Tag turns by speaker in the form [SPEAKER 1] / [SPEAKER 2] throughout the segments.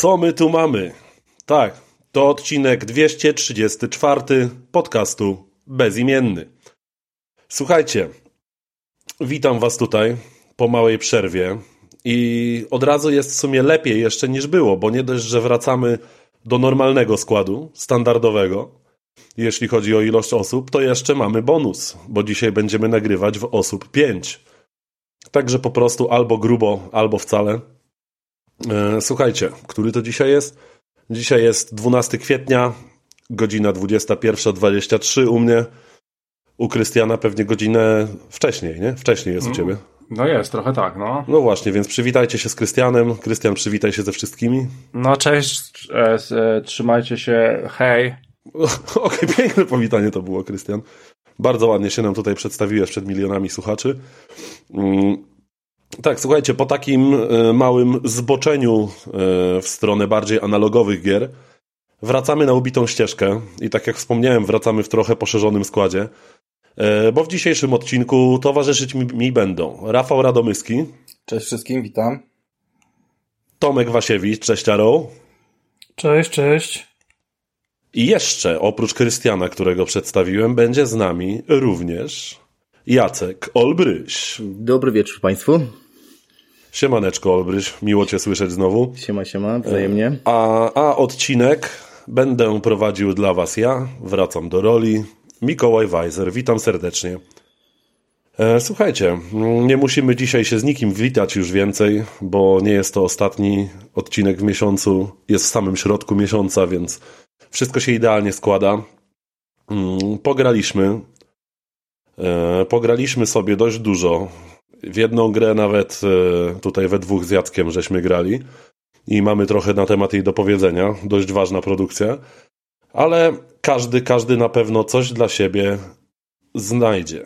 [SPEAKER 1] Co my tu mamy? Tak, to odcinek 234 podcastu Bezimienny. Słuchajcie, witam Was tutaj po małej przerwie i od razu jest w sumie lepiej jeszcze niż było, bo nie dość, że wracamy do normalnego składu, standardowego, jeśli chodzi o ilość osób, to jeszcze mamy bonus, bo dzisiaj będziemy nagrywać w osób 5. Także po prostu albo grubo, albo wcale. E, słuchajcie, który to dzisiaj jest? Dzisiaj jest 12 kwietnia, godzina 21.23 u mnie. U Krystiana pewnie godzinę wcześniej, nie? Wcześniej jest u ciebie.
[SPEAKER 2] No jest, trochę tak, no.
[SPEAKER 1] No właśnie, więc przywitajcie się z Krystianem. Krystian, przywitaj się ze wszystkimi.
[SPEAKER 2] No cześć, e, e, trzymajcie się, hej.
[SPEAKER 1] Okej, okay, piękne powitanie to było, Krystian. Bardzo ładnie się nam tutaj przedstawiłeś przed milionami słuchaczy. Mm, tak, słuchajcie, po takim e, małym zboczeniu e, w stronę bardziej analogowych gier wracamy na ubitą ścieżkę i tak jak wspomniałem, wracamy w trochę poszerzonym składzie, e, bo w dzisiejszym odcinku towarzyszyć mi, mi będą Rafał Radomyski.
[SPEAKER 3] Cześć wszystkim, witam.
[SPEAKER 1] Tomek Wasiewicz, cześć Aro.
[SPEAKER 4] Cześć, cześć.
[SPEAKER 1] I jeszcze, oprócz Krystiana, którego przedstawiłem, będzie z nami również Jacek Olbryś.
[SPEAKER 5] Dobry wieczór Państwu.
[SPEAKER 1] Siemaneczko Olbryś, miło Cię słyszeć znowu.
[SPEAKER 5] Siema, siema, wzajemnie.
[SPEAKER 1] A, a odcinek będę prowadził dla Was ja, wracam do roli, Mikołaj Weiser, witam serdecznie. E, słuchajcie, nie musimy dzisiaj się z nikim witać już więcej, bo nie jest to ostatni odcinek w miesiącu, jest w samym środku miesiąca, więc wszystko się idealnie składa. Mm, pograliśmy. E, pograliśmy sobie dość dużo. W jedną grę nawet e, tutaj we dwóch z Jackiem żeśmy grali i mamy trochę na temat jej do powiedzenia. Dość ważna produkcja. Ale każdy, każdy na pewno coś dla siebie znajdzie.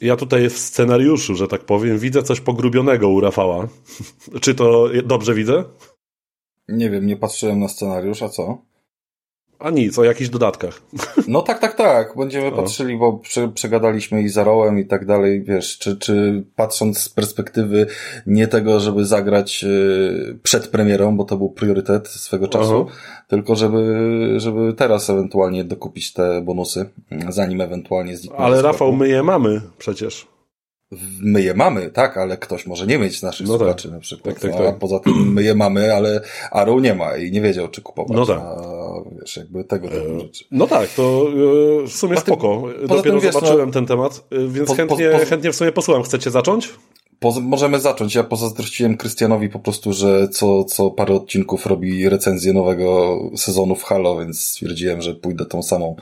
[SPEAKER 1] Ja tutaj w scenariuszu, że tak powiem, widzę coś pogrubionego u Rafała. Czy to dobrze widzę?
[SPEAKER 3] Nie wiem, nie patrzyłem na scenariusz, a co?
[SPEAKER 1] A nic, o jakichś dodatkach.
[SPEAKER 3] No tak, tak, tak. Będziemy o. patrzyli, bo prze, przegadaliśmy i za rołem i tak dalej, wiesz, czy, czy patrząc z perspektywy nie tego, żeby zagrać y, przed premierą, bo to był priorytet swego czasu, Aha. tylko żeby, żeby teraz ewentualnie dokupić te bonusy, zanim ewentualnie znikną.
[SPEAKER 1] Ale Rafał, my je mamy przecież
[SPEAKER 3] my je mamy, tak, ale ktoś może nie mieć naszych no tak. słuchaczy na przykład. Tak, tak, tak. A poza tym my je mamy, ale Arrow nie ma i nie wiedział, czy kupować.
[SPEAKER 1] No tak.
[SPEAKER 3] A, wiesz, jakby tego typu e, rzeczy.
[SPEAKER 1] No tak, to e, w sumie spoko. Dopiero tym, zobaczyłem no, ten temat, e, więc po, chętnie, po, po, chętnie w sumie posłucham. Chcecie zacząć?
[SPEAKER 3] możemy zacząć. Ja pozazdrościłem Krystianowi po prostu, że co, co parę odcinków robi recenzję nowego sezonu w Halo, więc stwierdziłem, że pójdę tą samą.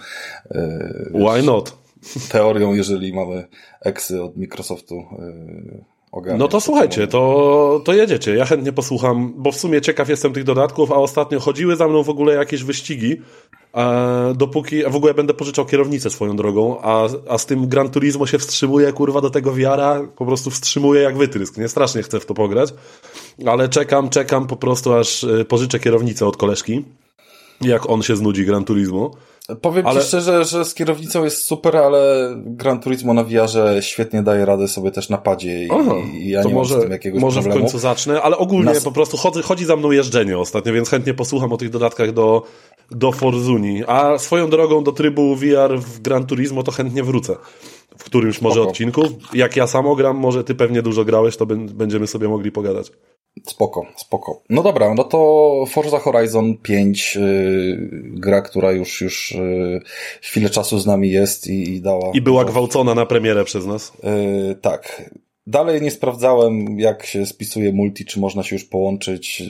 [SPEAKER 1] Why not?
[SPEAKER 3] Teorią, jeżeli mamy eksy od Microsoftu yy, ogarniać.
[SPEAKER 1] No to słuchajcie, to, to jedziecie. Ja chętnie posłucham, bo w sumie ciekaw jestem tych dodatków, a ostatnio chodziły za mną w ogóle jakieś wyścigi, dopóki, a w ogóle będę pożyczał kierownicę swoją drogą, a, a z tym Gran Turismo się wstrzymuje, kurwa, do tego wiara, po prostu wstrzymuje jak wytrysk, nie? Strasznie chcę w to pograć, ale czekam, czekam po prostu, aż e, pożyczę kierownicę od koleżki, jak on się znudzi Gran Turismo.
[SPEAKER 3] Powiem ale... ci szczerze, że z kierownicą jest super, ale Gran Turismo na VR świetnie daje radę sobie też na padzie i, Aha, i ja nie może, mam z tym jakiegoś
[SPEAKER 1] może
[SPEAKER 3] problemu.
[SPEAKER 1] w końcu zacznę, ale ogólnie Nas... po prostu chodzi, chodzi za mną jeżdżenie ostatnio, więc chętnie posłucham o tych dodatkach do, do Forzuni. A swoją drogą do trybu VR w Gran Turismo to chętnie wrócę. W którymś może Spoko. odcinku. Jak ja samo gram, może ty pewnie dużo grałeś, to będziemy sobie mogli pogadać.
[SPEAKER 3] Spoko, spoko. No dobra, no to Forza Horizon 5, yy, gra, która już, już yy, chwilę czasu z nami jest i, i dała...
[SPEAKER 1] I była gwałcona na premierę przez nas.
[SPEAKER 3] Yy, tak. Dalej nie sprawdzałem, jak się spisuje multi, czy można się już połączyć.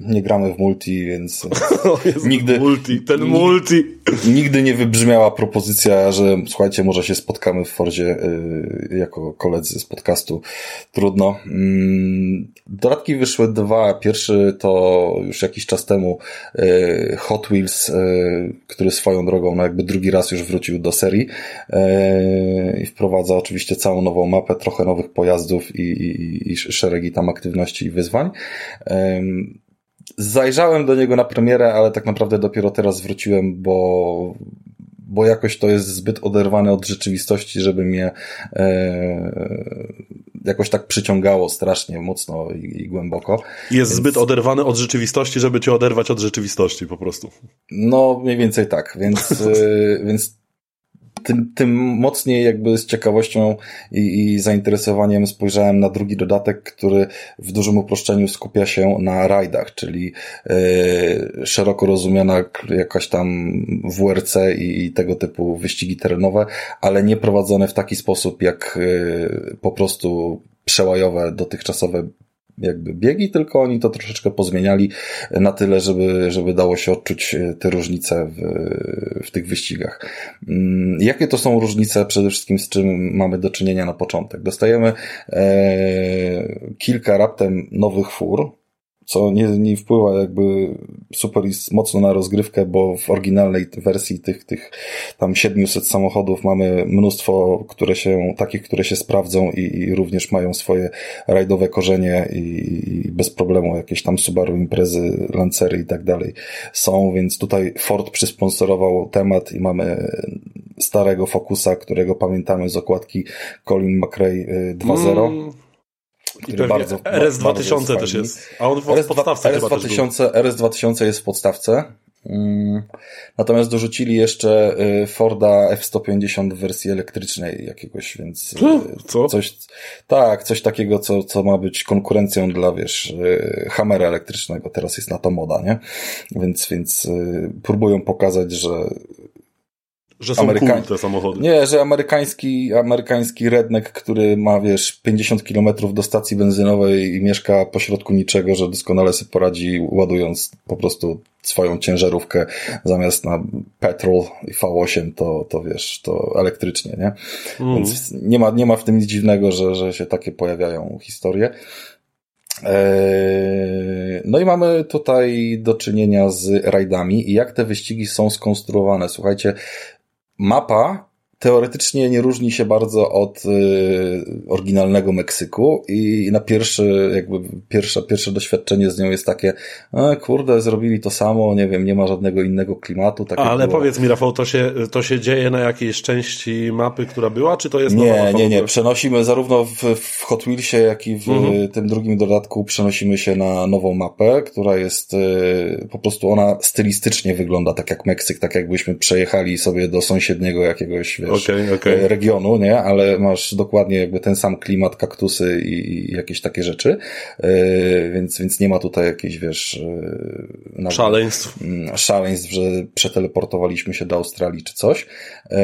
[SPEAKER 3] Nie gramy w multi, więc nigdy.
[SPEAKER 1] Multi, ten multi.
[SPEAKER 3] Nigdy nie wybrzmiała propozycja, że słuchajcie, może się spotkamy w Fordzie y, jako koledzy z podcastu. Trudno. Mm, dodatki wyszły dwa. Pierwszy to już jakiś czas temu y, Hot Wheels, y, który swoją drogą, no jakby drugi raz już wrócił do serii i wprowadza oczywiście całą nową mapę, trochę nowych pojazdów pojazdów i, i, i szeregi tam aktywności i wyzwań. Zajrzałem do niego na premierę, ale tak naprawdę dopiero teraz wróciłem, bo, bo jakoś to jest zbyt oderwane od rzeczywistości, żeby mnie e, jakoś tak przyciągało strasznie mocno i, i głęboko.
[SPEAKER 1] Jest Więc... zbyt oderwany od rzeczywistości, żeby cię oderwać od rzeczywistości po prostu.
[SPEAKER 3] No, mniej więcej tak, więc, y, więc tym, tym mocniej jakby z ciekawością i, i zainteresowaniem spojrzałem na drugi dodatek, który w dużym uproszczeniu skupia się na rajdach, czyli yy, szeroko rozumiana jakaś tam WRC i, i, tego typu wyścigi terenowe, ale nie prowadzone w taki sposób jak yy, po prostu przełajowe dotychczasowe jakby biegi, tylko oni to troszeczkę pozmieniali na tyle, żeby, żeby dało się odczuć e, te różnice w, w tych wyścigach. Mm, jakie to są różnice przede wszystkim z czym mamy do czynienia na początek? Dostajemy e, kilka raptem nowych fur, co nie, nie wpływa jakby super mocno na rozgrywkę, bo w oryginalnej wersji tych, tych tam 700 samochodów mamy mnóstwo, które się, takich, które się sprawdzą i, i również mają swoje rajdowe korzenie i, i, bez problemu jakieś tam Subaru Imprezy, Lancery i tak dalej są, więc tutaj Ford przysponsorował temat i mamy starego Focusa, którego pamiętamy z okładki Colin McRae 2.0. Mm
[SPEAKER 1] który bardzo, RS2000 bardzo też jest. A on w RS podstawce
[SPEAKER 3] RS2000, RS2000 jest w podstawce. Mm. Natomiast dorzucili jeszcze y, Forda F150 w wersji elektrycznej jakiegoś, więc
[SPEAKER 1] y, co?
[SPEAKER 3] coś, tak, coś takiego, co, co ma być konkurencją dla, wiesz, y, Hammera elektrycznego. Teraz jest na to moda, nie? Więc, więc próbują pokazać, że
[SPEAKER 1] że są Ameryka... cool te samochody.
[SPEAKER 3] Nie, że amerykański, amerykański redneck, który ma, wiesz, 50 kilometrów do stacji benzynowej i mieszka pośrodku niczego, że doskonale sobie poradzi ładując po prostu swoją ciężarówkę zamiast na petrol i V8 to, to wiesz, to elektrycznie, nie? Mm. Więc nie ma, nie ma w tym nic dziwnego, że, że się takie pojawiają historie. Eee, no i mamy tutaj do czynienia z rajdami i jak te wyścigi są skonstruowane. Słuchajcie, mapa teoretycznie nie różni się bardzo od y, oryginalnego Meksyku i na pierwszy, jakby pierwsze, pierwsze doświadczenie z nią jest takie, e, kurde, zrobili to samo, nie wiem, nie ma żadnego innego klimatu. Tak
[SPEAKER 1] Ale było. powiedz mi, Rafał, to się, to się dzieje na jakiejś części mapy, która była, czy to jest
[SPEAKER 3] Nie, nowa nie, nie, przenosimy zarówno w, w Hot Wheelsie, jak i w mhm. tym drugim dodatku przenosimy się na nową mapę, która jest y, po prostu ona stylistycznie wygląda tak jak Meksyk, tak jakbyśmy przejechali sobie do sąsiedniego jakiegoś wiesz, okay, okay. regionu, nie? Ale masz dokładnie jakby ten sam klimat, kaktusy i, i jakieś takie rzeczy, yy, więc, więc nie ma tutaj jakiejś, wiesz...
[SPEAKER 1] Yy, szaleństw.
[SPEAKER 3] Mm, szaleństw, że przeteleportowaliśmy się do Australii czy coś.
[SPEAKER 1] Yy...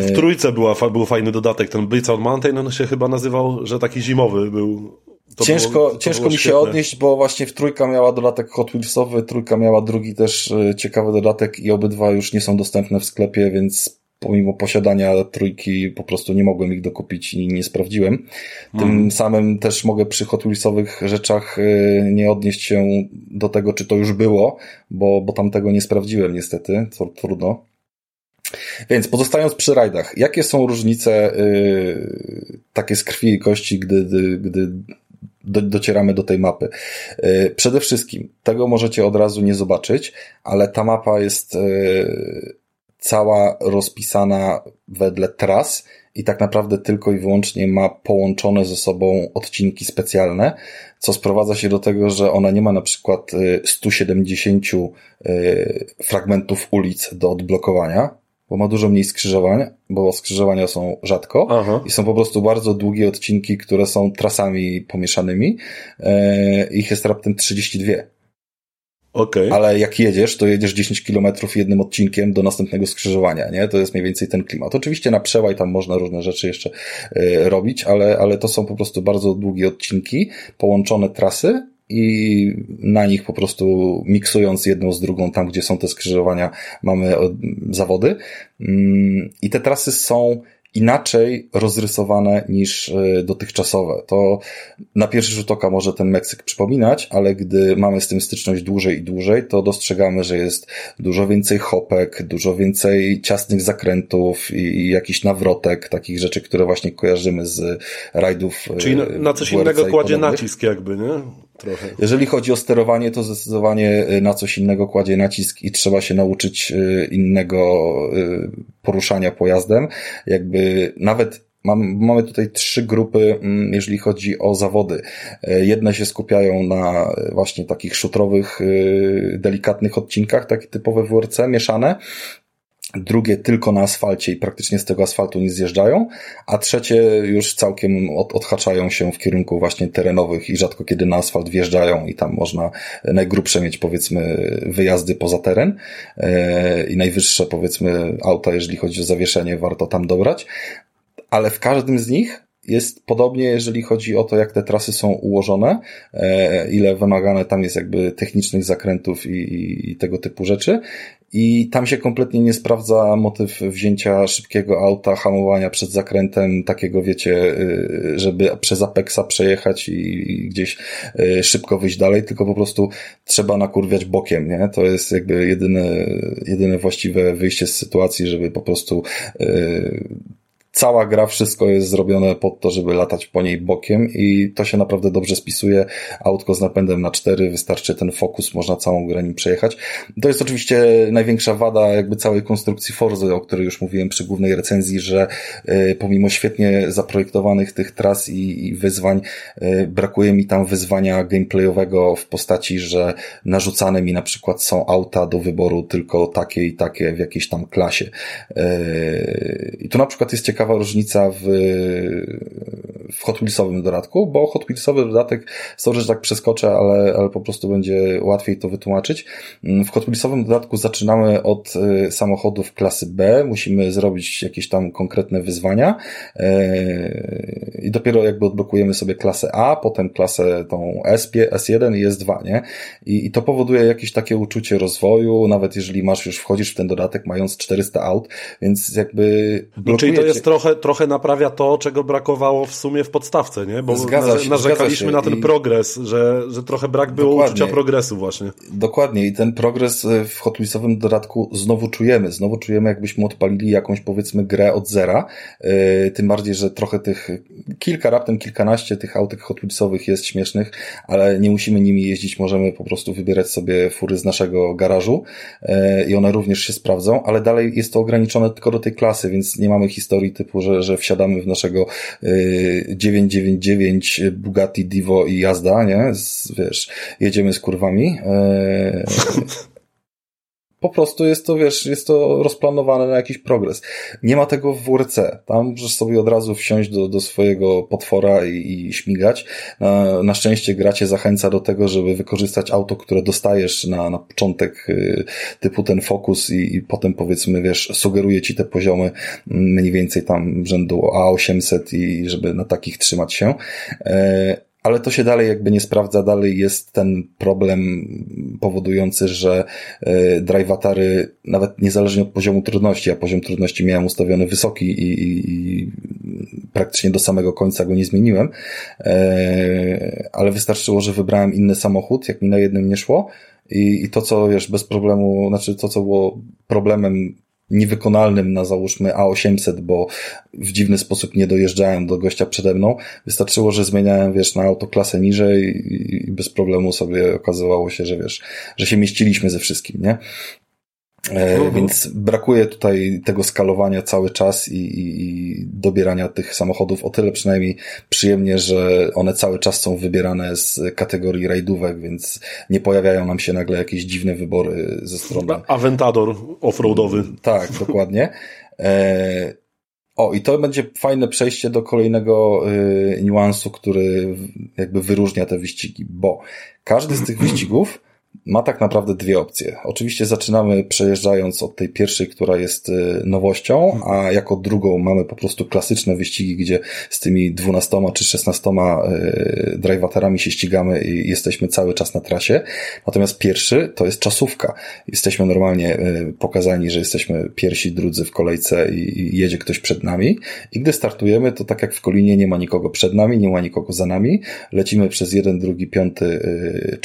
[SPEAKER 1] W trójce była, był fajny dodatek, ten Blitz Out Mountain, on się chyba nazywał, że taki zimowy był.
[SPEAKER 3] To ciężko było, ciężko mi się odnieść, bo właśnie w trójka miała dodatek Hot Wheelsowy, trójka miała drugi też e, ciekawy dodatek i obydwa już nie są dostępne w sklepie, więc pomimo posiadania trójki po prostu nie mogłem ich dokupić i nie sprawdziłem. Tym hmm. samym też mogę przy Hot Wheelsowych rzeczach y, nie odnieść się do tego, czy to już było, bo, bo tam tego nie sprawdziłem niestety, to trudno. Więc pozostając przy rajdach, jakie są różnice yy, takie z krwi i kości, gdy, gdy, gdy do, docieramy do tej mapy. Yy, przede wszystkim, tego możecie od razu nie zobaczyć, ale ta mapa jest yy, cała rozpisana wedle tras i tak naprawdę tylko i wyłącznie ma połączone ze sobą odcinki specjalne, co sprowadza się do tego, że ona nie ma na przykład 170 y, y, fragmentów ulic do odblokowania, bo ma dużo mniej skrzyżowań, bo skrzyżowania są rzadko Aha. i są po prostu bardzo długie odcinki, które są trasami pomieszanymi. Y, ich jest raptem 32.
[SPEAKER 1] Okay.
[SPEAKER 3] Ale jak jedziesz, to jedziesz 10 kilometrów jednym odcinkiem do następnego skrzyżowania, nie? To jest mniej więcej ten klimat. Oczywiście na przełaj tam można różne rzeczy jeszcze y, robić, ale, ale to są po prostu bardzo długie odcinki, połączone trasy i na nich po prostu miksując jedną z drugą, tam gdzie są te skrzyżowania, mamy zawody. Mm, I te trasy są inaczej rozrysowane niż e, dotychczasowe. To na pierwszy rzut oka może ten Meksyk przypominać, ale gdy mamy z tym styczność dłużej i dłużej, to dostrzegamy, że jest dużo więcej hopek, dużo więcej ciasnych zakrętów i, jakichś nawrotek, takich rzeczy, które właśnie kojarzymy z rajdów.
[SPEAKER 1] E, Czyli na, na coś innego kładzie nacisk jakby, nie? Trochę.
[SPEAKER 3] Jeżeli chodzi o sterowanie, to zdecydowanie e, na coś innego kładzie nacisk i trzeba się nauczyć innego poruszania pojazdem. Jakby nawet Mam, mamy tutaj trzy grupy, mm, jeżeli chodzi o zawody. Jedne się skupiają na właśnie takich szutrowych, delikatnych odcinkach, takie typowe WRC, mieszane drugie tylko na asfalcie i praktycznie z tego asfaltu nie zjeżdżają, a trzecie już całkiem od, odhaczają się w kierunku właśnie terenowych i rzadko kiedy na asfalt wjeżdżają i tam można najgrubsze mieć powiedzmy wyjazdy poza teren. E, i najwyższe powiedzmy auta, jeżeli chodzi o zawieszenie, warto tam dobrać, ale w każdym z nich jest podobnie, jeżeli chodzi o to, jak te trasy są ułożone, e, ile wymagane tam jest jakby technicznych zakrętów i, i, tego typu rzeczy. I tam się kompletnie nie sprawdza motyw wzięcia szybkiego auta, hamowania przed zakrętem, takiego wiecie, y, żeby przez Apexa przejechać i, gdzieś y, szybko wyjść dalej, tylko po prostu trzeba nakurwiać bokiem, nie? To jest jakby jedyne, jedyne właściwe wyjście z sytuacji, żeby po prostu cała gra, wszystko jest zrobione pod to, żeby latać po niej bokiem i to się naprawdę dobrze spisuje. Autko z napędem na cztery, wystarczy ten fokus, można całą grę nim przejechać. To jest oczywiście największa wada jakby całej konstrukcji Forzy, o której już mówiłem przy głównej recenzji, że y, pomimo świetnie zaprojektowanych tych tras i, i wyzwań, y, brakuje mi tam wyzwania gameplayowego w postaci, że narzucane mi na przykład są auta do wyboru tylko takie i takie w jakiejś tam klasie. Y, I tu na przykład jest ciekawe ciekawa różnica w, w Hot Wheelsowym dodatku, bo Hot Wheelsowy dodatek, sorry, że tak przeskoczę, ale, ale po prostu będzie łatwiej to wytłumaczyć. W Hot Wheelsowym dodatku zaczynamy od y, samochodów klasy B, musimy zrobić jakieś tam konkretne wyzwania y, i dopiero jakby odblokujemy sobie klasę A, potem klasę tą S, S1 i S2, nie? I, I to powoduje jakieś takie uczucie rozwoju, nawet jeżeli masz już, wchodzisz w ten dodatek mając 400 aut, więc jakby
[SPEAKER 1] blokuje no, czyli to jest trochę, trochę naprawia to, czego brakowało w sumie w podstawce, nie? Bo zgadza się, narzekaliśmy na ten I... progres, że, że trochę brak było Dokładnie. uczucia progresu właśnie.
[SPEAKER 3] Dokładnie i ten progres e, w Hot Wheelsowym dodatku znowu czujemy. Znowu czujemy, jakbyśmy odpalili jakąś powiedzmy grę od zera. Yy, tym bardziej, że trochę tych kilka, raptem kilkanaście tych autek Hot Wheelsowych jest śmiesznych, ale nie musimy nimi jeździć, możemy po prostu wybierać sobie fury z naszego garażu yy, i one również się sprawdzą, ale dalej jest to ograniczone tylko do tej klasy, więc nie mamy historii typu, że, że wsiadamy w naszego yy, 999 Bugatti Divo i jazda, nie? Z, wiesz, jedziemy z kurwami. Po prostu jest to, wiesz, jest to rozplanowane na jakiś progres. Nie ma tego w WRC. Tam możesz sobie od razu wsiąść do, do swojego potwora i, i śmigać. Na, szczęście gracie zachęca do tego, żeby wykorzystać auto, które dostajesz na, na początek, y, typu ten Focus i, i potem powiedzmy, wiesz, sugeruje ci te poziomy mniej więcej tam rzędu A800 i żeby na takich trzymać się. E, ale to się dalej jakby nie sprawdza, dalej jest ten problem powodujący, że y, drivatary nawet niezależnie od poziomu trudności, a poziom trudności miałem ustawiony wysoki i, i, i praktycznie do samego końca go nie zmieniłem, y, ale wystarczyło, że wybrałem inny samochód, jak mi na jednym nie szło. I, i to, co wiesz, bez problemu, znaczy to, co było problemem niewykonalnym na załóżmy A800, bo w dziwny sposób nie dojeżdżałem do gościa przede mną. Wystarczyło, że zmieniałem, wiesz, na autoklasę niżej i bez problemu sobie okazywało się, że wiesz, że się mieściliśmy ze wszystkim, nie? Mhm. Więc brakuje tutaj tego skalowania cały czas i, i, i, dobierania tych samochodów o tyle przynajmniej przyjemnie, że one cały czas są wybierane z kategorii rajdówek, więc nie pojawiają nam się nagle jakieś dziwne wybory ze strony.
[SPEAKER 1] Aventador offroadowy.
[SPEAKER 3] Tak, dokładnie. E, o, i to będzie fajne przejście do kolejnego y, niuansu, który jakby wyróżnia te wyścigi, bo każdy z tych wyścigów ma tak naprawdę dwie opcje. Oczywiście zaczynamy przejeżdżając od tej pierwszej, która jest y, nowością, a jako drugą mamy po prostu klasyczne wyścigi, gdzie z tymi dwunastoma czy szesnastoma y, drivaterami się ścigamy i jesteśmy cały czas na trasie. Natomiast pierwszy to jest czasówka. Jesteśmy normalnie y, pokazani, że jesteśmy pierwsi, drudzy w kolejce i jedzie ktoś przed nami i gdy startujemy, to tak jak w Kolinie nie ma nikogo przed nami, nie ma nikogo za nami. Lecimy przez jeden, drugi, piąty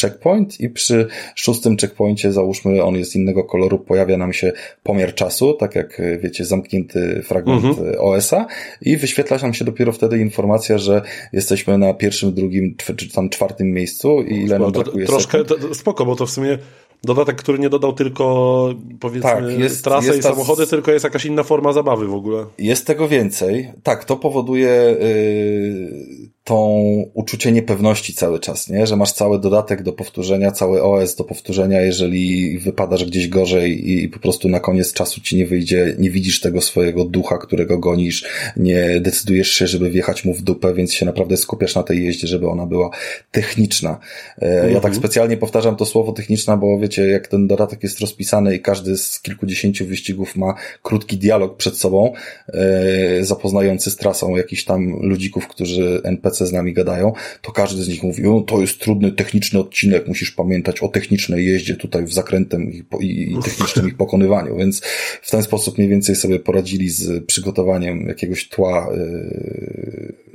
[SPEAKER 3] checkpoint i przy szóstym checkpoincie, załóżmy, on jest innego koloru, pojawia nam się pomiar czasu, tak jak wiecie, zamknięty fragment mhm. OS-a i wyświetla nam się dopiero wtedy informacja, że jesteśmy na pierwszym, drugim, czy tam czwartym miejscu i ile nam brakuje
[SPEAKER 1] Troszkę to, spoko, bo to w sumie dodatek, który nie dodał tylko powiedzmy
[SPEAKER 3] Tak, jest-
[SPEAKER 1] trasę
[SPEAKER 3] jest
[SPEAKER 1] i
[SPEAKER 3] ta-
[SPEAKER 1] samochody, tylko jest jakaś inna forma zabawy w ogóle.
[SPEAKER 3] Jest tego więcej. Tak, to powoduje yy, tą uczucie niepewności cały czas, nie? Że masz cały dodatek do powtórzenia, cały OS do powtórzenia, jeżeli wypadasz gdzieś gorzej i po prostu na koniec czasu ci nie wyjdzie, nie widzisz tego swojego ducha, którego gonisz, nie decydujesz się, żeby wjechać mu w dupę, więc się naprawdę skupiasz na tej jeździe, żeby ona była techniczna. E, Ja tak specjalnie powtarzam to słowo techniczna, bo wiecie, jak ten dodatek jest rozpisany i każdy z kilkudziesięciu wyścigów ma krótki dialog przed sobą, e, zapoznający z trasą jakichś tam ludzików, którzy NPC z nami gadają, to każdy z nich mówi, o, to jest trudny techniczny odcinek, musisz pamiętać o technicznej jeździe tutaj w zakrętem i, i, i technicznym ich pokonywaniu, więc w ten sposób mniej więcej sobie poradzili z przygotowaniem jakiegoś tła e,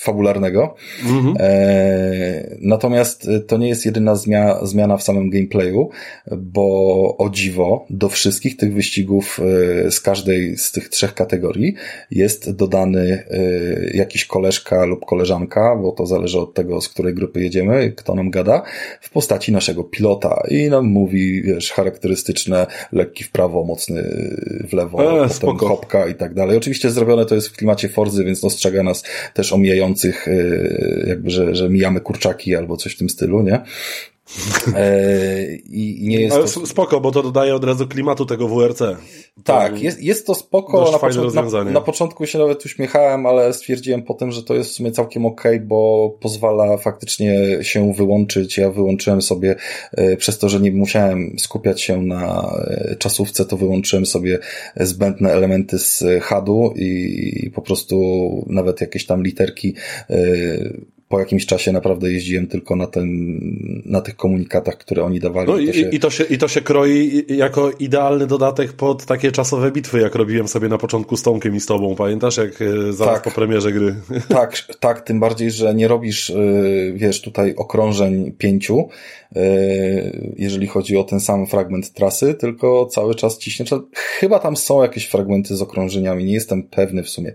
[SPEAKER 3] fabularnego. E, natomiast e, to nie jest jedyna zmia, zmiana w samym gameplayu, bo o dziwo do wszystkich tych wyścigów e, z każdej z tych trzech kategorii jest dodany e, jakiś koleżka lub koleżanka, bo to zależy od tego, z której grupy jedziemy, kto nam gada, w postaci naszego pilota i nam mówi, wiesz, charakterystyczne lekki w prawo, mocny w lewo,
[SPEAKER 1] E,
[SPEAKER 3] potem
[SPEAKER 1] spoko.
[SPEAKER 3] hopka i tak dalej. Oczywiście zrobione to jest w klimacie Forzy, więc ostrzega nas też omijających, e, jakby, że, że mijamy kurczaki albo coś w tym stylu, nie? E, I nie jest
[SPEAKER 1] Ale
[SPEAKER 3] to...
[SPEAKER 1] spoko, bo to dodaje od razu klimatu tego WRC. To-
[SPEAKER 3] Tak, jest, jest to spoko. Na,
[SPEAKER 1] fajne
[SPEAKER 3] początku, na, na początku się nawet uśmiechałem, ale stwierdziłem potem, że to jest w sumie całkiem okej, bo pozwala faktycznie się wyłączyć. Ja wyłączyłem sobie, e, przez to, że nie musiałem skupiać się na e, czasówce, to wyłączyłem sobie zbędne elementy z HUD-u i, i po prostu nawet jakieś tam literki po jakimś czasie naprawdę jeździłem tylko na, ten, na tych komunikatach, które oni dawali.
[SPEAKER 1] No
[SPEAKER 3] I to się-
[SPEAKER 1] i, to się, i to się kroi jako idealny dodatek pod takie czasowe bitwy, jak robiłem sobie na początku z Tomkiem i z tobą. Pamiętasz, jak e, zaraz
[SPEAKER 3] Tak.
[SPEAKER 1] po premierze gry?
[SPEAKER 3] Tak, tak, tym bardziej, że nie robisz, y, wiesz, tutaj okrążeń pięciu, y, jeżeli chodzi o ten sam fragment trasy, tylko cały czas ciśniesz. Chyba tam są jakieś fragmenty z okrążeniami, nie jestem pewny w sumie.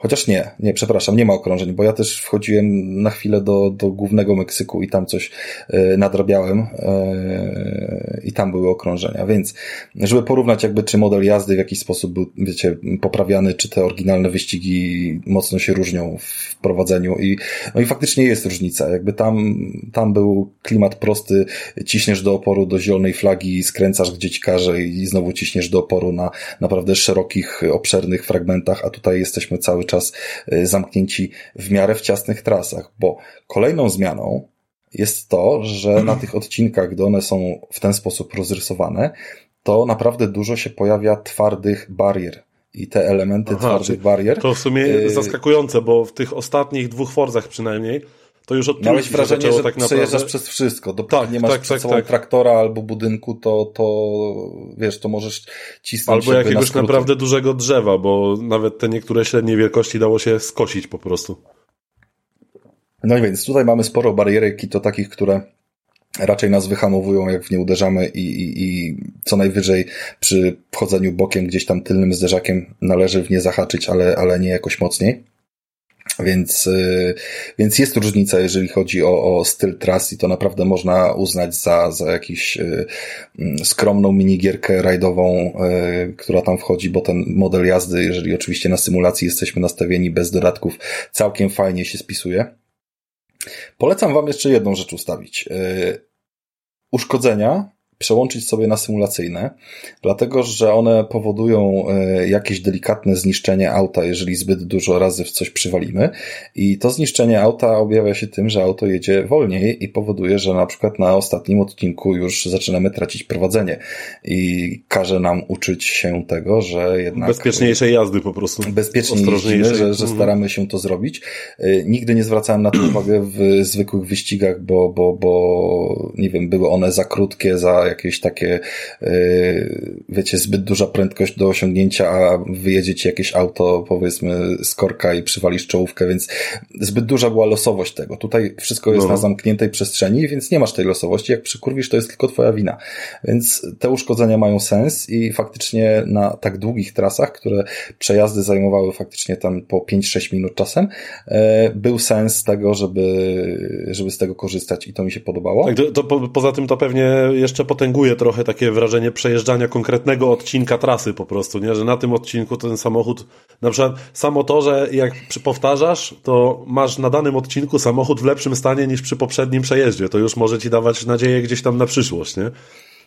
[SPEAKER 3] Chociaż nie, nie, przepraszam, nie ma okrążeń, bo ja też wchodziłem na chwilę do, do głównego Meksyku i tam coś y, nadrabiałem y, i tam były okrążenia, więc żeby porównać jakby czy model jazdy w jakiś sposób był, wiecie, poprawiany, czy te oryginalne wyścigi mocno się różnią w prowadzeniu i, no i faktycznie jest różnica, jakby tam, tam był klimat prosty, ciśniesz do oporu do zielonej flagi, skręcasz gdzie ci każe i znowu ciśniesz do oporu na naprawdę szerokich, obszernych fragmentach, a tutaj jesteśmy cały czas y, zamknięci w miarę w ciasnych trasach, bo kolejną zmianą jest to, że na tych odcinkach, gdy one są w ten sposób rozrysowane, to naprawdę dużo się pojawia twardych barier. I te elementy
[SPEAKER 1] Aha,
[SPEAKER 3] twardych barier.
[SPEAKER 1] To w sumie
[SPEAKER 3] Y-
[SPEAKER 1] zaskakujące, bo w tych ostatnich dwóch Forzach przynajmniej, to już od
[SPEAKER 3] Miałeś wrażenie,
[SPEAKER 1] zaczęło
[SPEAKER 3] że
[SPEAKER 1] tak
[SPEAKER 3] przejeżdżasz
[SPEAKER 1] naprawdę...
[SPEAKER 3] przez wszystko. Dopóki
[SPEAKER 1] Tak,
[SPEAKER 3] nie masz
[SPEAKER 1] tak,
[SPEAKER 3] przed
[SPEAKER 1] tak,
[SPEAKER 3] sobą
[SPEAKER 1] tak.
[SPEAKER 3] traktora albo budynku, to, to wiesz, to możesz cisnąć
[SPEAKER 1] Albo
[SPEAKER 3] na
[SPEAKER 1] jakiegoś
[SPEAKER 3] skróty.
[SPEAKER 1] naprawdę dużego drzewa, bo nawet te niektóre średniej wielkości dało się skosić po prostu.
[SPEAKER 3] No i więc tutaj mamy sporo barierek i to takich, które raczej nas wyhamowują, jak w nie uderzamy i, i, i co najwyżej przy wchodzeniu bokiem gdzieś tam tylnym zderzakiem należy w nie zahaczyć, ale, ale nie jakoś mocniej. Więc, y, więc jest różnica, jeżeli chodzi o, o styl tras i to naprawdę można uznać za, za jakiś y, mm, skromną minigierkę rajdową, y, która tam wchodzi, bo ten model jazdy, jeżeli oczywiście na symulacji jesteśmy nastawieni bez dodatków, całkiem fajnie się spisuje. Polecam Wam jeszcze jedną rzecz ustawić. Uszkodzenia przełączyć sobie na symulacyjne, dlatego że one powodują e, jakieś delikatne zniszczenie auta, jeżeli zbyt dużo razy w coś przywalimy. I to zniszczenie auta objawia się tym, że auto jedzie wolniej i powoduje, że na przykład na ostatnim odcinku już zaczynamy tracić prowadzenie. I każe nam uczyć się tego, że jednak.
[SPEAKER 1] Bezpieczniejszej jazdy po prostu.
[SPEAKER 3] Bezpiecznie jeździmy, że, że
[SPEAKER 1] Mhm.
[SPEAKER 3] staramy się to zrobić. Y, Nigdy nie zwracałem na to uwagę w zwykłych wyścigach, bo, bo, bo nie wiem, były one za krótkie, za jakieś takie, y, wiecie, zbyt duża prędkość do osiągnięcia, a wyjedzie ci jakieś auto, powiedzmy, z korka i przywalisz czołówkę, więc zbyt duża była losowość tego. Tutaj wszystko jest
[SPEAKER 1] No.
[SPEAKER 3] na zamkniętej przestrzeni, więc nie masz tej losowości. Jak przykurwisz, to jest tylko twoja wina. Więc te uszkodzenia mają sens i faktycznie na tak długich trasach, które przejazdy zajmowały faktycznie tam po 5-6 minut czasem, e, był sens tego, żeby, żeby z tego korzystać i to mi się podobało.
[SPEAKER 1] Tak, to, to po, poza tym to pewnie jeszcze pod potęguje trochę takie wrażenie przejeżdżania konkretnego odcinka trasy po prostu, nie? Że na tym odcinku ten samochód, na przykład samo to, że jak powtarzasz, to masz na danym odcinku samochód w lepszym stanie niż przy poprzednim przejeździe. To już może ci dawać nadzieję gdzieś tam na przyszłość, nie?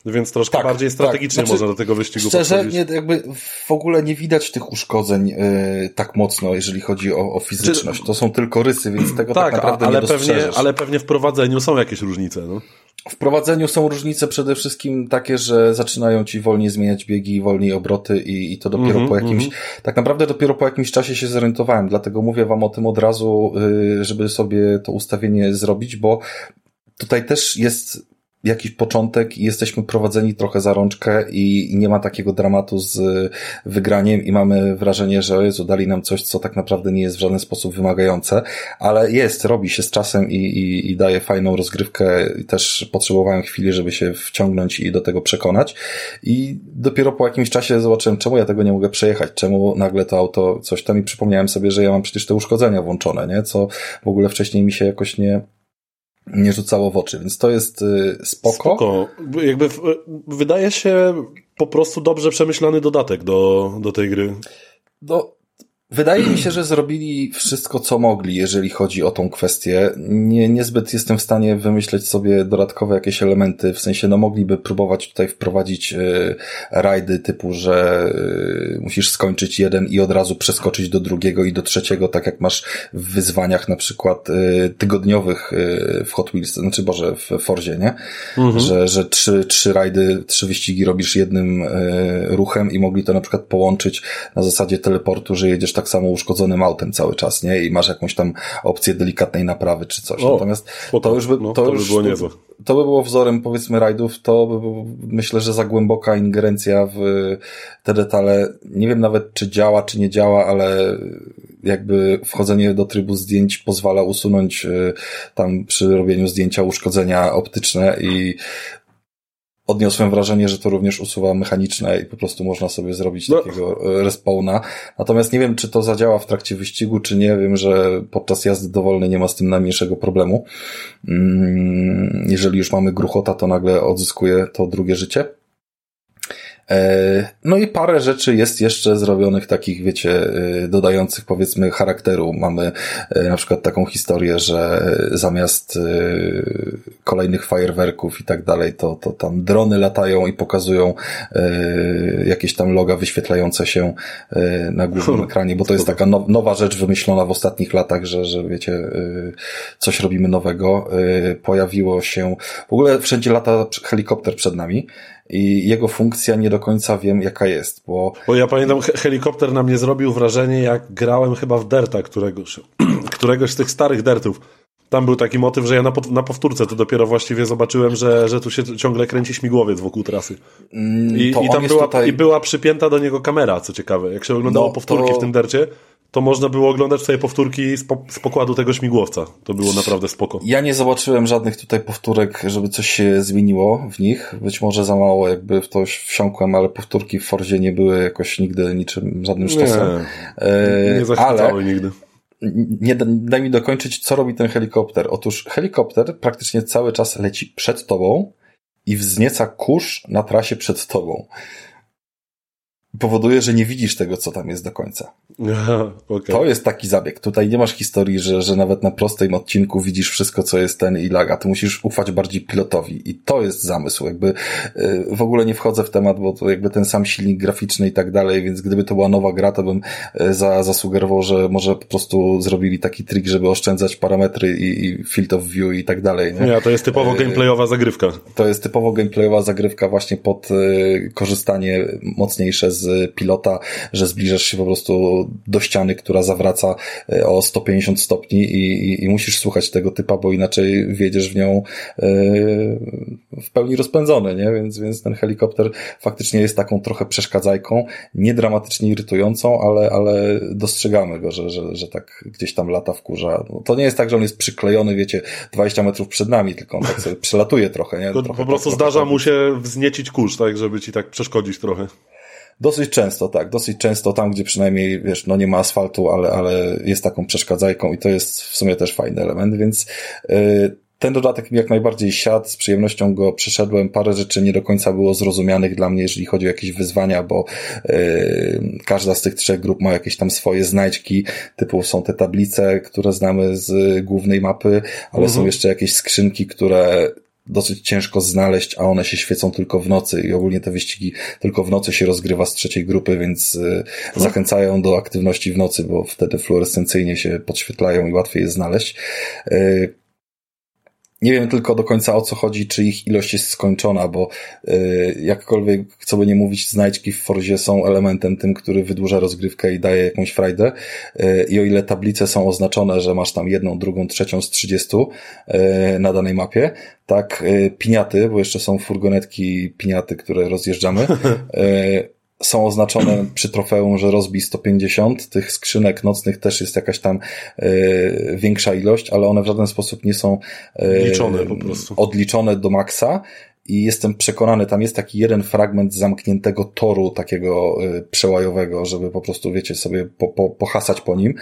[SPEAKER 1] Więc troszkę
[SPEAKER 3] Tak,
[SPEAKER 1] bardziej
[SPEAKER 3] tak.
[SPEAKER 1] strategicznie
[SPEAKER 3] Znaczy,
[SPEAKER 1] można do tego wyścigu
[SPEAKER 3] Szczerze,
[SPEAKER 1] podchodzić.
[SPEAKER 3] nie, jakby w ogóle nie widać tych uszkodzeń yy, tak mocno, jeżeli chodzi o, o fizyczność. To są tylko rysy, więc tego tak,
[SPEAKER 1] Tak,
[SPEAKER 3] naprawdę
[SPEAKER 1] ale
[SPEAKER 3] nie
[SPEAKER 1] pewnie, ale pewnie w prowadzeniu są jakieś różnice, no.
[SPEAKER 3] W prowadzeniu są różnice przede wszystkim takie, że zaczynają ci wolniej zmieniać biegi, wolniej obroty i, i to dopiero
[SPEAKER 1] Mhm,
[SPEAKER 3] po jakimś, tak naprawdę dopiero po jakimś czasie się zorientowałem, dlatego mówię wam o tym od razu, yy, żeby sobie to ustawienie zrobić, bo tutaj też jest jakiś początek i jesteśmy prowadzeni trochę za rączkę i, nie ma takiego dramatu z y, wygraniem i mamy wrażenie, że Jezu, dali nam coś, co tak naprawdę nie jest w żaden sposób wymagające, ale jest, robi się z czasem i, i, i daje fajną rozgrywkę. Też potrzebowałem chwili, żeby się wciągnąć i do tego przekonać i dopiero po jakimś czasie zobaczyłem, czemu ja tego nie mogę przejechać, czemu nagle to auto coś tam i przypomniałem sobie, że ja mam przecież te uszkodzenia włączone, nie? Co w ogóle wcześniej mi się jakoś nie, nie rzucało w oczy, więc to jest y, spoko.
[SPEAKER 1] Spoko. Jakby wydaje się po prostu dobrze przemyślany dodatek do, do tej gry.
[SPEAKER 3] No, wydaje mi się, że zrobili wszystko, co mogli, jeżeli chodzi o tą kwestię. Nie, niezbyt jestem w stanie wymyśleć sobie dodatkowe jakieś elementy, w sensie, no mogliby próbować tutaj wprowadzić y, rajdy typu, że y, musisz skończyć jeden i od razu przeskoczyć do drugiego i do trzeciego, tak jak masz w wyzwaniach na przykład y, tygodniowych y, w Hot Wheels, znaczy Boże, w Forzie, nie? Że, że trzy, trzy rajdy, trzy wyścigi robisz jednym y, ruchem i mogli to na przykład połączyć na zasadzie teleportu, że jedziesz tak samo uszkodzonym autem cały czas, nie? I masz jakąś tam opcję delikatnej naprawy czy coś.
[SPEAKER 1] O,
[SPEAKER 3] Natomiast
[SPEAKER 1] spoko.
[SPEAKER 3] to już by,
[SPEAKER 1] No,
[SPEAKER 3] to,
[SPEAKER 1] to by
[SPEAKER 3] już
[SPEAKER 1] było niezłe.
[SPEAKER 3] to by było wzorem powiedzmy rajdów, to by było, myślę, że za głęboka ingerencja w te detale. Nie wiem nawet, czy działa, czy nie działa, ale jakby wchodzenie do trybu zdjęć pozwala usunąć y, tam przy robieniu zdjęcia uszkodzenia optyczne i odniosłem wrażenie, że to również usuwa mechaniczne i po prostu można sobie zrobić
[SPEAKER 1] No.
[SPEAKER 3] takiego e, respawna. Natomiast nie wiem, czy to zadziała w trakcie wyścigu, czy nie. Wiem, że podczas jazdy dowolnej nie ma z tym najmniejszego problemu. Mm, Jeżeli już mamy gruchota, to nagle odzyskuje to drugie życie. E, No i parę rzeczy jest jeszcze zrobionych takich, wiecie, e, dodających powiedzmy charakteru. Mamy e, na przykład taką historię, że zamiast kolejnych fajerwerków i tak dalej, to, to tam drony latają i pokazują jakieś tam loga wyświetlające się na głównym ekranie, bo to jest taka now- nowa rzecz wymyślona w ostatnich latach, że, że wiecie, coś robimy nowego. Pojawiło się, w ogóle wszędzie lata helikopter przed nami i jego funkcja nie do końca wiem jaka jest, bo
[SPEAKER 1] Bo ja pamiętam, he- helikopter na mnie zrobił wrażenie, jak grałem chyba w Derta któregoś, któregoś z tych starych Dertów. Tam był taki motyw, że ja na, na powtórce to dopiero właściwie zobaczyłem, że, że tu się ciągle kręci śmigłowiec wokół trasy. I,
[SPEAKER 3] Mm,
[SPEAKER 1] i
[SPEAKER 3] on
[SPEAKER 1] tam była,
[SPEAKER 3] tutaj-
[SPEAKER 1] i była przypięta do niego kamera, co ciekawe. Jak się oglądało
[SPEAKER 3] No,
[SPEAKER 1] powtórki
[SPEAKER 3] to-
[SPEAKER 1] w tym Dercie, to można było oglądać sobie powtórki z, po- z pokładu tego śmigłowca. To było naprawdę spoko.
[SPEAKER 3] ja nie zobaczyłem żadnych tutaj powtórek, żeby coś się zmieniło w nich. Być może za mało jakby w to wsiąkłem, ale powtórki w Forzie nie były jakoś nigdy niczym, żadnym sztosem. E,
[SPEAKER 1] nie
[SPEAKER 3] ale
[SPEAKER 1] nigdy.
[SPEAKER 3] nie da, daj mi dokończyć, co robi ten helikopter. Otóż helikopter praktycznie cały czas leci przed tobą i wznieca kurz na trasie przed tobą. Powoduje, że nie widzisz tego, co tam jest do końca.
[SPEAKER 1] Aha, okej.
[SPEAKER 3] To jest taki zabieg. Tutaj nie masz historii, że, że nawet na prostym odcinku widzisz wszystko, co jest ten i laga. Tu musisz ufać bardziej pilotowi. I to jest zamysł. Jakby y, w ogóle nie wchodzę w temat, bo to jakby ten sam silnik graficzny i tak dalej, więc gdyby to była nowa gra, to bym y, za, zasugerował, że może po prostu zrobili taki trik, żeby oszczędzać parametry i, i field of view i tak dalej. Nie?
[SPEAKER 1] Nie, to jest typowo gameplayowa zagrywka.
[SPEAKER 3] To jest typowo gameplayowa zagrywka właśnie pod y, korzystanie mocniejsze z pilota, że zbliżasz się po prostu do ściany, która zawraca y, o 150 stopni i, i, i musisz słuchać tego typa, bo inaczej wjedziesz w nią y, w pełni rozpędzony, nie? Więc, więc ten helikopter faktycznie jest taką trochę przeszkadzajką, nie dramatycznie irytującą, ale, ale dostrzegamy go, że, że, że tak gdzieś tam lata wkurza. No, to nie jest tak, że on jest przyklejony, wiecie, 20 metrów przed nami, tylko on tak sobie przelatuje trochę, nie? Trochę
[SPEAKER 1] po prostu
[SPEAKER 3] tak, trochę
[SPEAKER 1] zdarza
[SPEAKER 3] tak.
[SPEAKER 1] mu się wzniecić kurz, tak, żeby ci tak przeszkodzić trochę.
[SPEAKER 3] Dosyć często, tak, dosyć często tam, gdzie przynajmniej, wiesz, no nie ma asfaltu, ale, ale jest taką przeszkadzajką i to jest w sumie też fajny element, więc yy, ten dodatek mi jak najbardziej siadł, z przyjemnością go przeszedłem. Parę rzeczy nie do końca było zrozumianych dla mnie, jeżeli chodzi o jakieś wyzwania, bo yy, każda z tych trzech grup ma jakieś tam swoje znajdźki, typu są te tablice, które znamy z głównej mapy, ale są jeszcze jakieś skrzynki, które dosyć ciężko znaleźć, a one się świecą tylko w nocy i ogólnie te wyścigi tylko w nocy się rozgrywa z trzeciej grupy, więc y, zachęcają do aktywności w nocy, bo wtedy fluorescencyjnie się podświetlają i łatwiej je znaleźć. Nie wiem tylko do końca o co chodzi, czy ich ilość jest skończona, bo y, jakkolwiek, co by nie mówić, znajdźki w Forzie są elementem tym, który wydłuża rozgrywkę i daje jakąś frajdę. Y, I o ile tablice są oznaczone, że masz tam jedną, drugą, trzecią z 30 y, na danej mapie, tak y, piniaty, bo jeszcze są furgonetki piniaty, które rozjeżdżamy, y, są oznaczone przy trofeum, że rozbij 150. Tych skrzynek nocnych też jest jakaś tam y, większa ilość, ale one w żaden sposób nie są
[SPEAKER 1] y, liczone po prostu.
[SPEAKER 3] odliczone do maksa i jestem przekonany, tam jest taki jeden fragment zamkniętego toru takiego y, przełajowego, żeby po prostu, wiecie, sobie po, po, pohasać po nim.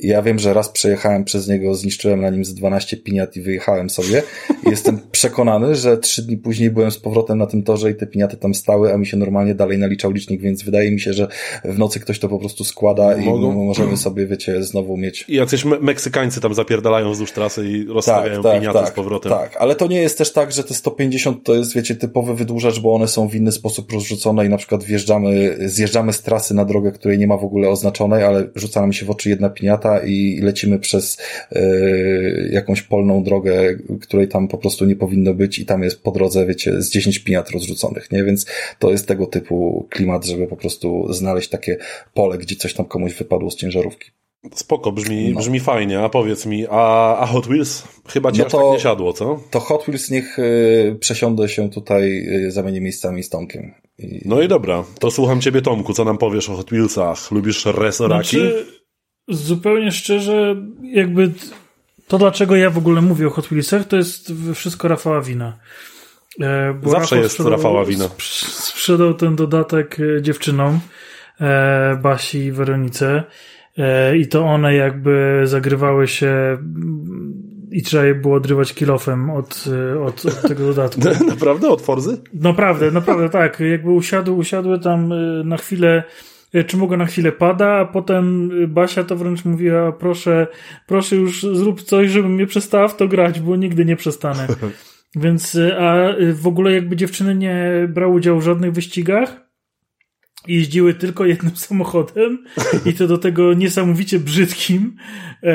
[SPEAKER 3] I ja wiem, że raz przejechałem przez niego, zniszczyłem na nim z 12 piniat i wyjechałem sobie. I jestem przekonany, że trzy dni później byłem z powrotem na tym torze i te piniaty tam stały, a mi się normalnie dalej naliczał licznik, więc wydaje mi się, że w nocy ktoś to po prostu składa Mogą. i możemy sobie, wiecie, znowu mieć.
[SPEAKER 1] I jacyś me Meksykańcy tam zapierdalają wzdłuż trasy i rozstawiają tak, tak, piniaty
[SPEAKER 3] tak,
[SPEAKER 1] z powrotem.
[SPEAKER 3] Tak, ale to nie jest też tak, że te 150 to jest wiecie, typowy wydłużacz, bo one są w inny sposób rozrzucone i na przykład wjeżdżamy, zjeżdżamy z trasy na drogę, której nie ma w ogóle oznaczonej, ale rzuca nam się w oczy jedna piniata i lecimy przez yy, jakąś polną drogę, której tam po prostu nie powinno być i tam jest po drodze, wiecie, z 10 piniat rozrzuconych, nie? Więc to jest tego typu klimat, żeby po prostu znaleźć takie pole, gdzie coś tam komuś wypadło z ciężarówki.
[SPEAKER 1] Spoko, brzmi, no. brzmi fajnie, a powiedz mi, a, a Hot Wheels chyba ci no to, tak nie siadło, co?
[SPEAKER 3] To Hot Wheels niech y, przesiądę się tutaj, y, zamienię miejscami z Tomkiem.
[SPEAKER 1] I... No i dobra, to słucham ciebie Tomku, co nam powiesz o Hot Wheelsach? Lubisz resoraki? Znaczy,
[SPEAKER 4] zupełnie szczerze, jakby to dlaczego ja w ogóle mówię o Hot Wheelsach, to jest wszystko Rafała wina.
[SPEAKER 1] E, bo Zawsze Rafał jest sprzedał, Rafała wina.
[SPEAKER 4] Sprzedał ten dodatek e, dziewczynom, e, Basi i Weronice i to one jakby zagrywały się i trzeba je było odrywać kilofem od, e, od, od tego dodatku.
[SPEAKER 1] naprawdę? Od Forzy?
[SPEAKER 4] Naprawdę, naprawdę tak. Jakby usiadły, usiadły tam e, na chwilę czy mogę na chwilę pada, a potem Basia to wręcz mówiła, proszę, proszę już zrób coś, żebym mnie przestała w to grać, bo nigdy nie przestanę. Więc, a w ogóle jakby dziewczyny nie brały udziału w żadnych wyścigach, jeździły tylko jednym samochodem i to do tego niesamowicie brzydkim, e,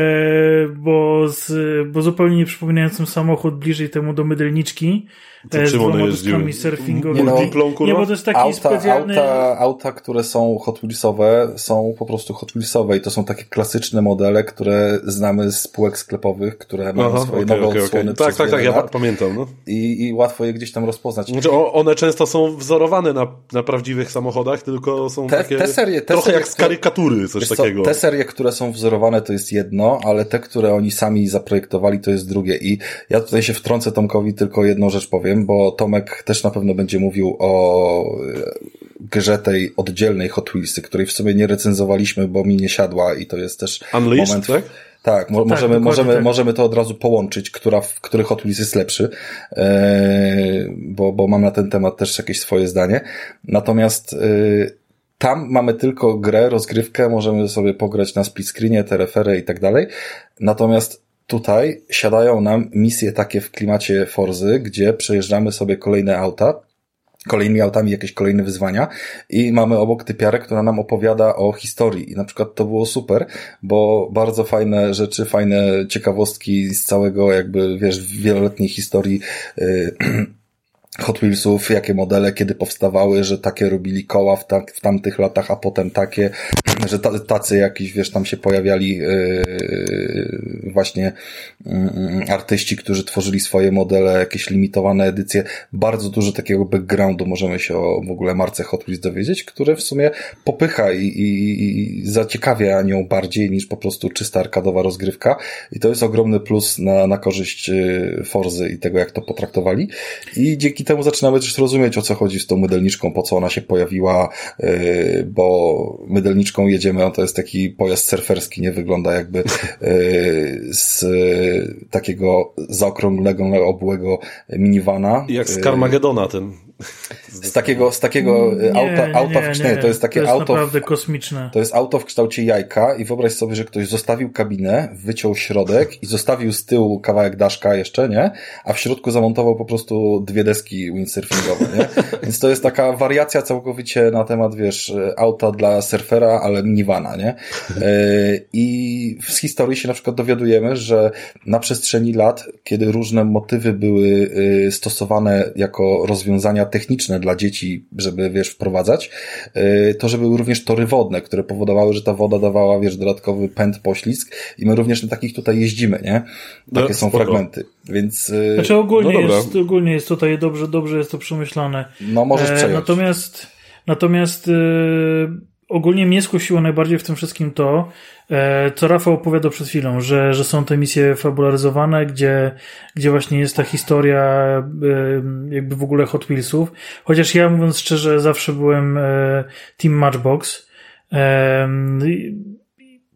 [SPEAKER 4] bo, z, bo zupełnie nie przypominającym samochód bliżej temu do mydelniczki.
[SPEAKER 1] To czym one jeździły?
[SPEAKER 4] surfingowymi. Nie, no, nie, bo to jest taki
[SPEAKER 3] auta,
[SPEAKER 4] specjalny...
[SPEAKER 3] Auta, auta, które są Hot Wheelsowe, są po prostu Hot Wheelsowe i to są takie klasyczne modele, które znamy z spółek sklepowych, które mają Aha, swoje okay, nowe okay, odsłony
[SPEAKER 1] okay. Tak, tak, tak, ja pamiętam. No.
[SPEAKER 3] I, I łatwo je gdzieś tam rozpoznać.
[SPEAKER 1] Znaczy, one często są wzorowane na, na prawdziwych samochodach, tylko są te, takie te serie, te trochę serie, jak z karykatury, coś takiego.
[SPEAKER 3] Co, te serie, które są wzorowane to jest jedno, ale te, które oni sami zaprojektowali to jest drugie i ja tutaj się wtrącę Tomkowi tylko jedną rzecz powiem, bo Tomek też na pewno będzie mówił o e, grze tej oddzielnej Hot Wheelsy, której w sumie nie recenzowaliśmy, bo mi nie siadła i to jest też
[SPEAKER 1] Unleashed, moment... Tak?
[SPEAKER 3] Tak, mo tak, możemy, możemy, tak. możemy to od razu połączyć, która, w który Hot Wheels jest lepszy, e, bo, bo mam na ten temat też jakieś swoje zdanie. Natomiast e, tam mamy tylko grę, rozgrywkę, możemy sobie pograć na split screenie, te refery i tak dalej. Natomiast tutaj siadają nam misje takie w klimacie Forzy, gdzie przejeżdżamy sobie kolejne auta, kolejnymi autami jakieś kolejne wyzwania i mamy obok typiarę, która nam opowiada o historii. I na przykład to było super, bo bardzo fajne rzeczy, fajne ciekawostki z całego jakby, wiesz, wieloletniej historii yy, Hot Wheelsów, jakie modele kiedy powstawały, że takie robili koła w, ta, w tamtych latach, a potem takie, że tacy jakiś, wiesz, tam się pojawiali yy, właśnie yy, artyści, którzy tworzyli swoje modele, jakieś limitowane edycje. Bardzo dużo takiego backgroundu możemy się o w ogóle marce Hot Wheels dowiedzieć, które w sumie popycha i, i, i zaciekawia nią bardziej niż po prostu czysta arkadowa rozgrywka. I to jest ogromny plus na, na korzyść y, Forzy i tego, jak to potraktowali. I dzięki temu zaczynamy też rozumieć, o co chodzi z tą mydelniczką, po co ona się pojawiła, yy, bo mydelniczką jedziemy, a to jest taki pojazd surferski, nie wygląda jakby e, z takiego zaokrągłego, obłego minivana.
[SPEAKER 1] Jak z
[SPEAKER 3] E,
[SPEAKER 1] Carmagedona ten.
[SPEAKER 3] Z takiego, z takiego e, auta, auta w, nie, to jest takie
[SPEAKER 4] to jest
[SPEAKER 3] auto.
[SPEAKER 4] naprawdę
[SPEAKER 3] W,
[SPEAKER 4] kosmiczne.
[SPEAKER 3] to jest auto w kształcie jajka i wyobraź sobie, że ktoś zostawił kabinę, wyciął środek i zostawił z tyłu kawałek daszka jeszcze, nie? A w środku zamontował po prostu dwie deski windsurfingowe, nie? Więc to jest taka wariacja całkowicie na temat, wiesz, auta dla surfera, ale minivana, nie? E, I z historii się na przykład dowiadujemy, że na przestrzeni lat, kiedy różne motywy były e, stosowane jako rozwiązania techniczne dla dzieci, żeby, wiesz, wprowadzać, e, to, że były również tory wodne, które powodowały, że ta woda dawała, wiesz, dodatkowy pęd, poślizg i my również na takich tutaj jeździmy, nie? Takie
[SPEAKER 1] No,
[SPEAKER 3] są
[SPEAKER 1] spoko.
[SPEAKER 3] fragmenty. Więc, e,
[SPEAKER 4] Znaczy ogólnie,
[SPEAKER 1] No
[SPEAKER 4] jest, ogólnie jest tutaj dobrze, dobrze jest to przemyślane.
[SPEAKER 3] no możesz
[SPEAKER 4] E,
[SPEAKER 3] przejąć.
[SPEAKER 4] Natomiast, natomiast e, ogólnie mnie skusiło najbardziej w tym wszystkim to, e, co Rafał opowiadał przed chwilą, że, że są te misje fabularyzowane, gdzie, gdzie właśnie jest ta historia e, jakby w ogóle Hot Wheelsów. Chociaż ja mówiąc szczerze zawsze byłem e, Team Matchbox. I-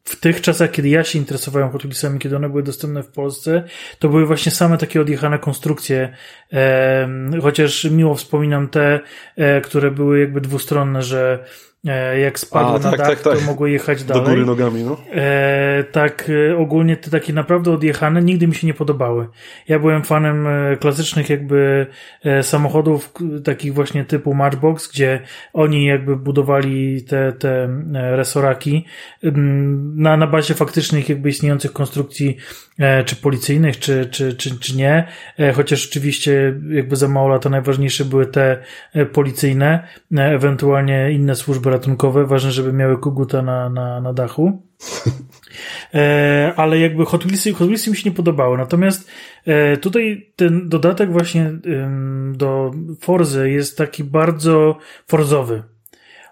[SPEAKER 4] w tych czasach, kiedy ja się interesowałem Hot Wheelsami, kiedy one były dostępne w Polsce, to były właśnie same takie odjechane konstrukcje, chociaż miło wspominam te, które były jakby dwustronne, że jak spadły
[SPEAKER 1] A,
[SPEAKER 4] na
[SPEAKER 1] tak,
[SPEAKER 4] dach,
[SPEAKER 1] tak, tak.
[SPEAKER 4] to mogły jechać
[SPEAKER 1] Do
[SPEAKER 4] dalej.
[SPEAKER 1] góry nogami, no.
[SPEAKER 4] E, tak, e, ogólnie te takie naprawdę odjechane nigdy mi się nie podobały. Ja byłem fanem e, klasycznych jakby e, samochodów, takich właśnie typu Matchbox, gdzie oni jakby budowali te, te e, resoraki na, na bazie faktycznych jakby istniejących konstrukcji e, czy policyjnych, czy, czy, czy, czy nie. E, chociaż oczywiście jakby za mało lata najważniejsze były te e, policyjne, e, ewentualnie inne służby ratunkowe. Ważne, żeby miały koguta na, na, na dachu. E, ale jakby Hot Wheelsy, Hot Wheelsy mi się nie podobały. Natomiast e, tutaj ten dodatek właśnie do Forzy jest taki bardzo forzowy.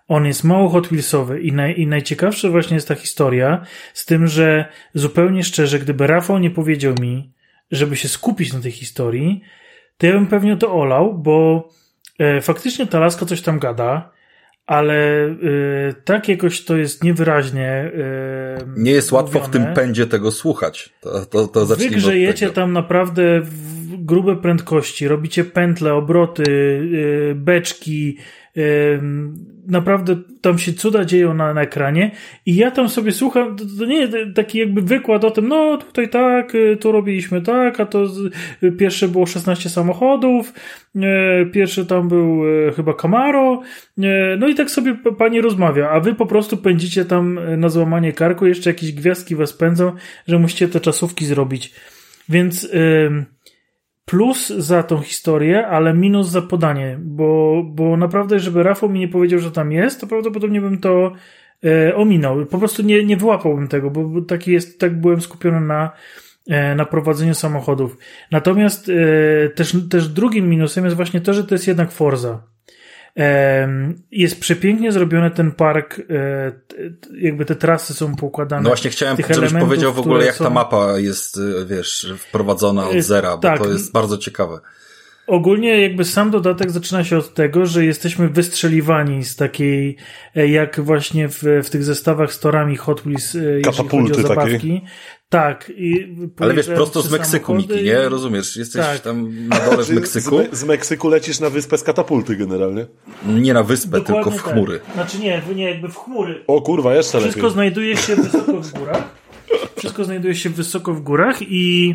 [SPEAKER 4] On jest mało Hot Wheelsowy i, naj, i najciekawsza właśnie jest ta historia z tym, że zupełnie szczerze, gdyby Rafał nie powiedział mi, żeby się skupić na tej historii, to ja bym pewnie to olał, bo e, faktycznie ta laska coś tam gada, ale e, tak jakoś to jest niewyraźnie e,
[SPEAKER 3] Nie jest łatwo w tym
[SPEAKER 4] mówione.
[SPEAKER 3] pędzie tego słuchać. To, to, to
[SPEAKER 4] Wy
[SPEAKER 3] zacznijmy od
[SPEAKER 4] grzejecie
[SPEAKER 3] tego.
[SPEAKER 4] tam naprawdę w grube prędkości, robicie pętle, obroty, yy, beczki, naprawdę tam się cuda dzieją na, na ekranie i ja tam sobie słucham, to, to nie jest taki jakby wykład o tym, no tutaj tak, y, tu robiliśmy tak, a to y, pierwsze było 16 samochodów, y, pierwszy tam był chyba Camaro, no i tak sobie pani rozmawia, a wy po prostu pędzicie tam na złamanie karku, jeszcze jakieś gwiazdki was pędzą, że musicie te czasówki zrobić. Więc plus za tą historię, ale minus za podanie, bo, bo naprawdę, żeby Rafał mi nie powiedział, że tam jest, to prawdopodobnie bym to e, ominął. Po prostu nie, nie wyłapałbym tego, bo taki jest, tak byłem skupiony na, e, na prowadzeniu samochodów. Natomiast e, też, też drugim minusem jest właśnie to, że to jest jednak Forza. Jest przepięknie zrobiony ten park, e, jakby te trasy są poukładane.
[SPEAKER 3] No właśnie chciałem, żebyś powiedział w ogóle, jak ta
[SPEAKER 4] są-
[SPEAKER 3] mapa jest, y, wiesz, wprowadzona od
[SPEAKER 4] Y,
[SPEAKER 3] zera, bo
[SPEAKER 4] tak.
[SPEAKER 3] to jest bardzo ciekawe.
[SPEAKER 4] Ogólnie jakby sam dodatek zaczyna się od tego, że jesteśmy wystrzeliwani z takiej, e, jak właśnie w, w tych zestawach z torami Hot Wheels, e, jeśli chodzi
[SPEAKER 1] Katapulty
[SPEAKER 4] o zabawki.
[SPEAKER 1] takiej.
[SPEAKER 4] Tak. I
[SPEAKER 3] Ale wiesz, prosto z Meksyku, Miki, nie? Rozumiesz? Jesteś
[SPEAKER 4] Tak.
[SPEAKER 3] tam na dole w
[SPEAKER 1] Ty
[SPEAKER 3] Meksyku,
[SPEAKER 1] Z, z Meksyku lecisz na wyspę z katapulty generalnie.
[SPEAKER 3] nie na wyspę,
[SPEAKER 4] Dokładnie
[SPEAKER 3] tylko w
[SPEAKER 4] tak.
[SPEAKER 3] chmury.
[SPEAKER 4] Znaczy nie, nie, jakby w chmury.
[SPEAKER 1] O kurwa, jeszcze
[SPEAKER 4] Wszystko
[SPEAKER 1] lepiej.
[SPEAKER 4] znajduje się wysoko w górach. Wszystko znajduje się wysoko w górach i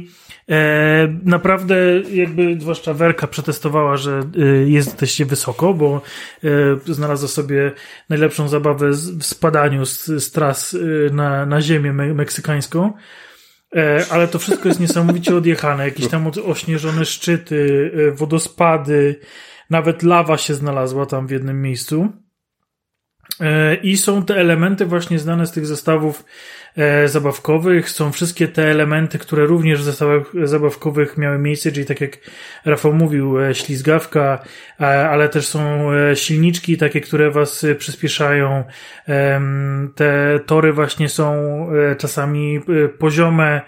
[SPEAKER 4] naprawdę jakby zwłaszcza Werka przetestowała, że e, jesteście wysoko, bo e, znalazła sobie najlepszą zabawę w spadaniu z, z tras e, na, na ziemię me, meksykańską. E, ale to wszystko jest niesamowicie odjechane. Jakieś tam ośnieżone szczyty, e, wodospady, nawet lawa się znalazła tam w jednym miejscu. E, I są te elementy właśnie znane z tych zestawów e, zabawkowych. Są wszystkie te elementy, które również w zestawach zabawkowych miały miejsce, czyli tak jak Rafał mówił, e, ślizgawka, ale też są silniczki takie, które was przyspieszają. Te tory właśnie są czasami poziome,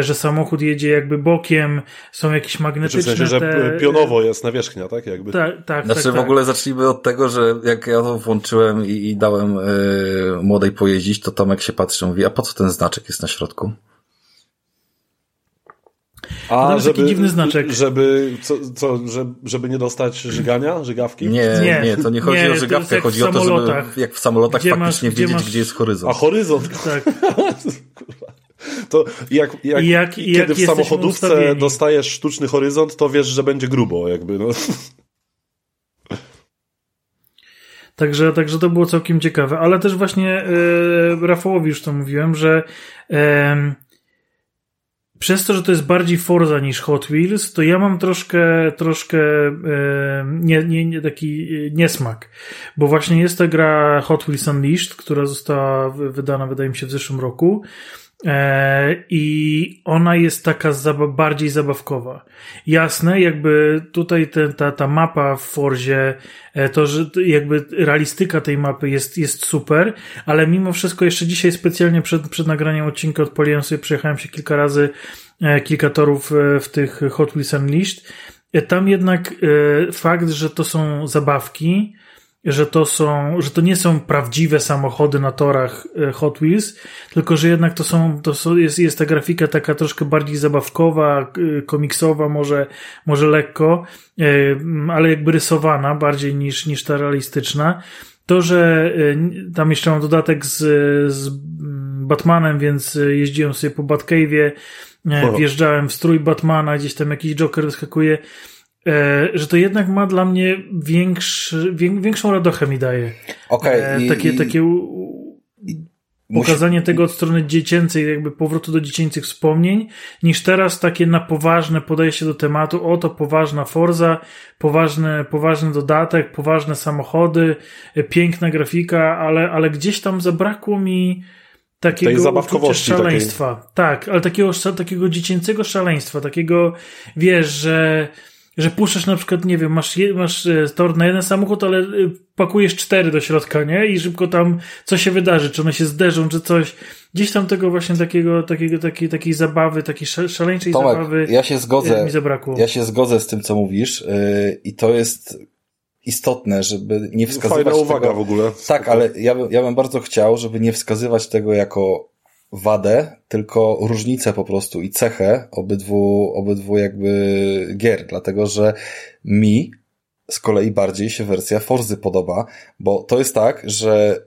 [SPEAKER 4] że samochód jedzie jakby bokiem, są jakieś magnetyczne...
[SPEAKER 1] W sensie, że
[SPEAKER 4] te...
[SPEAKER 1] pionowo jest nawierzchnia, tak? Jakby.
[SPEAKER 4] Tak, tak,
[SPEAKER 3] Znaczy
[SPEAKER 4] tak,
[SPEAKER 3] w
[SPEAKER 4] tak.
[SPEAKER 3] ogóle zacznijmy od tego, że jak ja to włączyłem i, i dałem y, młodej pojeździć, to Tomek się patrzy i mówi, a po co ten znaczek jest na środku?
[SPEAKER 1] A,
[SPEAKER 4] To jest taki dziwny znaczek.
[SPEAKER 1] Żeby, co, co, żeby, żeby nie dostać żygania, żygawki?
[SPEAKER 3] Nie,
[SPEAKER 4] Nie,
[SPEAKER 3] nie, to nie chodzi
[SPEAKER 4] nie,
[SPEAKER 3] o żygawkę, chodzi o to, żeby jak w samolotach
[SPEAKER 4] Gdzie
[SPEAKER 3] faktycznie
[SPEAKER 4] masz- gdzie
[SPEAKER 1] A
[SPEAKER 3] wiedzieć,
[SPEAKER 4] masz-
[SPEAKER 3] gdzie jest horyzont.
[SPEAKER 1] horyzont.
[SPEAKER 4] Tak.
[SPEAKER 1] To jak, jak,
[SPEAKER 4] jak- i jak
[SPEAKER 1] kiedy w samochodówce
[SPEAKER 4] ustawieni.
[SPEAKER 1] dostajesz sztuczny horyzont, to wiesz, że będzie grubo, jakby. No.
[SPEAKER 4] Także, także to było całkiem ciekawe, ale też właśnie e, Rafałowi już to mówiłem, że e, przez to, że to jest bardziej Forza niż Hot Wheels, to ja mam troszkę, troszkę e, nie, nie, nie, taki e, niesmak, bo właśnie jest ta gra Hot Wheels Unleashed, która została wy- wydana, wydaje mi się, w zeszłym roku. E, I ona jest taka zaba bardziej zabawkowa. Jasne, jakby tutaj te, ta, ta mapa w Forzie, e, to, że jakby realistyka tej mapy jest, jest super, ale mimo wszystko jeszcze dzisiaj specjalnie przed, przed nagraniem odcinka odpaliłem sobie, przejechałem się kilka razy, e, kilka torów w tych Hot Wheels Unleashed. Tam jednak fakt, że to są zabawki, że to są, że to nie są prawdziwe samochody na torach e, Hot Wheels, tylko że jednak to są, to są, jest, jest ta grafika taka troszkę bardziej zabawkowa, e, komiksowa, może, może lekko, e, ale jakby rysowana bardziej niż, niż ta realistyczna. To, że tam jeszcze mam dodatek z, z mm, Batmanem, więc jeździłem sobie po Batcave'ie, wjeżdżałem w strój Batmana, gdzieś tam jakiś Joker wyskakuje, że to jednak ma dla mnie większy, wię, większą radochę mi daje.
[SPEAKER 3] Okej,
[SPEAKER 4] E, takie,
[SPEAKER 3] i-
[SPEAKER 4] takie u, u,
[SPEAKER 3] musi-
[SPEAKER 4] pokazanie tego od strony dziecięcej, jakby powrotu do dziecięcych wspomnień, niż teraz takie na poważne podejście do tematu, oto poważna Forza, poważny, poważny dodatek, poważne samochody, e, piękna grafika, ale, ale gdzieś tam zabrakło mi takiego uczucia szaleństwa. Tak, ale takiego, takiego dziecięcego szaleństwa, takiego, wiesz, że że puszczasz na przykład, nie wiem, masz, je, masz e, tor na jeden samochód, ale e, pakujesz cztery do środka, nie? I szybko tam co się wydarzy, czy one się zderzą, czy coś. Gdzieś tam tego właśnie takiego, takiego, takiej, takiej zabawy, takiej sza- szaleńczej
[SPEAKER 3] Tomek,
[SPEAKER 4] zabawy
[SPEAKER 3] ja się zgodzę.
[SPEAKER 4] e, mi zabrakło.
[SPEAKER 3] Ja się zgodzę z tym, co mówisz yy, i to jest istotne, żeby nie wskazywać
[SPEAKER 1] Fajna uwaga
[SPEAKER 3] tego...
[SPEAKER 1] w ogóle.
[SPEAKER 3] Tak, ale ja, bym- ja bym bardzo chciał, żeby nie wskazywać tego jako wadę, tylko różnicę po prostu i cechę obydwu, obydwu jakby gier, dlatego że mi z kolei bardziej się wersja Forzy podoba, bo to jest tak, że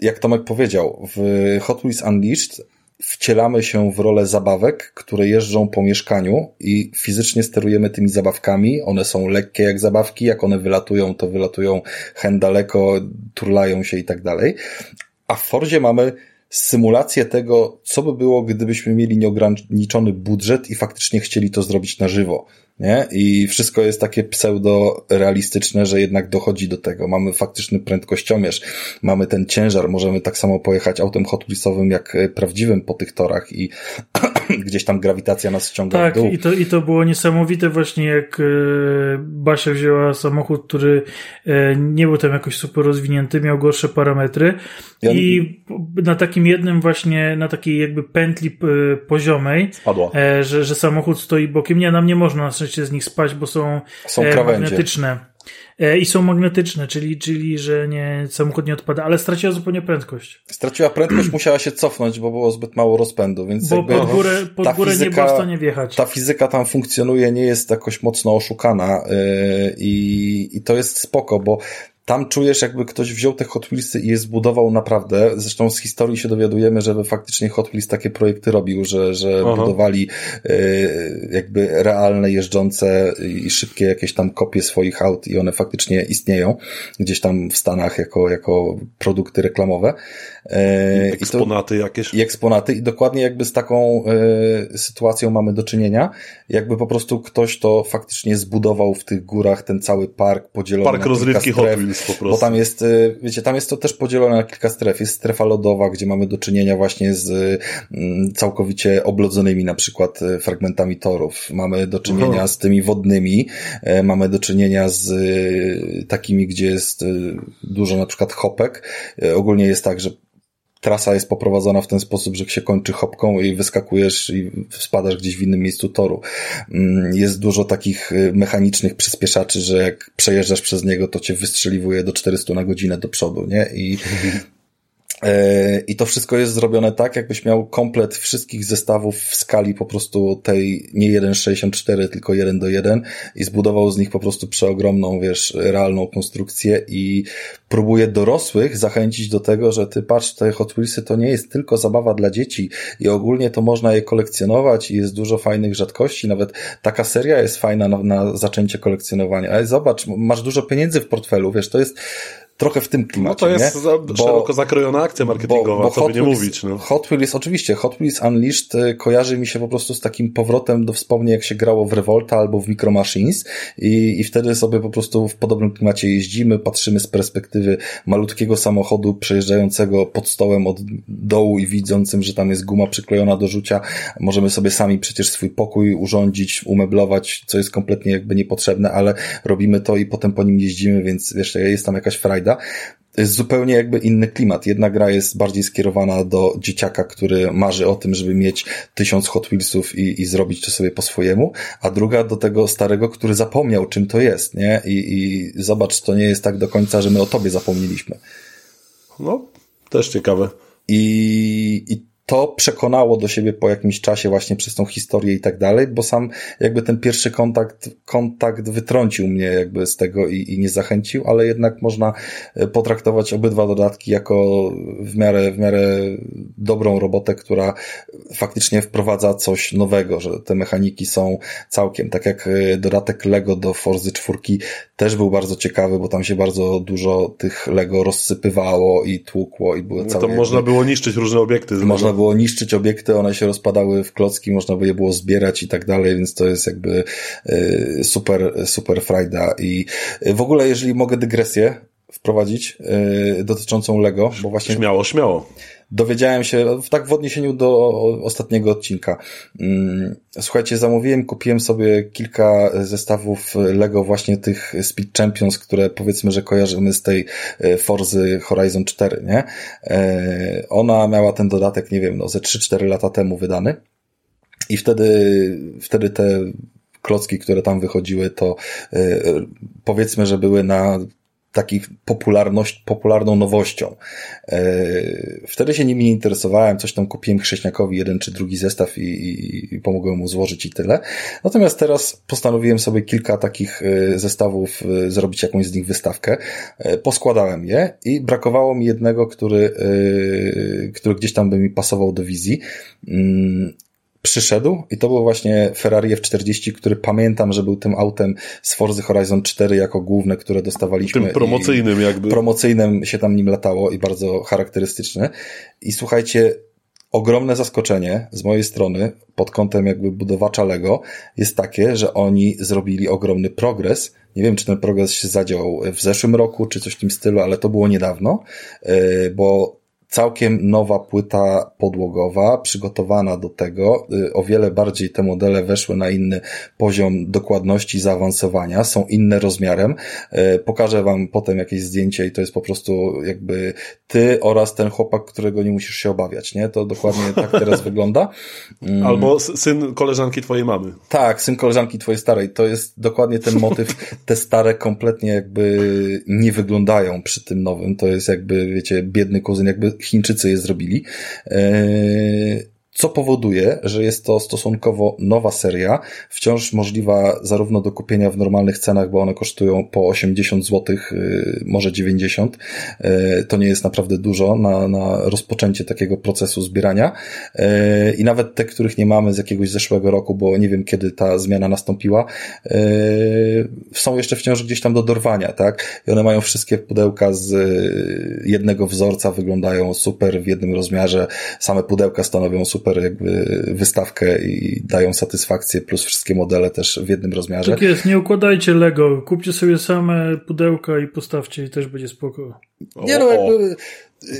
[SPEAKER 3] jak Tomek powiedział, w Hot Wheels Unleashed wcielamy się w rolę zabawek, które jeżdżą po mieszkaniu i fizycznie sterujemy tymi zabawkami. One są lekkie jak zabawki, jak one wylatują, to wylatują hen daleko, turlają się i tak dalej. A w Fordzie mamy symulację tego, co by było, gdybyśmy mieli nieograniczony budżet i faktycznie chcieli to zrobić na żywo. Nie? I wszystko jest takie pseudo-realistyczne, że jednak dochodzi do tego. Mamy faktyczny prędkościomierz, mamy ten ciężar, możemy tak samo pojechać autem Hot jak e, prawdziwym po tych torach i gdzieś tam grawitacja nas ściąga
[SPEAKER 4] Tak,
[SPEAKER 3] w dół.
[SPEAKER 4] i to, i to było niesamowite właśnie jak e, Basia wzięła samochód, który e, nie był tam jakoś super rozwinięty, miał gorsze parametry
[SPEAKER 3] I on-
[SPEAKER 4] i na takim jednym właśnie, na takiej jakby pętli e, poziomej,
[SPEAKER 1] Spadła.
[SPEAKER 4] że, że samochód stoi bokiem. Nie, nam nie można na szczęście z nich spać, bo są,
[SPEAKER 3] Są krawędzie.
[SPEAKER 4] magnetyczne. E, I są magnetyczne, czyli, czyli że nie, samochód nie odpada, ale straciła zupełnie prędkość.
[SPEAKER 3] Straciła prędkość, musiała się cofnąć, bo było zbyt mało rozpędu, więc
[SPEAKER 4] Bo
[SPEAKER 3] jakby
[SPEAKER 4] pod górę, pod górę nie
[SPEAKER 3] fizyka-
[SPEAKER 4] była w stanie wjechać.
[SPEAKER 3] ta fizyka tam funkcjonuje, nie jest jakoś mocno oszukana yy, i, i to jest spoko, bo tam czujesz, jakby ktoś wziął te Hot Wheelsy i je zbudował naprawdę. Zresztą z historii się dowiadujemy, że faktycznie Hot Wheels takie projekty robił, że, że
[SPEAKER 1] Aha.
[SPEAKER 3] budowali yy, jakby realne, jeżdżące i szybkie jakieś tam kopie swoich aut i one faktycznie istnieją gdzieś tam w Stanach jako, jako produkty reklamowe. Yy, i to-
[SPEAKER 1] Eksponaty jakieś.
[SPEAKER 3] i eksponaty i dokładnie jakby z taką e, sytuacją mamy do czynienia, jakby po prostu ktoś to faktycznie zbudował w tych górach ten cały park podzielony
[SPEAKER 1] Park
[SPEAKER 3] na kilka
[SPEAKER 1] rozrywki Hot
[SPEAKER 3] stref,
[SPEAKER 1] Wheels po prostu.
[SPEAKER 3] bo tam jest, e, wiecie, tam jest to też podzielone na kilka stref. Jest strefa lodowa, gdzie mamy do czynienia właśnie z mm, całkowicie oblodzonymi na przykład e, fragmentami torów. Mamy do czynienia
[SPEAKER 1] Aha.
[SPEAKER 3] z tymi wodnymi, e, mamy do czynienia z e, takimi, gdzie jest dużo na przykład hopek. Ogólnie jest tak, że trasa jest poprowadzona w ten sposób, że się kończy hopką i wyskakujesz i spadasz gdzieś w innym miejscu toru. Mm, jest dużo takich y, mechanicznych przyspieszaczy, że jak przejeżdżasz przez niego, to cię wystrzeliwuje do 400 na godzinę do przodu, nie? I I to wszystko jest zrobione tak, jakbyś miał komplet wszystkich zestawów w skali po prostu tej nie 1.64, tylko 1 do 1 i zbudował z nich po prostu przeogromną, wiesz, realną konstrukcję i próbuje dorosłych zachęcić do tego, że ty patrz, te Hot Wheelsy to nie jest tylko zabawa dla dzieci i ogólnie to można je kolekcjonować i jest dużo fajnych rzadkości, nawet taka seria jest fajna na, na zaczęcie kolekcjonowania, ale zobacz, masz dużo pieniędzy w portfelu, wiesz, to jest trochę w tym klimacie.
[SPEAKER 1] No to jest
[SPEAKER 3] nie?
[SPEAKER 1] Bo, szeroko zakrojona akcja marketingowa, bo, bo co by nie Wheels, mówić. No.
[SPEAKER 3] Hot Wheels, oczywiście, Hot Wheels Unleashed y, kojarzy mi się po prostu z takim powrotem do wspomnień, jak się grało w Revolta albo w Micro Machines i, i wtedy sobie po prostu w podobnym klimacie jeździmy, patrzymy z perspektywy malutkiego samochodu przejeżdżającego pod stołem od dołu i widzącym, że tam jest guma przyklejona do rzucia. Możemy sobie sami przecież swój pokój urządzić, umeblować, co jest kompletnie jakby niepotrzebne, ale robimy to i potem po nim jeździmy, więc wiesz, jest tam jakaś frajda To jest zupełnie jakby inny klimat. Jedna gra jest bardziej skierowana do dzieciaka, który marzy o tym, żeby mieć tysiąc Hot Wheelsów i, i zrobić to sobie po swojemu, a druga do tego starego, który zapomniał, czym to jest, nie? I, I zobacz, to nie jest tak do końca, że my o tobie zapomnieliśmy.
[SPEAKER 1] No, też ciekawe.
[SPEAKER 3] I, i to przekonało do siebie po jakimś czasie właśnie przez tą historię i tak dalej, bo sam jakby ten pierwszy kontakt, kontakt wytrącił mnie jakby z tego i, i nie zachęcił, ale jednak można e, potraktować obydwa dodatki jako w miarę, w miarę dobrą robotę, która faktycznie wprowadza coś nowego, że te mechaniki są całkiem, tak jak e, dodatek Lego do Forzy 4 też był bardzo ciekawy, bo tam się bardzo dużo tych Lego rozsypywało i tłukło i były
[SPEAKER 1] no
[SPEAKER 3] całe...
[SPEAKER 1] To jakby... można było niszczyć różne obiekty.
[SPEAKER 3] Można było niszczyć obiekty, one się rozpadały w klocki, można by je było zbierać i tak dalej, więc to jest jakby e, super, super frajda. I e, w ogóle jeżeli mogę dygresję wprowadzić e, dotyczącą Lego, bo właśnie...
[SPEAKER 1] Śmiało, śmiało
[SPEAKER 3] dowiedziałem się, tak w odniesieniu do ostatniego odcinka. Mm, słuchajcie, zamówiłem, kupiłem sobie kilka zestawów Lego właśnie tych Speed Champions, które powiedzmy, że kojarzymy z tej e, Forzy Horizon 4, nie? E, ona miała ten dodatek, nie wiem, no ze 3-4 lata temu wydany. I wtedy, wtedy te klocki, które tam wychodziły, to e, powiedzmy, że były na takich popularność, popularną nowością. E, wtedy się nimi nie interesowałem, coś tam kupiłem chrześniakowi jeden czy drugi zestaw i, i, i pomogłem mu złożyć i tyle. Natomiast teraz postanowiłem sobie kilka takich e, zestawów e, zrobić jakąś z nich wystawkę. Poskładałem je i brakowało mi jednego, który, który gdzieś tam by mi pasował do wizji. Przyszedł i to był właśnie Ferrari F40, który pamiętam, że był tym autem z Forza Horizon 4 jako główne, które dostawaliśmy.
[SPEAKER 1] Tym promocyjnym jakby.
[SPEAKER 3] Promocyjnym się tam nim latało i bardzo charakterystyczne. I słuchajcie, ogromne zaskoczenie z mojej strony pod kątem jakby budowacza Lego jest takie, że oni zrobili ogromny progres. Nie wiem, czy ten progres się zadział w zeszłym roku, czy coś w tym stylu, ale to było niedawno, e, bo całkiem nowa płyta podłogowa, przygotowana do tego. Y, o wiele bardziej te modele weszły na inny poziom dokładności, zaawansowania, są inne rozmiarem. Y, pokażę wam potem jakieś zdjęcie i to jest po prostu jakby ty oraz ten chłopak, którego nie musisz się obawiać, nie? To dokładnie tak teraz wygląda.
[SPEAKER 1] Mm. Albo syn koleżanki twojej mamy.
[SPEAKER 3] Tak, syn koleżanki twojej starej. To jest dokładnie ten motyw. Te stare kompletnie jakby nie wyglądają przy tym nowym. To jest jakby, wiecie, biedny kuzyn, jakby Chińczycy je zrobili. E, co powoduje, że jest to stosunkowo nowa seria, wciąż możliwa zarówno do kupienia w normalnych cenach, bo one kosztują po 80 zł, y, może 90. Y, to nie jest naprawdę dużo na, na rozpoczęcie takiego procesu zbierania. Y, I nawet te, których nie mamy z jakiegoś zeszłego roku, bo nie wiem kiedy ta zmiana nastąpiła, są jeszcze wciąż gdzieś tam do dorwania, tak? I one mają wszystkie pudełka z jednego wzorca, wyglądają super w jednym rozmiarze, same pudełka stanowią super super jakby wystawkę i dają satysfakcję, plus wszystkie modele też w jednym rozmiarze.
[SPEAKER 4] Tak jest, nie układajcie Lego, kupcie sobie same pudełka i postawcie i też będzie spoko.
[SPEAKER 3] Nie no, jakby...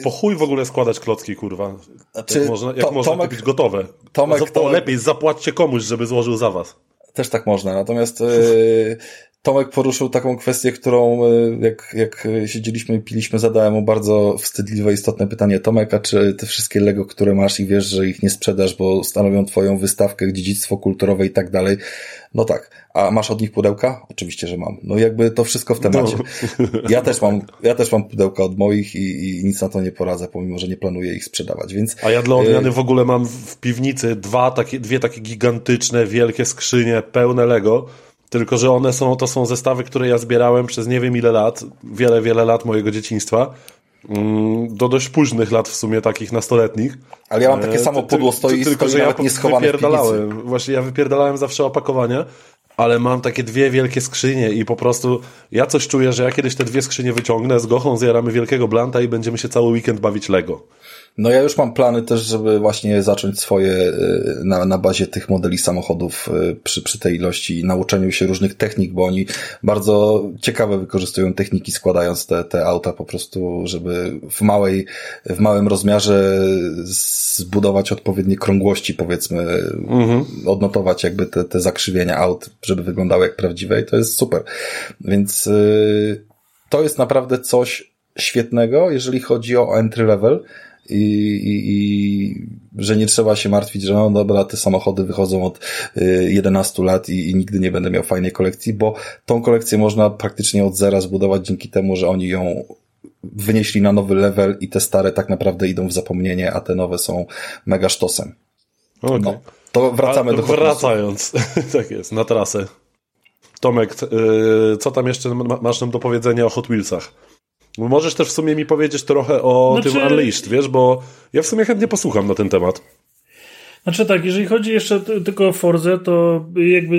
[SPEAKER 1] Po chuj w ogóle składać klocki, kurwa. Znaczy, jak można, jak to, można Tomek, być gotowe. Tomek, to Tomek, lepiej zapłaćcie komuś, żeby złożył za was.
[SPEAKER 3] Też tak można, natomiast yy, Tomek poruszył taką kwestię, którą e, jak, jak siedzieliśmy i piliśmy, zadałem mu bardzo wstydliwe, istotne pytanie. Tomek, a czy te wszystkie Lego, które masz i wiesz, że ich nie sprzedasz, bo stanowią twoją wystawkę, dziedzictwo kulturowe i tak dalej, no tak. A masz od nich pudełka? Oczywiście, że mam. No jakby to wszystko w temacie. No. Ja też mam, ja też mam pudełka od moich i, i nic na to nie poradzę, pomimo, że nie planuję ich sprzedawać, więc...
[SPEAKER 1] A ja dla odmiany w ogóle mam w piwnicy dwa takie, dwie takie gigantyczne, wielkie skrzynie pełne Lego, tylko, że one są, to są zestawy, które ja zbierałem przez nie wiem ile lat, wiele, wiele lat mojego dzieciństwa. Mm, do dość późnych lat w sumie takich nastoletnich.
[SPEAKER 3] Ale ja mam takie e, samo pudło, stoi, tylko, stoi że ja nie schowane
[SPEAKER 1] wypierdalałem. Właśnie ja wypierdalałem zawsze opakowania, ale mam takie dwie wielkie skrzynie i po prostu ja coś czuję, że ja kiedyś te dwie skrzynie wyciągnę, z Gochą zjaramy wielkiego blanta i będziemy się cały weekend bawić Lego.
[SPEAKER 3] No ja już mam plany też, żeby właśnie zacząć swoje y, na, na bazie tych modeli samochodów y, przy, przy tej ilości nauczeniu się różnych technik, bo oni bardzo ciekawe wykorzystują techniki składając te, te auta po prostu, żeby w małej, w małym rozmiarze zbudować odpowiednie krągłości powiedzmy, mhm. odnotować jakby te, te zakrzywienia aut, żeby wyglądały jak prawdziwe i to jest super. Więc yy, to jest naprawdę coś świetnego, jeżeli chodzi o entry level, i, i, i że nie trzeba się martwić, że no dobra, te samochody wychodzą od 11 y, lat i, i nigdy nie będę miał fajnej kolekcji, bo tą kolekcję można praktycznie od zera zbudować dzięki temu, że oni ją wynieśli na nowy level i te stare tak naprawdę idą w zapomnienie, a te nowe są mega sztosem.
[SPEAKER 1] Okay. No,
[SPEAKER 3] to wracamy a, do
[SPEAKER 1] Wracając, tak jest, na trasę. Tomek, y, co tam jeszcze masz nam do powiedzenia o Hot Wheelsach? Możesz też w sumie mi powiedzieć trochę o znaczy... tym Unleashed, wiesz, bo ja w sumie chętnie posłucham na ten temat.
[SPEAKER 4] Znaczy tak, jeżeli chodzi jeszcze tylko o Forze, to jakby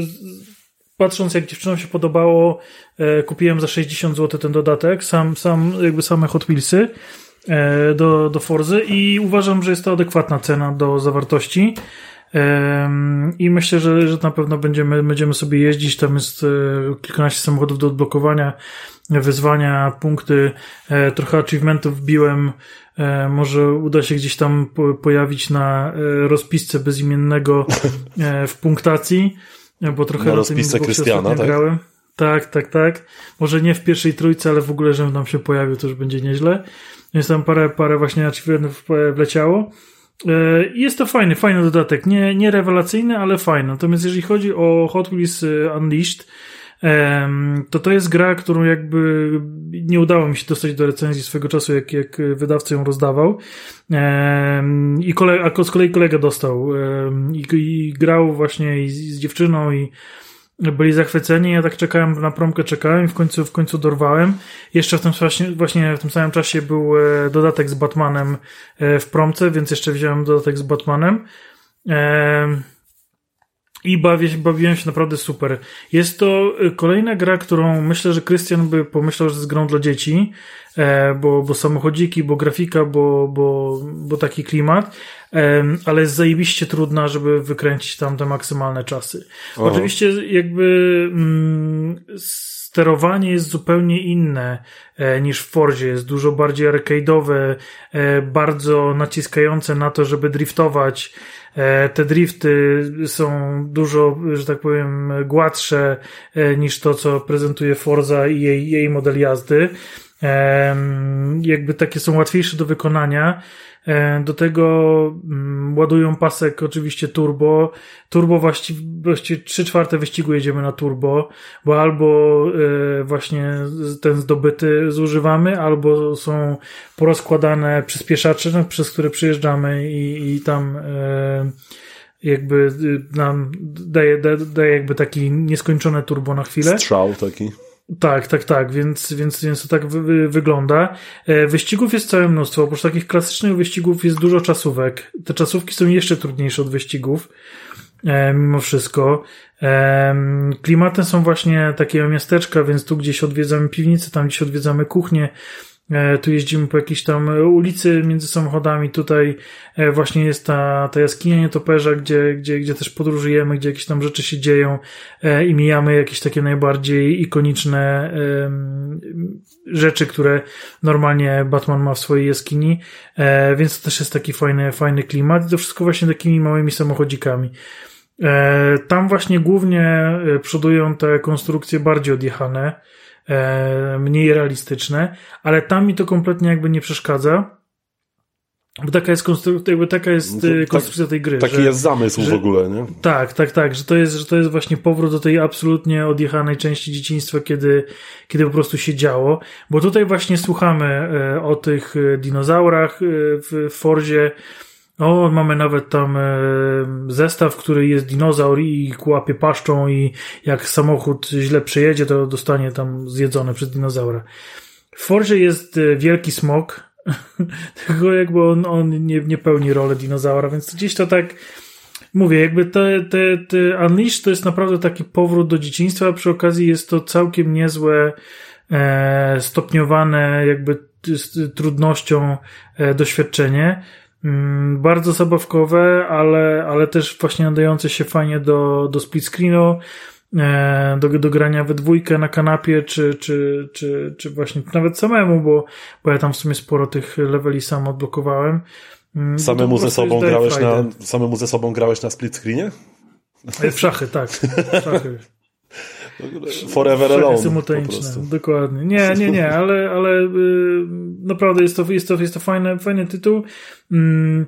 [SPEAKER 4] patrząc jak dziewczynom się podobało, e, kupiłem za 60 zł ten dodatek, sam, sam jakby same Hot Wheelsy e, do, do Forzy i uważam, że jest to adekwatna cena do zawartości. I myślę, że, że na pewno będziemy, będziemy sobie jeździć. Tam jest e, kilkanaście samochodów do odblokowania, wyzwania, punkty, e, trochę achievementów wbiłem. E, może uda się gdzieś tam pojawić na rozpisce bezimiennego w punktacji, bo trochę
[SPEAKER 1] na rozpisce Krystiana, tak? grałem.
[SPEAKER 4] Tak, tak, tak. Może nie w pierwszej trójce, ale w ogóle, żebym tam się pojawił, to już będzie nieźle. Więc tam parę, parę właśnie achievementów wleciało. E, jest to fajny, fajny dodatek. Nie, nie rewelacyjny, ale fajny. Natomiast jeżeli chodzi o Hot Wheels e, Unleashed, to to jest gra, którą jakby nie udało mi się dostać do recenzji swego czasu, jak, jak wydawca ją rozdawał. I kole, a z kolei kolega dostał i, i grał właśnie z, z dziewczyną i byli zachwyceni. Ja tak czekałem na promkę, czekałem i w końcu, w końcu dorwałem. Jeszcze w tym właśnie, właśnie w tym samym czasie był e, dodatek z Batmanem e, w promce, więc jeszcze wziąłem dodatek z Batmanem. I bawię, bawiłem się naprawdę super. Jest to e, kolejna gra, którą myślę, że Krystian by pomyślał, że jest grą dla dzieci, bo, bo samochodziki, bo grafika, bo, bo, bo taki klimat ale jest zajebiście trudna, żeby wykręcić tam te maksymalne czasy. O. Oczywiście jakby mm, sterowanie jest zupełnie inne e, niż w Forzie. Jest dużo bardziej arcade'owe, e, bardzo naciskające na to, żeby driftować. E, te drifty są dużo, że tak powiem, gładsze niż to, co prezentuje Forza i jej, jej model jazdy. Jakby takie są łatwiejsze do wykonania. Do tego mm, ładują pasek oczywiście turbo. Turbo właściwie, właściwie 3 czwarte wyścigu jedziemy na turbo, bo albo e, właśnie ten zdobyty zużywamy, albo są porozkładane przyspieszacze, no, przez które przyjeżdżamy i, i tam e, jakby y, nam daje, daje jakby taki nieskończone turbo na chwilę.
[SPEAKER 1] Strzał taki.
[SPEAKER 4] Tak, tak, tak, więc, więc, więc to tak wy, wygląda. E, wyścigów jest całe mnóstwo. Oprócz takich klasycznych wyścigów jest dużo czasówek. Te czasówki są jeszcze trudniejsze od wyścigów, e, mimo wszystko. E, klimaty są właśnie takie miasteczka, więc tu gdzieś odwiedzamy piwnicę, tam gdzieś odwiedzamy kuchnię, tu jeździmy po jakiejś tam ulicy między samochodami. Tutaj e, właśnie jest ta, ta jaskinia nietoperza, gdzie, gdzie, gdzie też podróżujemy, gdzie jakieś tam rzeczy się dzieją e, i mijamy jakieś takie najbardziej ikoniczne rzeczy, które normalnie Batman ma w swojej jaskini. Więc to też jest taki fajny, fajny klimat. I to wszystko właśnie takimi małymi samochodzikami. E, tam właśnie głównie e, przodują te konstrukcje bardziej odjechane, e, mniej realistyczne, ale tam mi to kompletnie jakby nie przeszkadza. Bo taka jest konstrukcja, jakby taka jest
[SPEAKER 1] No to
[SPEAKER 4] e,
[SPEAKER 1] tak-
[SPEAKER 4] konstrukcja tej gry.
[SPEAKER 1] Taki
[SPEAKER 4] że,
[SPEAKER 1] jest zamysł
[SPEAKER 4] że-
[SPEAKER 1] w ogóle, nie?
[SPEAKER 4] Tak, tak, tak, że to jest, że to jest właśnie powrót do tej absolutnie odjechanej części dzieciństwa, kiedy, kiedy po prostu się działo. Bo tutaj właśnie słuchamy e, o tych e, dinozaurach e, w Forzie. O, mamy nawet tam e, zestaw, który jest dinozaur i łapie paszczą i jak samochód źle przejedzie, to dostanie tam zjedzony przez dinozaura. W Forzie jest e, wielki smok, tylko jakby on, on nie, nie pełni rolę dinozaura, więc gdzieś to tak mówię, jakby te, te, te Unleashed to jest naprawdę taki powrót do dzieciństwa, a przy okazji jest to całkiem niezłe e, stopniowane jakby trudnością e, doświadczenie. Mm, bardzo zabawkowe, ale, ale też właśnie nadające się fajnie do, do split screenu, e, do, do grania we dwójkę na kanapie, czy, czy, czy, czy właśnie nawet samemu, bo, bo ja tam w sumie sporo tych leveli sam odblokowałem. Mm,
[SPEAKER 1] Samemu ze sobą grałeś na, samemu ze sobą grałeś na split screenie?
[SPEAKER 4] E, W szachy, tak. W szachy.
[SPEAKER 1] Forever alone
[SPEAKER 4] symultaniczne, dokładnie. Nie, nie, nie, ale, ale y, naprawdę jest to, jest to, jest to fajny, fajny tytuł. Mm,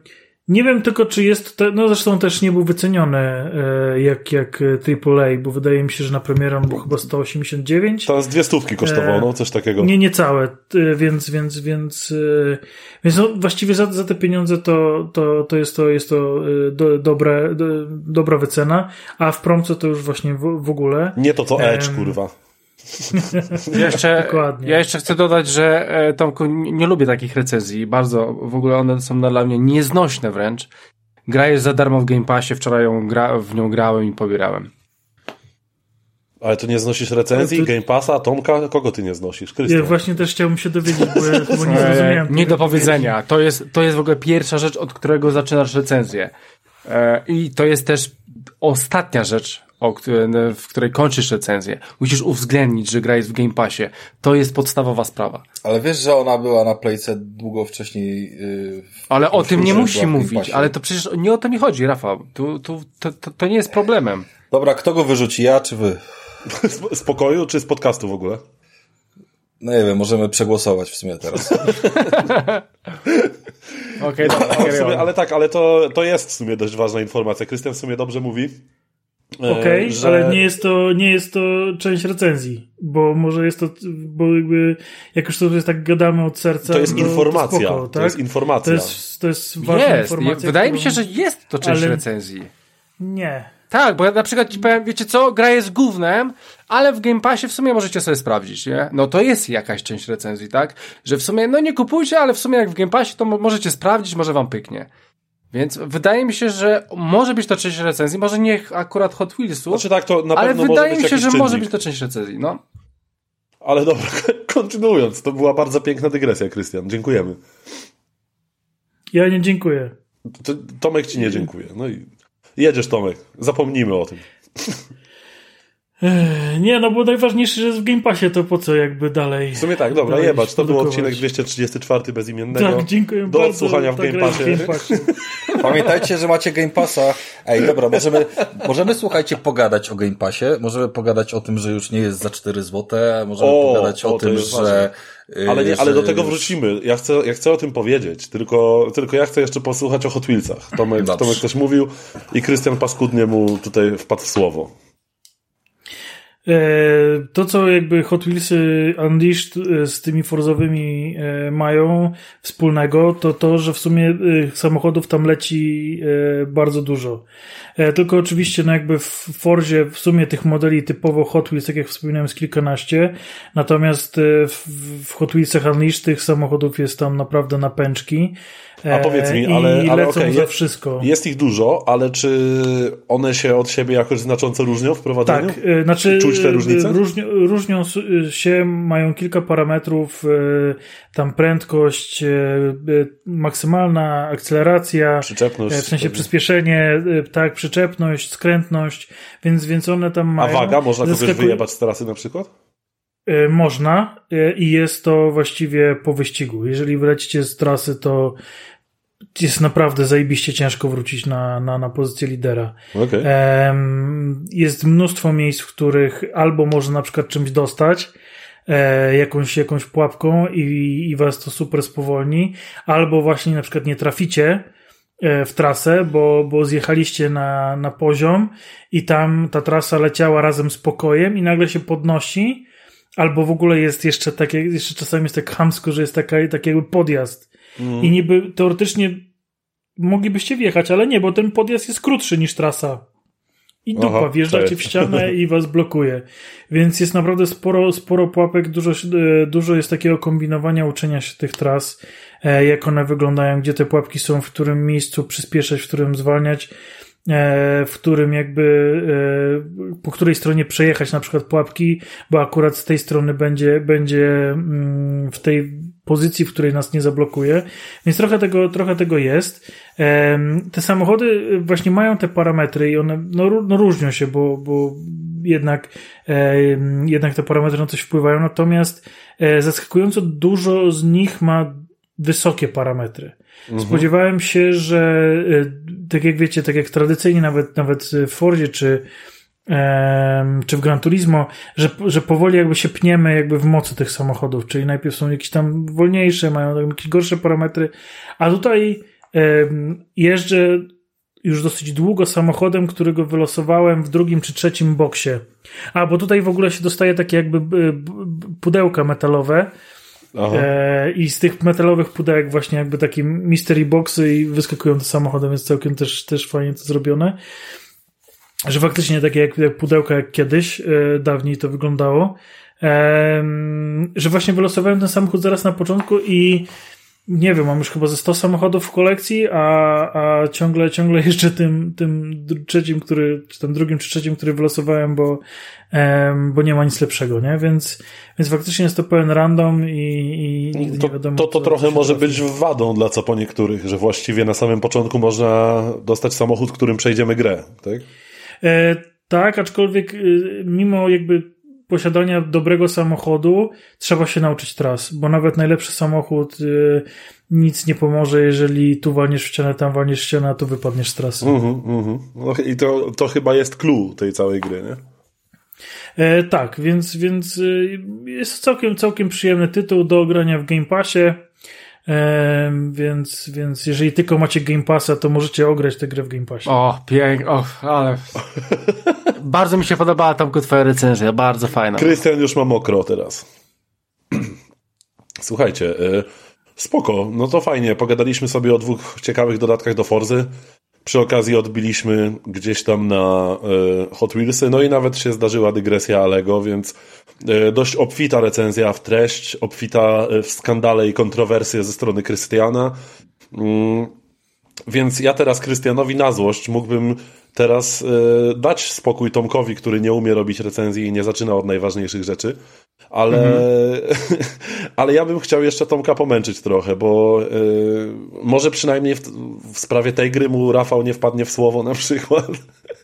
[SPEAKER 4] nie wiem tylko, czy jest, te, no zresztą też nie był wyceniony e, jak, jak AAA, bo wydaje mi się, że na premierę on był chyba 189.
[SPEAKER 1] Teraz dwie stówki kosztowało,
[SPEAKER 4] E,
[SPEAKER 1] no coś takiego.
[SPEAKER 4] Nie, niecałe, t- więc, więc, więc, y, więc no, właściwie za, za te pieniądze to, to, to jest to, jest to y, do, dobre, do, dobra wycena, a w promce to już właśnie w, w ogóle.
[SPEAKER 1] Nie to co Edge,
[SPEAKER 4] Em,
[SPEAKER 1] kurwa.
[SPEAKER 2] Jeszcze,
[SPEAKER 4] Dokładnie.
[SPEAKER 2] ja jeszcze chcę dodać, że e, Tomku, nie, nie lubię takich recenzji. Bardzo, w ogóle one są dla mnie nieznośne wręcz. Gra jest za darmo w Game Passie, wczoraj ją gra, w nią grałem i pobierałem.
[SPEAKER 1] Ale to nie znosisz recenzji,
[SPEAKER 4] ty-
[SPEAKER 1] Game Passa, Tomka? Kogo ty nie znosisz?
[SPEAKER 4] Ja
[SPEAKER 1] Krystian.
[SPEAKER 4] właśnie też chciałbym się dowiedzieć, bo ja chyba nie zrozumiałem.
[SPEAKER 2] nie do powiedzenia. To jest, to jest w ogóle pierwsza rzecz, od którego zaczynasz recenzję. E, I to jest też ostatnia rzecz, o, której- w której kończysz recenzję. Musisz uwzględnić, że gra jest w Game Passie. To jest podstawowa sprawa.
[SPEAKER 3] Ale wiesz, że ona była na playce długo wcześniej. Yy,
[SPEAKER 2] Ale o tym nie musi mówić, ale to przecież nie o to mi chodzi, Rafał. Tu, tu, to, to, to nie jest problemem.
[SPEAKER 3] Dobra, kto go wyrzuci, ja czy wy?
[SPEAKER 1] Z, z pokoju czy z podcastu w ogóle?
[SPEAKER 3] No nie wiem, możemy przegłosować w sumie teraz.
[SPEAKER 2] Okej,
[SPEAKER 1] sumie,
[SPEAKER 2] on.
[SPEAKER 1] ale tak, ale to, to jest w sumie dość ważna informacja. Krystian w sumie dobrze mówi. E,
[SPEAKER 4] Okej,
[SPEAKER 1] że-
[SPEAKER 4] ale nie jest, to, nie jest to część recenzji, bo może jest to, bo jakby, jak już sobie tak gadamy od serca.
[SPEAKER 1] To jest
[SPEAKER 4] no,
[SPEAKER 1] informacja.
[SPEAKER 4] spoko,
[SPEAKER 1] To
[SPEAKER 4] tak?
[SPEAKER 1] jest informacja.
[SPEAKER 4] To jest, to jest ważna
[SPEAKER 2] Jest.
[SPEAKER 4] informacja.
[SPEAKER 2] Wydaje mi się, że jest to część
[SPEAKER 4] Ale-
[SPEAKER 2] recenzji.
[SPEAKER 4] Nie.
[SPEAKER 2] Tak, bo ja na przykład ci powiem, wiecie co, gra jest gównem, ale w Game Passie w sumie możecie sobie sprawdzić, nie? No to jest jakaś część recenzji, tak? Że w sumie, no nie kupujcie, ale w sumie jak w Game Passie to mo- możecie sprawdzić, może wam pyknie. Więc wydaje mi się, że może być to część recenzji, może nie akurat Hot Wheelsów,
[SPEAKER 1] Znaczy tak, to na
[SPEAKER 2] ale
[SPEAKER 1] pewno
[SPEAKER 2] wydaje
[SPEAKER 1] może
[SPEAKER 2] mi się, że może
[SPEAKER 1] czynnik.
[SPEAKER 2] być to część recenzji, no.
[SPEAKER 1] Ale dobra, kontynuując, to była bardzo piękna dygresja, Krystian. Dziękujemy.
[SPEAKER 4] Ja nie dziękuję.
[SPEAKER 1] To, Tomek ci nie dziękuję. No i jedziesz, Tomek. Zapomnijmy o tym.
[SPEAKER 4] Nie, no bo najważniejsze, że jest w Game Passie, to po co jakby dalej.
[SPEAKER 1] W sumie tak, dobra, jebacz. To był odcinek 234 bezimiennego.
[SPEAKER 4] Tak, dziękuję
[SPEAKER 1] Do
[SPEAKER 4] bardzo.
[SPEAKER 1] odsłuchania w
[SPEAKER 4] Ta
[SPEAKER 1] Game Passie.
[SPEAKER 4] w Game Passie.
[SPEAKER 3] Pamiętajcie, że macie Game Passa. Ej, dobra, możemy, możemy słuchajcie, pogadać o Game Passie. Możemy pogadać o tym, że już nie jest za 4 złote. Możemy
[SPEAKER 1] O,
[SPEAKER 3] pogadać o,
[SPEAKER 1] o,
[SPEAKER 3] tym, że. y,
[SPEAKER 1] Ale, nie, ale do tego wrócimy. Ja chcę, ja chcę o tym powiedzieć, tylko, tylko ja chcę jeszcze posłuchać o Hot Wheelsach. Tomek,
[SPEAKER 3] Dobrze.
[SPEAKER 1] Tomek coś mówił i Krystian paskudnie mu tutaj wpadł w słowo.
[SPEAKER 4] E, To, co jakby Hot Wheelsy Unleashed e, z tymi Forzowymi e, mają wspólnego, to to, że w sumie samochodów tam leci bardzo dużo. E, Tylko oczywiście, no jakby w Forzie w sumie tych modeli typowo Hot Wheels, tak jak wspominałem, jest kilkanaście, natomiast e, w, Hot Wheelsach Unleashed tych samochodów jest tam naprawdę na pęczki. E,
[SPEAKER 1] A powiedz mi,
[SPEAKER 4] i
[SPEAKER 1] ale- ale
[SPEAKER 4] lecą
[SPEAKER 1] okej,
[SPEAKER 4] za wszystko.
[SPEAKER 1] Jest ich dużo, ale czy one się od siebie jakoś znacząco różnią w prowadzeniu?
[SPEAKER 4] Tak, e, znaczy
[SPEAKER 1] Czuć te
[SPEAKER 4] e,
[SPEAKER 1] różnice?
[SPEAKER 4] Różnią, różnią się, mają kilka parametrów, e, tam prędkość, e, e, maksymalna akceleracja,
[SPEAKER 1] Przyczepność.
[SPEAKER 4] e, w sensie
[SPEAKER 1] pewnie.
[SPEAKER 4] przyspieszenie, e, tak, przyczepność, skrętność, więc, więc one tam
[SPEAKER 1] A
[SPEAKER 4] mają.
[SPEAKER 1] waga? Można kogoś
[SPEAKER 4] Zaskakuje-
[SPEAKER 1] wyjebać z trasy na przykład?
[SPEAKER 4] E, Można e, i jest to właściwie po wyścigu. Jeżeli wylecicie z trasy, to jest naprawdę zajebiście ciężko wrócić na, na, na pozycję lidera. Em, Jest mnóstwo miejsc, w których albo można na przykład czymś dostać, e, jakąś, jakąś pułapką i, i was to super spowolni, albo właśnie na przykład nie traficie w trasę, bo, bo zjechaliście na, na poziom i tam ta trasa leciała razem z pokojem i nagle się podnosi, albo w ogóle jest jeszcze takie, jeszcze czasami jest tak chamsko, że jest taka, taki jakby podjazd i niby teoretycznie moglibyście wjechać, ale nie, bo ten podjazd jest krótszy niż trasa. I dupa,
[SPEAKER 1] Aha,
[SPEAKER 4] wjeżdżacie w ścianę i was blokuje. Więc jest naprawdę sporo, sporo pułapek, dużo, e, dużo jest takiego kombinowania, uczenia się tych tras, e, jak one wyglądają, gdzie te pułapki są, w którym miejscu przyspieszać, w którym zwalniać, e, w którym jakby, po której stronie przejechać na przykład pułapki, bo akurat z tej strony będzie, będzie mm, w tej pozycji, w której nas nie zablokuje. Więc trochę tego, trochę tego jest. Te samochody właśnie mają te parametry i one no, no różnią się, bo, bo jednak, jednak te parametry na coś wpływają. Natomiast e, zaskakująco dużo z nich ma wysokie parametry. Spodziewałem się, że e, tak jak wiecie, tak jak tradycyjnie nawet, nawet w Fordzie czy, czy w Gran Turismo, że, że powoli jakby się pniemy jakby w mocy tych samochodów, czyli najpierw są jakieś tam wolniejsze, mają jakieś gorsze parametry, a tutaj jeżdżę już dosyć długo samochodem, którego wylosowałem w drugim czy trzecim boksie. A, bo tutaj w ogóle się dostaje takie jakby pudełka metalowe. E, I z tych metalowych pudełek właśnie jakby takie mystery boxy i wyskakują te samochody, więc całkiem też, też fajnie to zrobione. Że faktycznie takie jak, jak pudełka jak kiedyś, e, dawniej to wyglądało. Em, że właśnie wylosowałem ten samochód zaraz na początku i nie wiem, mam już chyba ze 100 samochodów w kolekcji, a, a ciągle, ciągle jeszcze tym, tym trzecim, który, czy tym drugim czy trzecim, który wylosowałem, bo, bo nie ma nic lepszego, nie? Więc, więc faktycznie jest to pełen random i, i nigdy
[SPEAKER 1] To,
[SPEAKER 4] nie wiadomo.
[SPEAKER 1] to, to
[SPEAKER 4] co-
[SPEAKER 1] trochę może
[SPEAKER 4] trafi.
[SPEAKER 1] być wadą dla co po niektórych, że właściwie na samym początku można dostać samochód, którym przejdziemy grę, tak?
[SPEAKER 4] E, tak, aczkolwiek y, mimo jakby posiadania dobrego samochodu trzeba się nauczyć tras, bo nawet najlepszy samochód y, nic nie pomoże, jeżeli tu walniesz w ścianę, tam walniesz w ścianę, a tu wypadniesz z trasy.
[SPEAKER 1] Mhm, mhm. No, I to, to chyba jest clue tej całej gry, nie?
[SPEAKER 4] E, tak, więc, więc jest całkiem, całkiem przyjemny tytuł do grania w Game Passie. Więc, więc jeżeli tylko macie Game Passa, to możecie ograć tę grę w Game Passie.
[SPEAKER 2] O, pięknie, o, ale... bardzo mi się podobała tam twoja recenzja, bardzo fajna.
[SPEAKER 1] Krystian już ma mokro teraz. Słuchajcie, y, spoko, no to fajnie. Pogadaliśmy sobie o dwóch ciekawych dodatkach do Forzy. Przy okazji odbiliśmy gdzieś tam na y, Hot Wheelsy, no i nawet się zdarzyła dygresja Alego, więc y, dość obfita recenzja w treść, obfita y, w skandale i kontrowersje ze strony Krystiana. Mm, Więc ja teraz Krystianowi na złość mógłbym teraz e, dać spokój Tomkowi, który nie umie robić recenzji i nie zaczyna od najważniejszych rzeczy. Ale, ale ja bym chciał jeszcze Tomka pomęczyć trochę, bo e, może przynajmniej w, w sprawie tej gry mu Rafał nie wpadnie w słowo na przykład.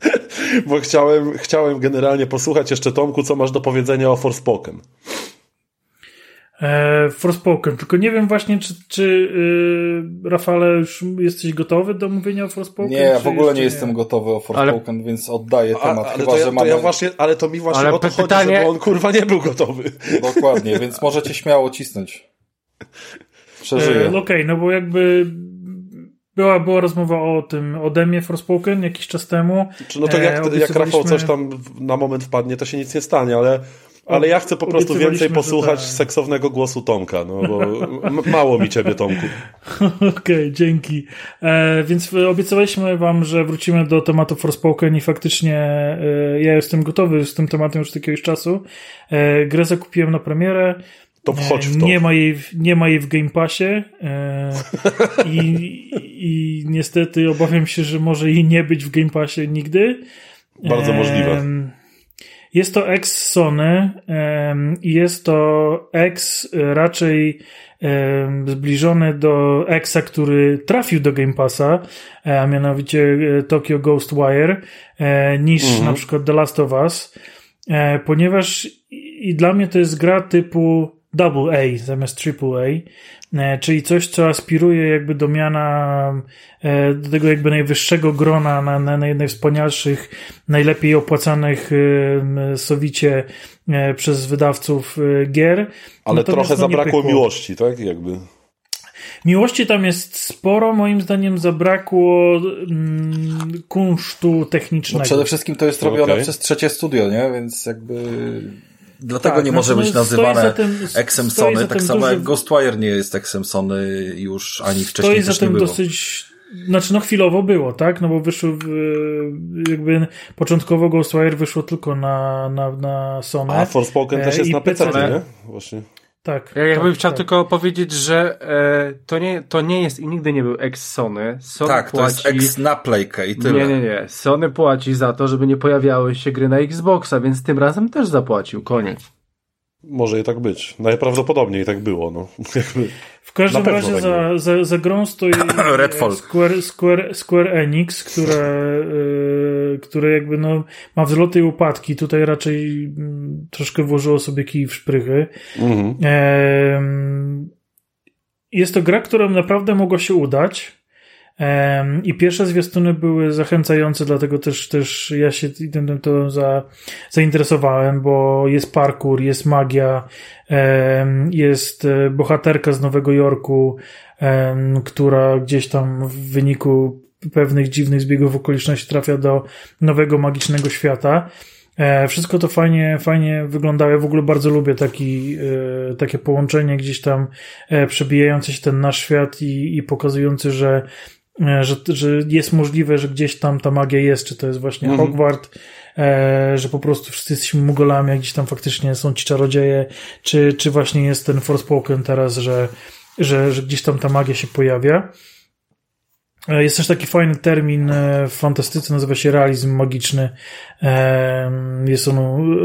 [SPEAKER 1] bo chciałem, chciałem generalnie posłuchać jeszcze Tomku, co masz do powiedzenia o Forspoken.
[SPEAKER 4] E, Forspoken, tylko nie wiem właśnie, czy, czy y, Rafale już jesteś gotowy do mówienia o Forspoken?
[SPEAKER 3] Nie, ja w ogóle
[SPEAKER 4] jeszcze
[SPEAKER 3] nie jestem gotowy o Forspoken, więc oddaję
[SPEAKER 1] A,
[SPEAKER 3] temat,
[SPEAKER 1] ale
[SPEAKER 3] chyba,
[SPEAKER 1] to ja,
[SPEAKER 3] że
[SPEAKER 1] to
[SPEAKER 3] mamy...
[SPEAKER 1] ja właśnie, ale to mi właśnie
[SPEAKER 2] Ale
[SPEAKER 1] o to chodzi,
[SPEAKER 2] pytanie-
[SPEAKER 1] żeby on kurwa nie był gotowy.
[SPEAKER 3] Dokładnie, więc możecie śmiało cisnąć. Przeżyję.
[SPEAKER 4] E, no Okej, no bo jakby była, była rozmowa o tym, o demie Forspoken jakiś czas temu.
[SPEAKER 1] Czy no to
[SPEAKER 4] E,
[SPEAKER 1] jak, jak
[SPEAKER 4] obiecywaliśmy-
[SPEAKER 1] Rafał coś tam na moment wpadnie, to się nic nie stanie, ale, ale ja chcę po prostu
[SPEAKER 4] Obiecywaliśmy,
[SPEAKER 1] więcej posłuchać
[SPEAKER 4] tak.
[SPEAKER 1] seksownego głosu Tomka, no bo mało mi ciebie, Tomku.
[SPEAKER 4] Okej, dzięki. E, więc obiecaliśmy wam, że wrócimy do tematu Forspoken i faktycznie e, ja jestem gotowy z tym tematem już od jakiegoś czasu. E, grę zakupiłem na premierę.
[SPEAKER 1] To wchodź w to.
[SPEAKER 4] Nie ma jej, w- nie ma jej w Game Passie e, i, i niestety obawiam się, że może jej nie być w Game Passie nigdy.
[SPEAKER 1] Bardzo możliwe.
[SPEAKER 4] Jest to ex Sony i jest to ex raczej zbliżony do exa, który trafił do Game Passa, e, a mianowicie e, Tokyo Ghostwire, e, niż
[SPEAKER 1] Mhm.
[SPEAKER 4] na przykład The Last of Us, ponieważ i dla mnie to jest gra typu double A zamiast triple A, e, czyli coś, co aspiruje jakby do miana e, do tego jakby najwyższego grona na, na, na najwspanialszych, najlepiej opłacanych e, sowicie przez wydawców gier.
[SPEAKER 1] Ale
[SPEAKER 4] Natomiast,
[SPEAKER 1] trochę
[SPEAKER 4] no,
[SPEAKER 1] zabrakło
[SPEAKER 4] pykło.
[SPEAKER 1] miłości, tak? Jakby.
[SPEAKER 4] Miłości tam jest sporo, moim zdaniem zabrakło mm, kunsztu
[SPEAKER 3] No
[SPEAKER 4] technicznego.
[SPEAKER 3] przede wszystkim to jest robione
[SPEAKER 1] Okej.
[SPEAKER 3] przez trzecie studio, nie? Więc jakby... Dlatego
[SPEAKER 4] Tak,
[SPEAKER 3] nie
[SPEAKER 4] znaczy,
[SPEAKER 3] może
[SPEAKER 4] no,
[SPEAKER 3] być
[SPEAKER 4] stoi
[SPEAKER 3] nazywane
[SPEAKER 4] tym-
[SPEAKER 3] Exem Sony, tak
[SPEAKER 4] tym
[SPEAKER 3] samo
[SPEAKER 4] duży-
[SPEAKER 3] jak Ghostwire nie jest Exem Sony już ani wcześniej
[SPEAKER 4] Stoi za
[SPEAKER 3] też nie
[SPEAKER 4] tym
[SPEAKER 3] było.
[SPEAKER 4] dosyć. Znaczy, no chwilowo było, tak? No bo wyszło, w, jakby początkowo Ghostwire wyszło tylko na, na, na Sony.
[SPEAKER 1] A Forspoken
[SPEAKER 4] E,
[SPEAKER 1] też jest
[SPEAKER 4] i
[SPEAKER 1] na PC,
[SPEAKER 2] PC.
[SPEAKER 1] nie? Właśnie.
[SPEAKER 4] Tak.
[SPEAKER 2] Ja jakbym
[SPEAKER 4] tak,
[SPEAKER 2] chciał
[SPEAKER 4] tak.
[SPEAKER 2] tylko powiedzieć, że e, to, nie, to nie jest i nigdy nie był ex Sony. Sony
[SPEAKER 3] Tak, to jest
[SPEAKER 2] płaci...
[SPEAKER 3] ex na playkę i tyle.
[SPEAKER 2] Nie, nie, nie. Sony płaci za to, żeby nie pojawiały się gry na Xboxa, więc tym razem też zapłacił. Koniec.
[SPEAKER 1] Może i tak być. Najprawdopodobniej tak było, no. Jakby.
[SPEAKER 4] W każdym razie
[SPEAKER 1] tak
[SPEAKER 4] za,
[SPEAKER 1] było.
[SPEAKER 4] za, za grą stoi
[SPEAKER 3] Redfall.
[SPEAKER 4] Square, Square, Square Enix, które, yy, które jakby no, ma wzloty i upadki. Tutaj raczej mm, troszkę włożyło sobie kij w szprychy.
[SPEAKER 1] Mhm.
[SPEAKER 4] Jest to gra, którą naprawdę mogło się udać. I pierwsze zwiastuny były zachęcające, dlatego też, też ja się tym to za, zainteresowałem, bo jest parkour, jest magia, jest e, bohaterka z Nowego Jorku, która gdzieś tam w wyniku pewnych dziwnych zbiegów okoliczności trafia do nowego magicznego świata. E, Wszystko to fajnie, fajnie wyglądało. Ja w ogóle bardzo lubię taki, e, takie połączenie gdzieś tam przebijające się ten nasz świat i, i pokazujący, że, że, że jest możliwe, że gdzieś tam ta magia jest, czy to jest właśnie
[SPEAKER 1] Mhm.
[SPEAKER 4] Hogwart, e, że po prostu wszyscy jesteśmy mugolami, a gdzieś tam faktycznie są ci czarodzieje, czy, czy właśnie jest ten Forspoken teraz, że, że, że gdzieś tam ta magia się pojawia. E, Jest też taki fajny termin e, w fantastyce, nazywa się realizm magiczny. E, Jest on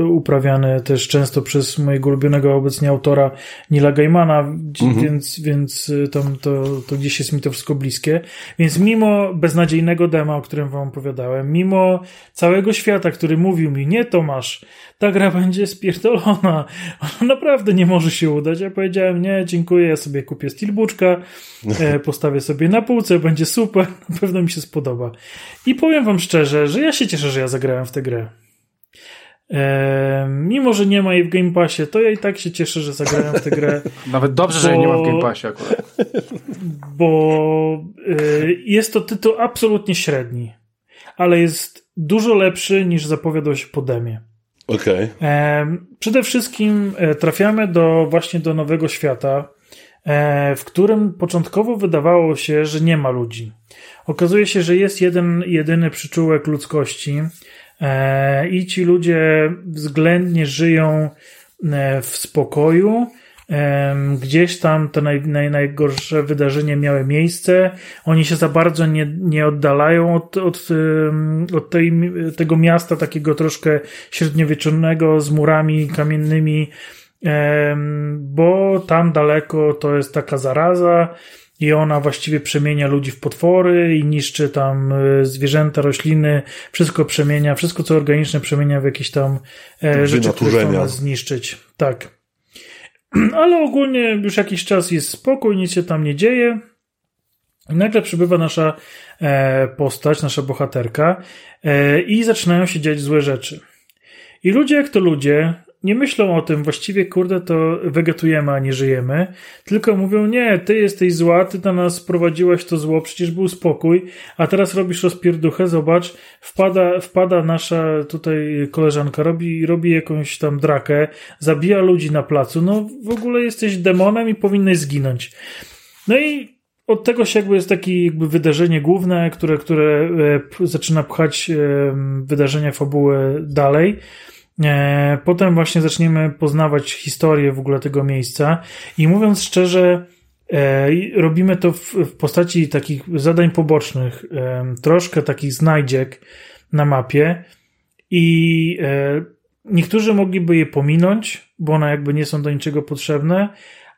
[SPEAKER 4] uprawiany też często przez mojego ulubionego obecnie autora Nila Gaimana,
[SPEAKER 1] Mhm.
[SPEAKER 4] więc, więc e, tam to, to gdzieś jest mi to wszystko bliskie. Więc mimo beznadziejnego dema, o którym wam opowiadałem, mimo całego świata, który mówił mi, nie Tomasz, ta gra będzie spierdolona, ona naprawdę nie może się udać. Ja powiedziałem, nie, dziękuję, ja sobie kupię Steelbooka, e, postawię sobie na półce, będzie super, na pewno mi się spodoba. I powiem wam szczerze, że ja się cieszę, że ja zagrałem w tę grę. E, mimo, że nie ma jej w Game Passie, to ja i tak się cieszę, że zagrałem w tę grę,
[SPEAKER 2] Nawet dobrze, że
[SPEAKER 4] Bo-
[SPEAKER 2] jej nie ma w Game Passie akurat.
[SPEAKER 4] bo e, jest to tytuł absolutnie średni, ale jest dużo lepszy niż zapowiadał się po demie.
[SPEAKER 1] Okej.
[SPEAKER 4] E, Przede wszystkim e, trafiamy do właśnie do nowego świata, w którym początkowo wydawało się, że nie ma ludzi. Okazuje się, że jest jeden, jedyny przyczółek ludzkości e, i ci ludzie względnie żyją e, w spokoju. Gdzieś tam te naj, naj, najgorsze wydarzenia miały miejsce. Oni się za bardzo nie, nie oddalają od, od, od tej, tego miasta takiego troszkę średniowiecznego z murami kamiennymi, bo tam daleko to jest taka zaraza i ona właściwie przemienia ludzi w potwory i niszczy tam e, zwierzęta, rośliny, wszystko przemienia, wszystko co organiczne przemienia w jakieś tam e, rzeczy, które nas zniszczyć. Tak. Ale ogólnie już jakiś czas jest spokój, nic się tam nie dzieje. I nagle przybywa nasza e, postać, nasza bohaterka i zaczynają się dziać złe rzeczy. I ludzie jak to ludzie nie myślą o tym, właściwie kurde to wegetujemy, a nie żyjemy, tylko mówią, nie, ty jesteś zła, ty na nas prowadziłaś to zło, przecież był spokój, a teraz robisz rozpierduchę, zobacz, wpada, wpada nasza tutaj koleżanka, robi, robi jakąś tam drakę, zabija ludzi na placu, no w ogóle jesteś demonem i powinnaś zginąć. No i od tego się jakby jest takie jakby wydarzenie główne, które, które e, zaczyna pchać wydarzenia fabuły dalej. E, Potem właśnie zaczniemy poznawać historię w ogóle tego miejsca. I mówiąc szczerze, e, robimy to w, postaci takich zadań pobocznych, e, troszkę takich znajdziek na mapie. I niektórzy mogliby je pominąć, bo one jakby nie są do niczego potrzebne,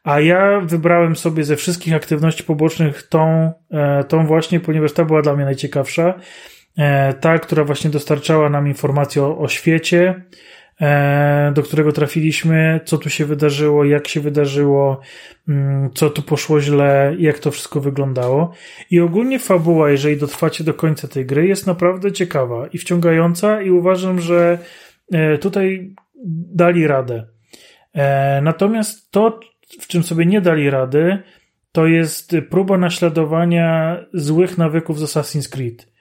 [SPEAKER 4] a ja wybrałem sobie ze wszystkich aktywności pobocznych tą, tą właśnie, ponieważ ta była dla mnie najciekawsza. Ta, która właśnie dostarczała nam informacje o, o świecie, do którego trafiliśmy, co tu się wydarzyło, jak się wydarzyło, mm, co tu poszło źle, jak to wszystko wyglądało. I ogólnie fabuła, jeżeli dotrwacie do końca tej gry, jest naprawdę ciekawa i wciągająca i uważam, że e, tutaj dali radę. E, natomiast to, w czym sobie nie dali rady, to jest próba naśladowania złych nawyków z Assassin's Creed.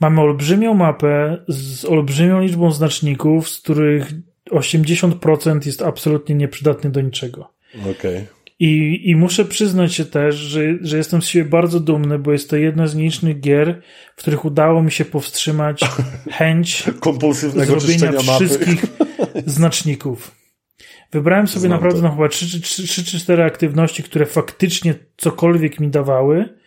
[SPEAKER 4] Mamy olbrzymią mapę z olbrzymią liczbą znaczników, z których 80% jest absolutnie nieprzydatny do niczego.
[SPEAKER 1] Okej. Okay.
[SPEAKER 4] I, I muszę przyznać się też, że, że jestem z siebie bardzo dumny, bo jest to jedna z nielicznych gier, w których udało mi się powstrzymać chęć
[SPEAKER 1] kompulsywnego
[SPEAKER 4] zrobienia wszystkich znaczników. Wybrałem sobie Znam naprawdę no, chyba 3 czy 4 aktywności, które faktycznie cokolwiek mi dawały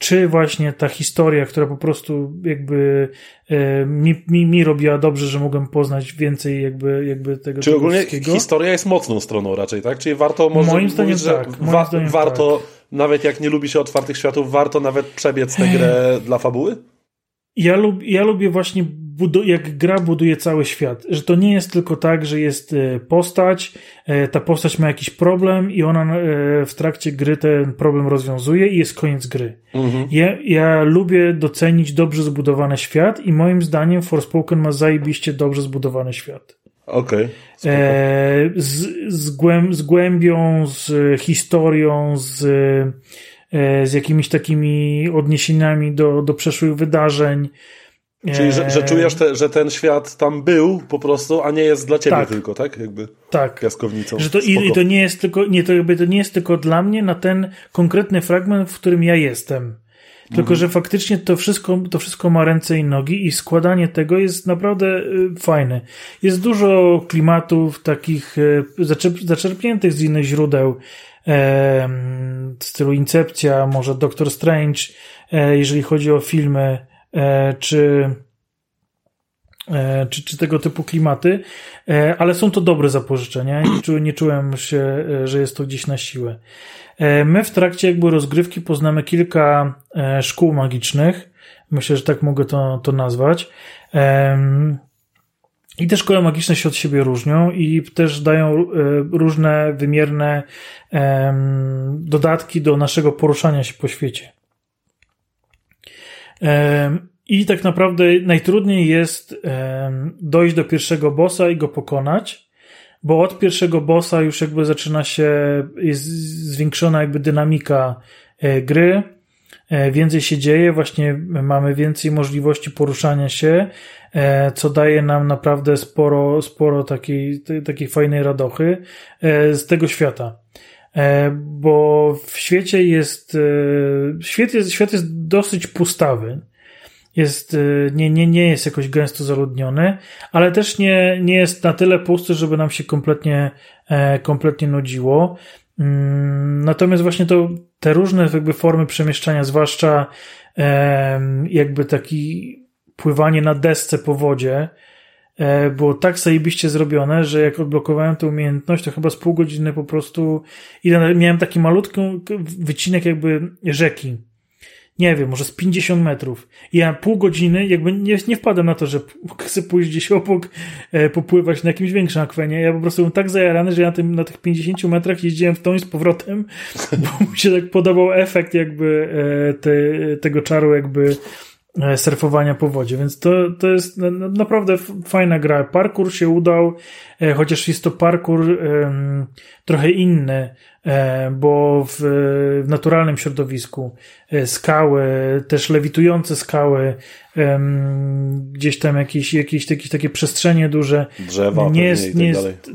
[SPEAKER 4] czy właśnie ta historia, która po prostu jakby e, mi, mi, mi robiła dobrze, że mogłem poznać więcej jakby, jakby tego
[SPEAKER 1] Czy ogólnie wszystkiego. historia jest mocną stroną raczej, tak? Czyli warto może
[SPEAKER 4] moim zdaniem
[SPEAKER 1] mówić,
[SPEAKER 4] tak, moim wa zdaniem
[SPEAKER 1] warto,
[SPEAKER 4] tak.
[SPEAKER 1] nawet jak nie lubi się otwartych światów, warto nawet przebiec tę grę dla fabuły?
[SPEAKER 4] Ja, lub, ja lubię właśnie jak gra buduje cały świat, że to nie jest tylko tak, że jest e, postać, e, ta postać ma jakiś problem i ona e, w trakcie gry ten problem rozwiązuje i jest koniec gry. Mhm. Ja, ja lubię docenić dobrze zbudowany świat i moim zdaniem Forspoken ma zajebiście dobrze zbudowany świat.
[SPEAKER 1] Okej.
[SPEAKER 4] Okay, z, z, głęb, z głębią, z historią, z, z jakimiś takimi odniesieniami do, do przeszłych wydarzeń.
[SPEAKER 1] Czyli, że, że czujesz, te, że ten świat tam był po prostu, a nie jest dla ciebie tak. tylko, tak? Jakby
[SPEAKER 4] tak.
[SPEAKER 1] piaskownicą.
[SPEAKER 4] Że to, i, i, to nie jest tylko, nie, to jakby to nie jest tylko dla mnie na ten konkretny fragment, w którym ja jestem. Tylko, mhm. że faktycznie to wszystko, to wszystko ma ręce i nogi i składanie tego jest naprawdę y, fajne. Jest dużo klimatów takich y, zaczerp zaczerpniętych z innych źródeł, w stylu Incepcja, może Doctor Strange, e, jeżeli chodzi o filmy, E, czy, e, czy, czy tego typu klimaty, e, ale są to dobre zapożyczenia. Nie, czu, nie czułem się, że jest to gdzieś na siłę. My w trakcie jakby rozgrywki poznamy kilka szkół magicznych. Myślę, że tak mogę to, to nazwać. I te szkoły magiczne się od siebie różnią i też dają różne wymierne dodatki do naszego poruszania się po świecie. I tak naprawdę najtrudniej jest dojść do pierwszego bossa i go pokonać, bo od pierwszego bossa już jakby zaczyna się, jest zwiększona jakby dynamika e, gry, e, więcej się dzieje, właśnie mamy więcej możliwości poruszania się, e, co daje nam naprawdę sporo, sporo takiej, takiej fajnej radochy z tego świata. Bo w świecie jest, świat jest, świat jest dosyć pustawy jest, y, nie, nie, nie jest jakoś gęsto zaludniony, ale też nie, nie jest na tyle pusty, żeby nam się kompletnie, e, kompletnie nudziło. Mm, natomiast właśnie to, te różne jakby formy przemieszczania, zwłaszcza jakby taki pływanie na desce po wodzie, e, było tak zajebiście zrobione, że jak odblokowałem tę umiejętność, to chyba z pół godziny po prostu miałem taki malutki wycinek jakby rzeki nie wiem, może z 50 metrów. I ja pół godziny jakby nie, nie na to, że chcę pójść gdzieś obok, e, popływać na jakimś większym akwenie. Ja po prostu byłem tak zajarany, że ja na, tym, na tych 50 metrach jeździłem w tą i z powrotem, bo mi się tak podobał efekt jakby e, te, tego czaru jakby e, surfowania po wodzie, więc to, to jest naprawdę fajna gra. Parkour się udał, e, chociaż jest to parkour trochę inny E, bo w, w naturalnym środowisku e, skały, też lewitujące skały, gdzieś tam jakieś, jakieś, jakieś takie przestrzenie duże.
[SPEAKER 1] Drzewa,
[SPEAKER 4] nie jest, nie tak jest,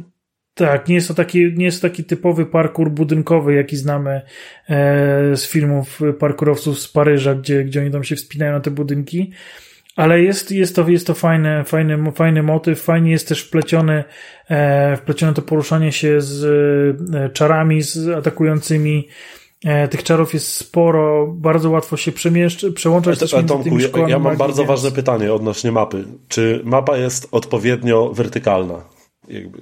[SPEAKER 4] tak, nie jest to taki, nie jest to taki typowy parkour budynkowy, jaki znamy e, z filmów parkurowców z Paryża, gdzie, gdzie oni tam się wspinają na te budynki. Ale jest, jest to, jest to fajny, fajny, fajny motyw, fajnie jest też wpleciony, e, wplecione to poruszanie się z e, czarami, z atakującymi. E, tych czarów jest sporo, bardzo łatwo się przemieszcz, przełączać
[SPEAKER 1] ale, ale Tomku, ja, ja, mam bardzo więc... ważne pytanie odnośnie mapy. Czy mapa jest odpowiednio wertykalna? Jakby.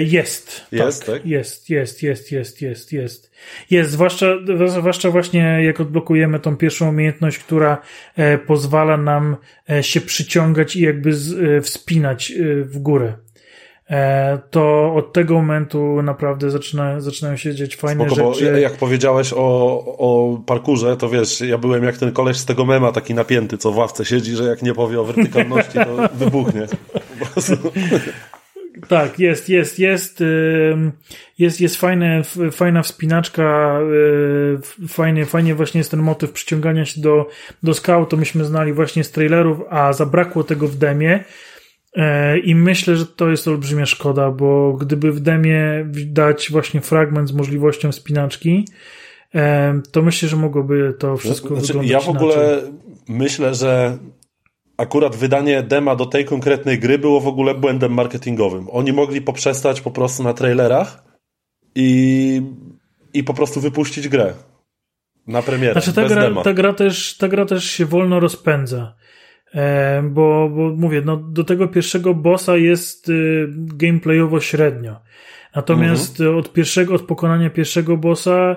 [SPEAKER 4] Jest.
[SPEAKER 1] Jest, tak?
[SPEAKER 4] Jest, jest, jest, jest, jest, jest. Jest, zwłaszcza, zwłaszcza właśnie jak odblokujemy tą pierwszą umiejętność, która e, pozwala nam e, się przyciągać i jakby z, e, wspinać w górę. E, to od tego momentu naprawdę zaczyna, zaczynają się dziać fajne
[SPEAKER 1] Spoko, bo
[SPEAKER 4] rzeczy.
[SPEAKER 1] jak powiedziałeś o, o parkurze, to wiesz, ja byłem jak ten koleś z tego mema, taki napięty, co w ławce siedzi, że jak nie powie o wertykalności, to wybuchnie.
[SPEAKER 4] Tak, jest, jest, jest. Jest, jest fajne, fajna wspinaczka, yy, fajnie, fajnie właśnie jest ten motyw przyciągania się do, do skał, to myśmy znali właśnie z trailerów, a zabrakło tego w demie. E, I myślę, że to jest olbrzymia szkoda, bo gdyby w demie dać właśnie fragment z możliwością wspinaczki, e, to myślę, że mogłoby to wszystko
[SPEAKER 1] Znaczy,
[SPEAKER 4] wyglądać
[SPEAKER 1] ja w ogóle
[SPEAKER 4] inaczej.
[SPEAKER 1] myślę, że akurat wydanie dema do tej konkretnej gry było w ogóle błędem marketingowym. Oni mogli poprzestać po prostu na trailerach i, i po prostu wypuścić grę na premierę,
[SPEAKER 4] Znaczy ta gra, ta, gra też, ta gra też się wolno rozpędza. E, bo, bo mówię, no, do tego pierwszego bossa jest y, gameplayowo średnio. Natomiast
[SPEAKER 1] Mhm.
[SPEAKER 4] od pierwszego, od pokonania pierwszego bossa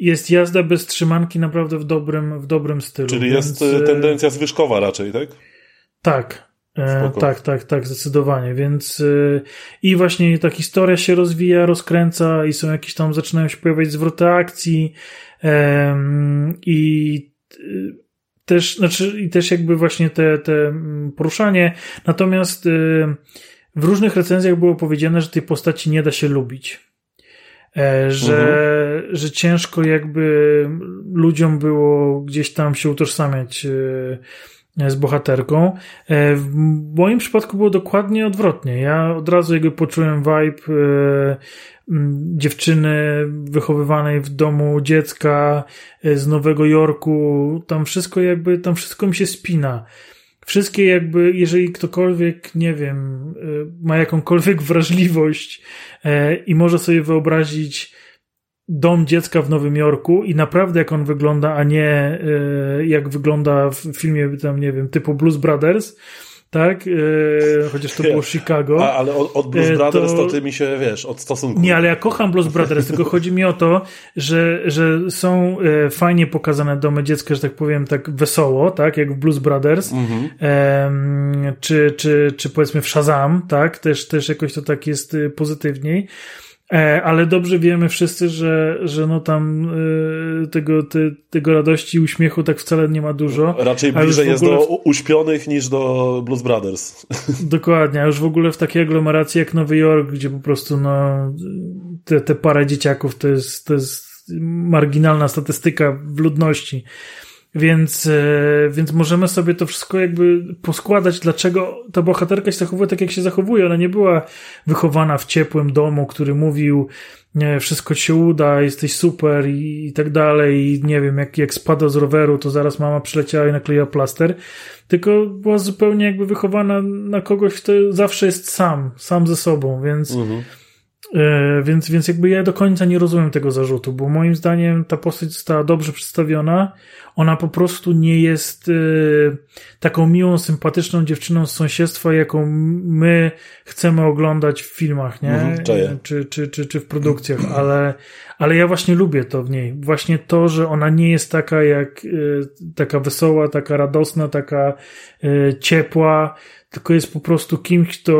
[SPEAKER 4] jest jazda bez trzymanki naprawdę w dobrym, w dobrym stylu.
[SPEAKER 1] Czyli jest
[SPEAKER 4] y,
[SPEAKER 1] y, tendencja zwyżkowa raczej, tak?
[SPEAKER 4] Tak. E,
[SPEAKER 1] Spoko.
[SPEAKER 4] tak, tak, tak, zdecydowanie. Więc y, i właśnie ta historia się rozwija, rozkręca i są jakieś tam, zaczynają się pojawiać zwroty akcji i też, znaczy, i też jakby właśnie te, te mm, poruszanie. Natomiast y, w różnych recenzjach było powiedziane, że tej postaci nie da się lubić. E, że, że ciężko jakby ludziom było gdzieś tam się utożsamiać y, z bohaterką. E, W moim przypadku było dokładnie odwrotnie. Ja od razu jakby poczułem vibe m, dziewczyny wychowywanej w domu dziecka e, z Nowego Jorku. Tam wszystko jakby, tam wszystko mi się spina. Wszystkie jakby, jeżeli ktokolwiek, nie wiem, e, ma jakąkolwiek wrażliwość e, i może sobie wyobrazić dom dziecka w Nowym Jorku i naprawdę jak on wygląda, a nie e, jak wygląda w filmie tam, nie wiem, typu Blues Brothers, tak? E, chociaż to było Chicago.
[SPEAKER 1] A, ale od, od Blues
[SPEAKER 4] E,
[SPEAKER 1] Brothers to...
[SPEAKER 4] to
[SPEAKER 1] ty mi się, wiesz, od stosunku.
[SPEAKER 4] Nie, ale ja kocham Blues Brothers, tylko chodzi mi o to, że, że są e, fajnie pokazane domy dziecka, że tak powiem, tak wesoło, tak, jak w Blues Brothers,
[SPEAKER 1] Mhm.
[SPEAKER 4] em, czy, czy, czy powiedzmy w Shazam, tak, też, też jakoś to tak jest y, pozytywniej. E, ale dobrze wiemy wszyscy, że, że no tam y, tego, te, tego radości i uśmiechu tak wcale nie ma dużo.
[SPEAKER 1] Raczej bliżej jest do uśpionych niż do Blues Brothers.
[SPEAKER 4] Dokładnie, a już w ogóle w takiej aglomeracji jak Nowy Jork, gdzie po prostu no, te, te parę dzieciaków to jest, to jest marginalna statystyka w ludności. Więc, e, więc możemy sobie to wszystko jakby poskładać, dlaczego ta bohaterka się zachowuje tak, jak się zachowuje. Ona nie była wychowana w ciepłym domu, który mówił, nie, wszystko ci się uda, jesteś super i, i tak dalej. I nie wiem, jak, jak spadła z roweru, to zaraz mama przyleciała i nakleiła plaster. Tylko była zupełnie jakby wychowana na kogoś, kto zawsze jest sam, sam ze sobą, więc, e, więc, więc jakby ja do końca nie rozumiem tego zarzutu, bo moim zdaniem ta postać została dobrze przedstawiona. Ona po prostu nie jest e, taką miłą, sympatyczną dziewczyną z sąsiedztwa, jaką my chcemy oglądać w filmach, nie?
[SPEAKER 1] Mhm,
[SPEAKER 4] czy, czy, czy, czy w produkcjach, ale, ale ja właśnie lubię to w niej. Właśnie to, że ona nie jest taka jak, y, taka wesoła, taka radosna, taka ciepła, tylko jest po prostu kimś, kto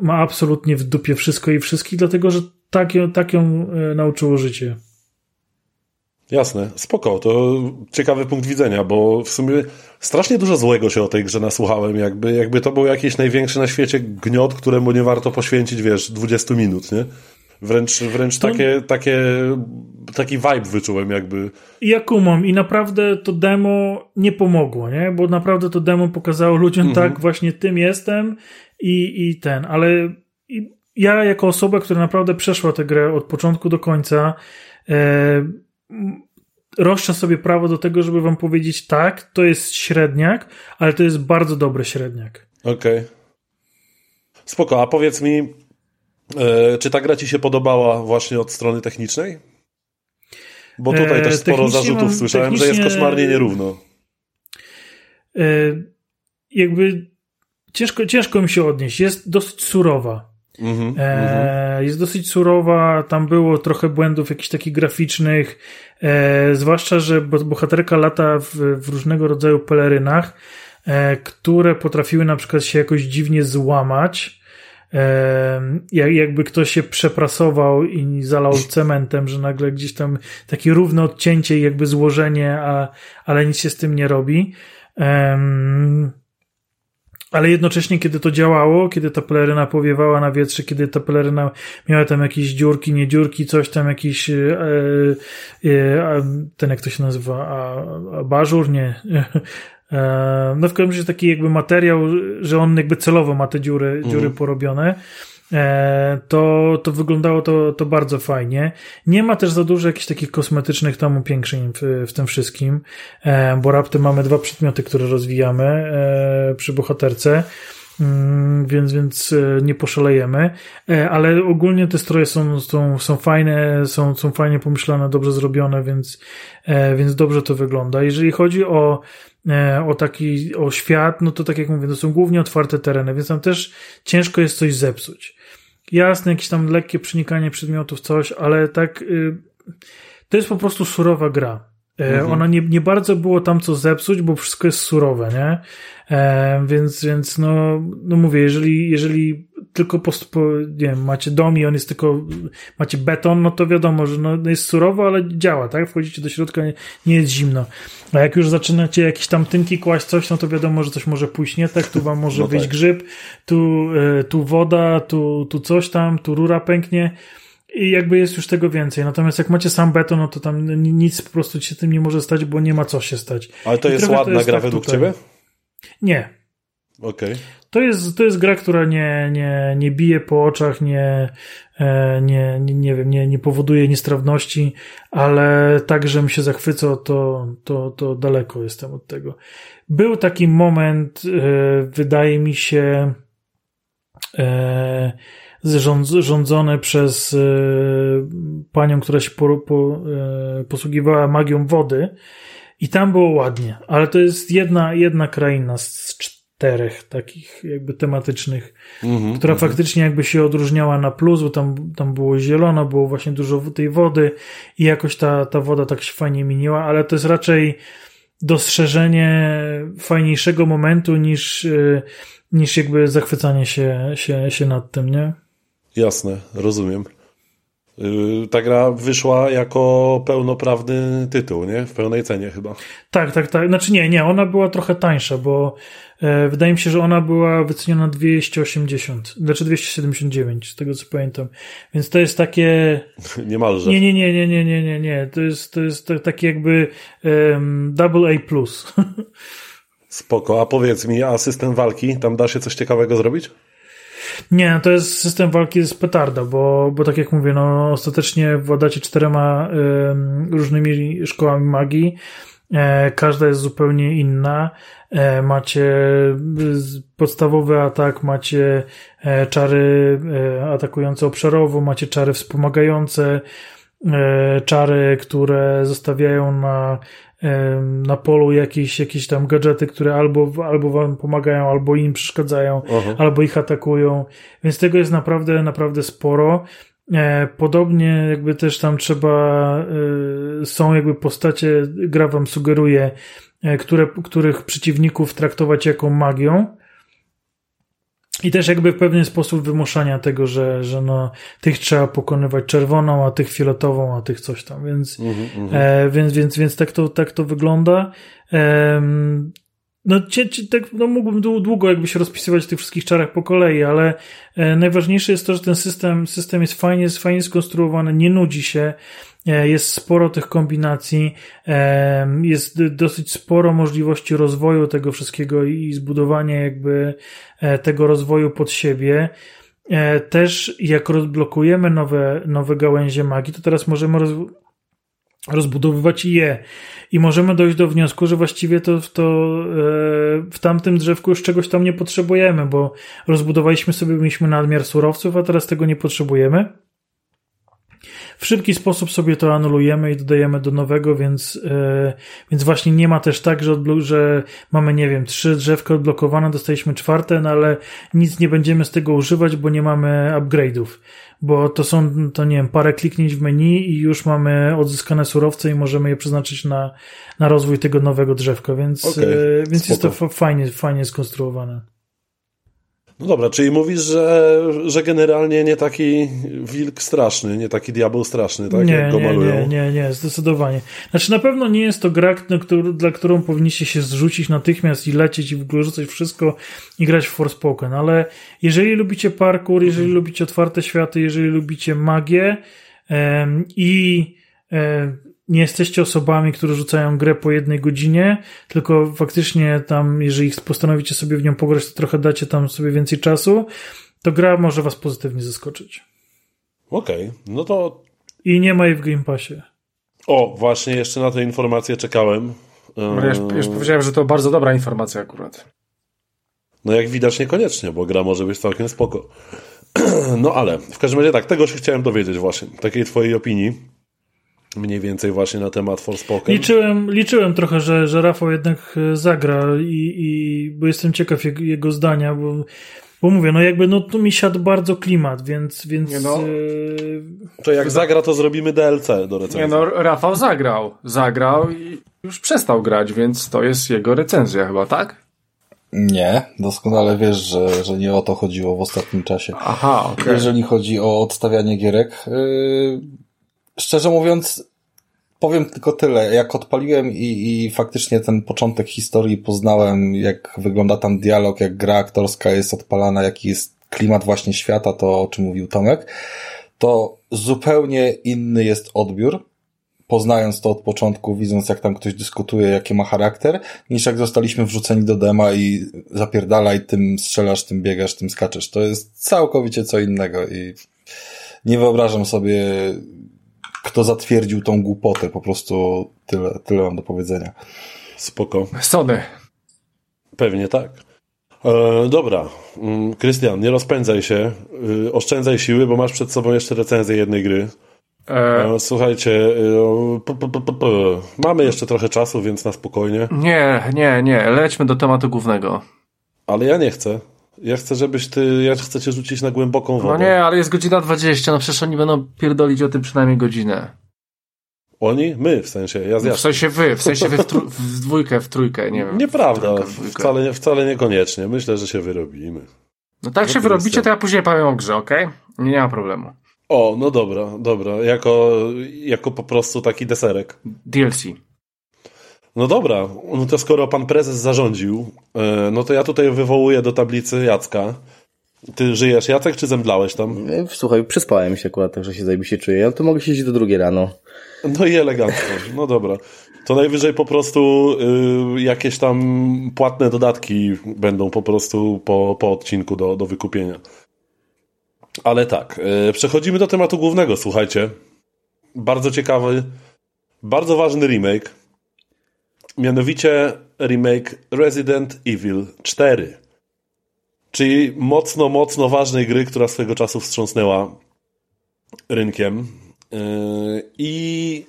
[SPEAKER 4] ma absolutnie w dupie wszystko i wszystkich, dlatego, że tak ją, tak ją y, nauczyło życie.
[SPEAKER 1] Jasne, spoko, to ciekawy punkt widzenia, bo w sumie strasznie dużo złego się o tej grze nasłuchałem, jakby, jakby to był jakiś największy na świecie gniot, któremu nie warto poświęcić, wiesz, 20 minut, nie? Wręcz, wręcz
[SPEAKER 4] To-
[SPEAKER 1] takie, takie, taki vibe wyczułem jakby.
[SPEAKER 4] Ja kumam i naprawdę to demo nie pomogło, nie? Bo naprawdę to demo pokazało ludziom tak, właśnie tym jestem i, i ten, ale i ja jako osoba, która naprawdę przeszła tę grę od początku do końca, e, roszczę sobie prawo do tego, żeby wam powiedzieć tak, to jest średniak, ale to jest bardzo dobry średniak.
[SPEAKER 1] Okej. Spoko, a powiedz mi, czy ta gra ci się podobała właśnie od strony technicznej? Bo tutaj
[SPEAKER 4] E,
[SPEAKER 1] też sporo zarzutów
[SPEAKER 4] mam-
[SPEAKER 1] słyszałem, że jest koszmarnie nierówno.
[SPEAKER 4] E, jakby ciężko, ciężko mi się odnieść. Jest dosyć surowa.
[SPEAKER 1] Mhm,
[SPEAKER 4] E, jest dosyć surowa, tam było trochę błędów jakichś takich graficznych, e, zwłaszcza, że bo- bohaterka lata w, w różnego rodzaju pelerynach, e, które potrafiły na przykład się jakoś dziwnie złamać. Jak- jakby ktoś się przeprasował i zalał cementem, że nagle gdzieś tam takie równe odcięcie jakby złożenie, a, ale nic się z tym nie robi. Ale jednocześnie, kiedy to działało, kiedy ta peleryna powiewała na wietrze, kiedy ta peleryna miała tam jakieś dziurki, nie dziurki, coś tam, jakiś e, e, ten jak to się nazywa, a, a bażur, nie. E, no w każdym razie taki jakby materiał, że on jakby celowo ma te dziury, dziury porobione. E, to, to wyglądało to, to bardzo fajnie. Nie ma też za dużo jakichś takich kosmetycznych tam upiększeń w, w tym wszystkim, e, bo raptem mamy dwa przedmioty, które rozwijamy przy bohaterce. Mm, Więc, więc nie poszalejemy, ale ogólnie te stroje są, są, są fajne, są, są fajnie pomyślane, dobrze zrobione, więc, więc dobrze to wygląda. Jeżeli chodzi o, o taki, o świat, no to tak jak mówię, to są głównie otwarte tereny, więc tam też ciężko jest coś zepsuć. Jasne, jakieś tam lekkie przenikanie przedmiotów, coś, ale tak, y, to jest po prostu surowa gra. E, Ona nie, nie bardzo było tam co zepsuć, bo wszystko jest surowe, nie? E, więc, więc no, no mówię, jeżeli, jeżeli tylko post, po, nie wiem, macie dom i on jest tylko, macie beton, no to wiadomo, że no, jest surowo, ale działa, tak? Wchodzicie do środka, nie, nie jest zimno. A jak już zaczynacie jakieś tam tynki kłaść coś, no to wiadomo, że coś może pójść nie tak, tu wam może
[SPEAKER 1] No
[SPEAKER 4] wyjść
[SPEAKER 1] tak.
[SPEAKER 4] grzyb, tu, e, tu woda, tu, tu coś tam, tu rura pęknie. I jakby jest już tego więcej. Natomiast jak macie sam beton, no to tam ni- nic po prostu się tym nie może stać, bo nie ma co się stać.
[SPEAKER 1] Ale to
[SPEAKER 4] I
[SPEAKER 1] jest
[SPEAKER 4] trochę to
[SPEAKER 1] ładna
[SPEAKER 4] jest
[SPEAKER 1] gra
[SPEAKER 4] tak
[SPEAKER 1] według
[SPEAKER 4] tutaj.
[SPEAKER 1] ciebie?
[SPEAKER 4] Nie.
[SPEAKER 1] Okej.
[SPEAKER 4] To jest, to jest gra, która nie, nie, nie bije po oczach, nie, e, nie, nie, nie wiem, nie, nie powoduje niestrawności, ale tak, że mi się zachwycał, to, to, to daleko jestem od tego. Był taki moment, e, wydaje mi się, e, rządzony przez e, panią, która się po, po, e, posługiwała magią wody i tam było ładnie, ale to jest jedna, jedna kraina z czterech takich jakby tematycznych,
[SPEAKER 1] Mhm,
[SPEAKER 4] która
[SPEAKER 1] mhm.
[SPEAKER 4] faktycznie jakby się odróżniała na plus, bo tam, tam było zielono, było właśnie dużo tej wody i jakoś ta, ta woda tak się fajnie miniła, ale to jest raczej dostrzeżenie fajniejszego momentu niż, y, niż jakby zachwycanie się, się, się nad tym, nie?
[SPEAKER 1] Jasne, rozumiem. Yy, Ta gra wyszła jako pełnoprawny tytuł, nie? W pełnej cenie chyba.
[SPEAKER 4] Tak, tak, tak. Znaczy nie, nie, ona była trochę tańsza, bo e, wydaje mi się, że ona była wyceniona 280, znaczy 279, z tego co pamiętam. Więc to jest takie.
[SPEAKER 1] Niemalże.
[SPEAKER 4] Nie, nie, nie, nie, nie, nie, nie, nie. To jest, to jest to takie jakby um, double A.
[SPEAKER 1] Spoko. A powiedz mi, a system walki, tam da się coś ciekawego zrobić?
[SPEAKER 4] Nie, to jest system walki z petarda, bo, bo tak jak mówię, no ostatecznie władacie czterema em, różnymi szkołami magii. E, każda jest zupełnie inna. E, macie z- podstawowy atak, macie e, czary e, atakujące obszarowo, macie czary wspomagające, e, czary, które zostawiają na, na polu jakieś, jakieś tam gadżety, które albo, albo wam pomagają, albo im przeszkadzają,
[SPEAKER 1] Aha.
[SPEAKER 4] albo ich atakują, więc tego jest naprawdę, naprawdę sporo. E, Podobnie jakby też tam trzeba, e, są jakby postacie, gra wam sugeruje, e, które, których przeciwników traktować jako magią. I też jakby w pewien sposób wymuszania tego, że, że no, tych trzeba pokonywać czerwoną, a tych fioletową, a tych coś tam, więc,
[SPEAKER 1] Mhm, mhm.
[SPEAKER 4] E, więc, więc, więc tak to, tak to wygląda. Em, no, cie, cie, tak, no mógłbym dłu- długo jakby się rozpisywać w tych wszystkich czarach po kolei, ale e, najważniejsze jest to, że ten system, system jest fajnie, jest fajnie skonstruowany, nie nudzi się, jest sporo tych kombinacji, jest dosyć sporo możliwości rozwoju tego wszystkiego i zbudowania jakby e, tego rozwoju pod siebie. E, Też jak rozblokujemy nowe, nowe gałęzie magii, to teraz możemy roz, rozbudowywać je. I możemy dojść do wniosku, że właściwie to, to e, w tamtym drzewku już czegoś tam nie potrzebujemy, bo rozbudowaliśmy sobie, mieliśmy nadmiar surowców, a teraz tego nie potrzebujemy. W szybki sposób sobie to anulujemy i dodajemy do nowego, więc, e, więc właśnie nie ma też tak, że, odblo- że mamy, nie wiem, trzy drzewka odblokowane, dostaliśmy czwarte, no ale nic nie będziemy z tego używać, bo nie mamy upgrade'ów. Bo to są, to nie wiem, parę kliknięć w menu i już mamy odzyskane surowce i możemy je przeznaczyć na, na rozwój tego nowego drzewka, więc,
[SPEAKER 1] Okej,
[SPEAKER 4] e, więc jest to fajnie, fajnie skonstruowane.
[SPEAKER 1] No dobra, czyli mówisz, że, że generalnie nie taki wilk straszny, nie taki diabeł straszny, tak?
[SPEAKER 4] nie,
[SPEAKER 1] jak go
[SPEAKER 4] nie,
[SPEAKER 1] malują.
[SPEAKER 4] nie, nie, nie, zdecydowanie. Znaczy na pewno nie jest to gra, dla którą powinniście się zrzucić natychmiast i lecieć i w ogóle rzucać wszystko i grać w Forspoken, ale jeżeli lubicie parkour, jeżeli lubicie otwarte światy, jeżeli lubicie magię em, i em, nie jesteście osobami, które rzucają grę po jednej godzinie, tylko faktycznie tam, jeżeli postanowicie sobie w nią pograć, to trochę dacie tam sobie więcej czasu, to gra może was pozytywnie zaskoczyć.
[SPEAKER 1] Okej, no to
[SPEAKER 4] I nie ma jej w Game Passie.
[SPEAKER 1] o, właśnie jeszcze na tę informację czekałem.
[SPEAKER 2] No Ja już,
[SPEAKER 1] Eee,
[SPEAKER 2] już powiedziałem, że to bardzo dobra informacja akurat.
[SPEAKER 1] No jak widać niekoniecznie, bo gra może być całkiem spoko. No ale w każdym razie tak, tego się chciałem dowiedzieć właśnie, takiej twojej opinii. Mniej więcej właśnie na temat Forspoken.
[SPEAKER 4] Liczyłem, liczyłem trochę, że, że Rafał jednak e, zagra i, i bo jestem ciekaw jego, jego zdania, bo, bo mówię, no jakby no tu mi siadł bardzo klimat, więc, więc
[SPEAKER 2] Nie no.
[SPEAKER 4] e,
[SPEAKER 1] To jak zagra, to zrobimy DLC do recenzji.
[SPEAKER 2] Nie no, Rafał zagrał. Zagrał i już przestał grać, więc to jest jego recenzja chyba, tak?
[SPEAKER 3] Nie, doskonale wiesz, że, że nie o to chodziło w ostatnim czasie.
[SPEAKER 2] Aha, okej.
[SPEAKER 3] Jeżeli chodzi o odstawianie gierek, yy, szczerze mówiąc, powiem tylko tyle. Jak odpaliłem i, i faktycznie ten początek historii poznałem, jak wygląda tam dialog, jak gra aktorska jest odpalana, jaki jest klimat właśnie świata, to o czym mówił Tomek, to zupełnie inny jest odbiór, poznając to od początku, widząc jak tam ktoś dyskutuje, jaki ma charakter, niż jak zostaliśmy wrzuceni do dema i zapierdalaj, tym strzelasz, tym biegasz, tym skaczesz. To jest całkowicie co innego i nie wyobrażam sobie, kto zatwierdził tą głupotę, po prostu tyle, tyle mam do powiedzenia.
[SPEAKER 1] Spoko.
[SPEAKER 2] Sony.
[SPEAKER 1] Pewnie tak. E, dobra. Mm, Krystian, nie rozpędzaj się. Y, oszczędzaj siły, bo masz przed sobą jeszcze recenzję jednej gry.
[SPEAKER 2] E,
[SPEAKER 1] E, słuchajcie, y, p, p, p, p, p. mamy jeszcze trochę czasu, więc na spokojnie.
[SPEAKER 2] nie, nie, nie. Lećmy do tematu głównego.
[SPEAKER 1] Ale ja nie chcę. Ja chcę, żebyś ty, ja chcę cię rzucić na głęboką wodę.
[SPEAKER 2] No nie, ale jest godzina 20, no przecież oni będą pierdolić o tym przynajmniej godzinę.
[SPEAKER 1] Oni? My, w sensie, ja
[SPEAKER 2] W
[SPEAKER 1] zjadę.
[SPEAKER 2] sensie wy, w sensie wy w, tru- w dwójkę, w trójkę, nie wiem.
[SPEAKER 1] Nieprawda,
[SPEAKER 2] w trójkę, w
[SPEAKER 1] wcale, wcale niekoniecznie. Myślę, że się wyrobimy.
[SPEAKER 2] No tak się
[SPEAKER 1] No to
[SPEAKER 2] wyrobicie, to ja później powiem o grze, okej? Nie, nie ma problemu.
[SPEAKER 1] O, no dobra, dobra. Jako, jako po prostu taki deserek.
[SPEAKER 2] DLC.
[SPEAKER 1] No dobra, no to skoro pan prezes zarządził, e, no to ja tutaj wywołuję do tablicy Jacka. Ty żyjesz, Jacek, czy zemdlałeś tam?
[SPEAKER 5] E, Słuchaj, przespałem się akurat, także się zajebiście czuję. Ja to mogę siedzieć do drugiej rano.
[SPEAKER 1] No i elegancko. No dobra. To najwyżej po prostu y, jakieś tam płatne dodatki będą po prostu po, po odcinku do, do wykupienia. Ale tak, y, przechodzimy do tematu głównego, słuchajcie. Bardzo ciekawy, bardzo ważny remake. Mianowicie remake Resident Evil 4. Czyli mocno, mocno ważnej gry, która swego czasu wstrząsnęła rynkiem. Yy, I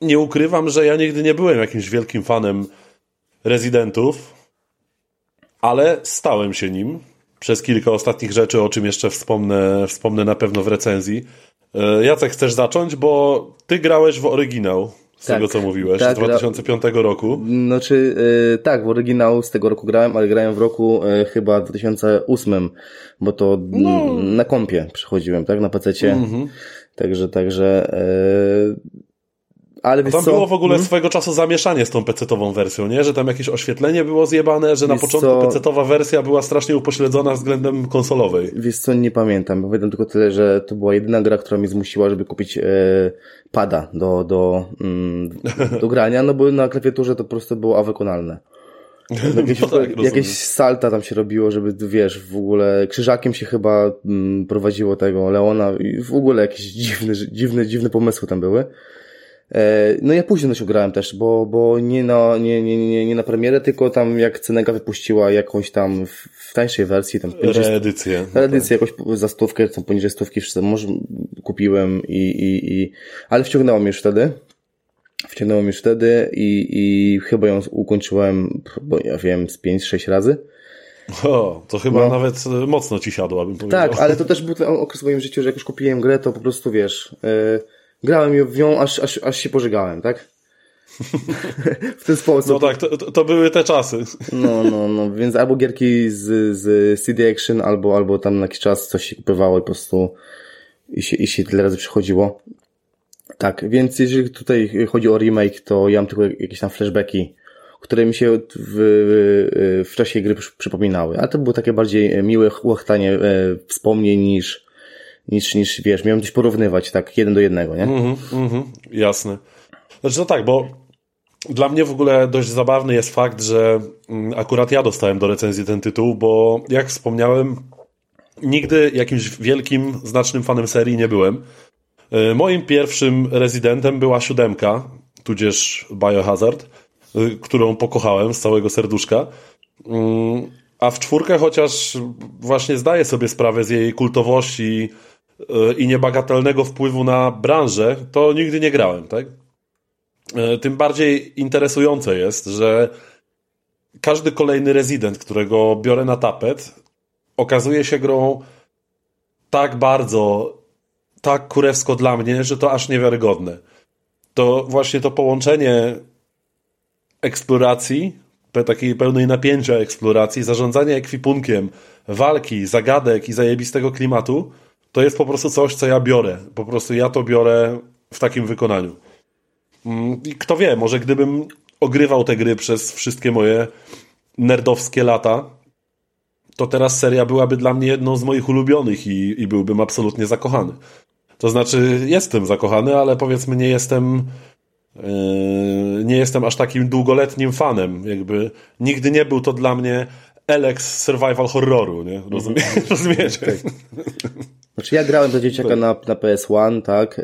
[SPEAKER 1] nie ukrywam, że ja nigdy nie byłem jakimś wielkim fanem rezydentów, ale stałem się nim przez kilka ostatnich rzeczy, o czym jeszcze wspomnę, wspomnę na pewno w recenzji. Yy, Jacek, chcesz zacząć? Bo ty grałeś w oryginał, z
[SPEAKER 5] Tak.
[SPEAKER 1] tego co mówiłeś,
[SPEAKER 5] Tak,
[SPEAKER 1] z 2005 roku.
[SPEAKER 5] Znaczy, e, tak, w oryginał z tego roku grałem, ale grałem w roku e, chyba 2008, bo to
[SPEAKER 1] No.
[SPEAKER 5] mm, na kompie przychodziłem, tak, na pececie.
[SPEAKER 1] Mhm.
[SPEAKER 5] Także, także, e, ale
[SPEAKER 1] Tam
[SPEAKER 5] co?
[SPEAKER 1] było w ogóle
[SPEAKER 5] Hmm?
[SPEAKER 1] swego czasu zamieszanie z tą pecetową wersją, nie? Że tam jakieś oświetlenie było zjebane, że na
[SPEAKER 5] Wiesz
[SPEAKER 1] początku
[SPEAKER 5] co?
[SPEAKER 1] pecetowa wersja była strasznie upośledzona względem konsolowej.
[SPEAKER 5] Wiesz co, nie pamiętam. Pamiętam tylko tyle, że to była jedyna gra, która mnie zmusiła, żeby kupić e, pada do, do, mm, do grania, no bo na klawiaturze to po prostu było awykonalne. Jakieś,
[SPEAKER 1] No tak,
[SPEAKER 5] jakieś salta tam się robiło, żeby, wiesz, w ogóle krzyżakiem się chyba mm, prowadziło tego Leona i w ogóle jakieś dziwne, dziwne, dziwne pomysły tam były. E, No ja później na się grałem też, bo, bo nie, na, nie, nie, nie, nie na premierę, tylko tam jak Cenega wypuściła jakąś tam w, tańszej wersji, tam 50,
[SPEAKER 1] Reedycję.
[SPEAKER 5] Edycję jakoś za stówkę, tam poniżej stówki, wszyscy, może kupiłem i, i, i ale wciągnęło mnie już wtedy. Wciągnęło mnie już wtedy i, i chyba ją ukończyłem, bo ja wiem, z 5-6 razy.
[SPEAKER 1] O, to chyba
[SPEAKER 5] No.
[SPEAKER 1] nawet mocno ci siadła, bym powiedział.
[SPEAKER 5] Tak, ale to też był ten okres w moim życiu, że jak już kupiłem grę, to po prostu wiesz, yy, grałem w nią, aż, aż, aż się pożegałem, tak? w ten sposób.
[SPEAKER 1] No tak, to, to, były te czasy.
[SPEAKER 5] No, no, no, więc albo gierki z, z CD Action, albo, albo tam na jakiś czas coś się kupowało i po prostu i się, i się tyle razy przychodziło. Tak, więc jeżeli tutaj chodzi o remake, to ja mam tylko jakieś tam flashbacki, które mi się w, w, czasie gry przy- przypominały, ale to było takie bardziej miłe łechtanie e, wspomnień niż, niż, niż, wiesz, miałem gdzieś porównywać, tak, jeden do jednego, nie?
[SPEAKER 1] Mhm, mhm, jasne. Znaczy no tak, bo dla mnie w ogóle dość zabawny jest fakt, że mm, akurat ja dostałem do recenzji ten tytuł, bo jak wspomniałem, nigdy jakimś wielkim, znacznym fanem serii nie byłem. E, Moim pierwszym rezydentem była siódemka, tudzież Biohazard, e, którą pokochałem z całego serduszka. Mm, A w czwórkę chociaż właśnie zdaję sobie sprawę z jej kultowości i niebagatelnego wpływu na branżę, to nigdy nie grałem, tak? E, Tym bardziej interesujące jest, że każdy kolejny rezydent, którego biorę na tapet, okazuje się grą tak bardzo, tak kurewsko dla mnie, że to aż niewiarygodne. To właśnie to połączenie eksploracji, takiej pełnej napięcia eksploracji, zarządzania ekwipunkiem, walki, zagadek i zajebistego klimatu, to jest po prostu coś, co ja biorę. Po prostu ja to biorę w takim wykonaniu. Mm, I kto wie, może gdybym ogrywał te gry przez wszystkie moje nerdowskie lata, to teraz seria byłaby dla mnie jedną z moich ulubionych i, i byłbym absolutnie zakochany. To znaczy, jestem zakochany, ale powiedzmy, nie jestem. Yy, nie jestem aż takim długoletnim fanem. Jakby nigdy nie był to dla mnie Alex survival horroru, nie? Rozumie, rozumiecie?
[SPEAKER 5] Znaczy ja grałem do dzieciaka na, na PS1, tak, e,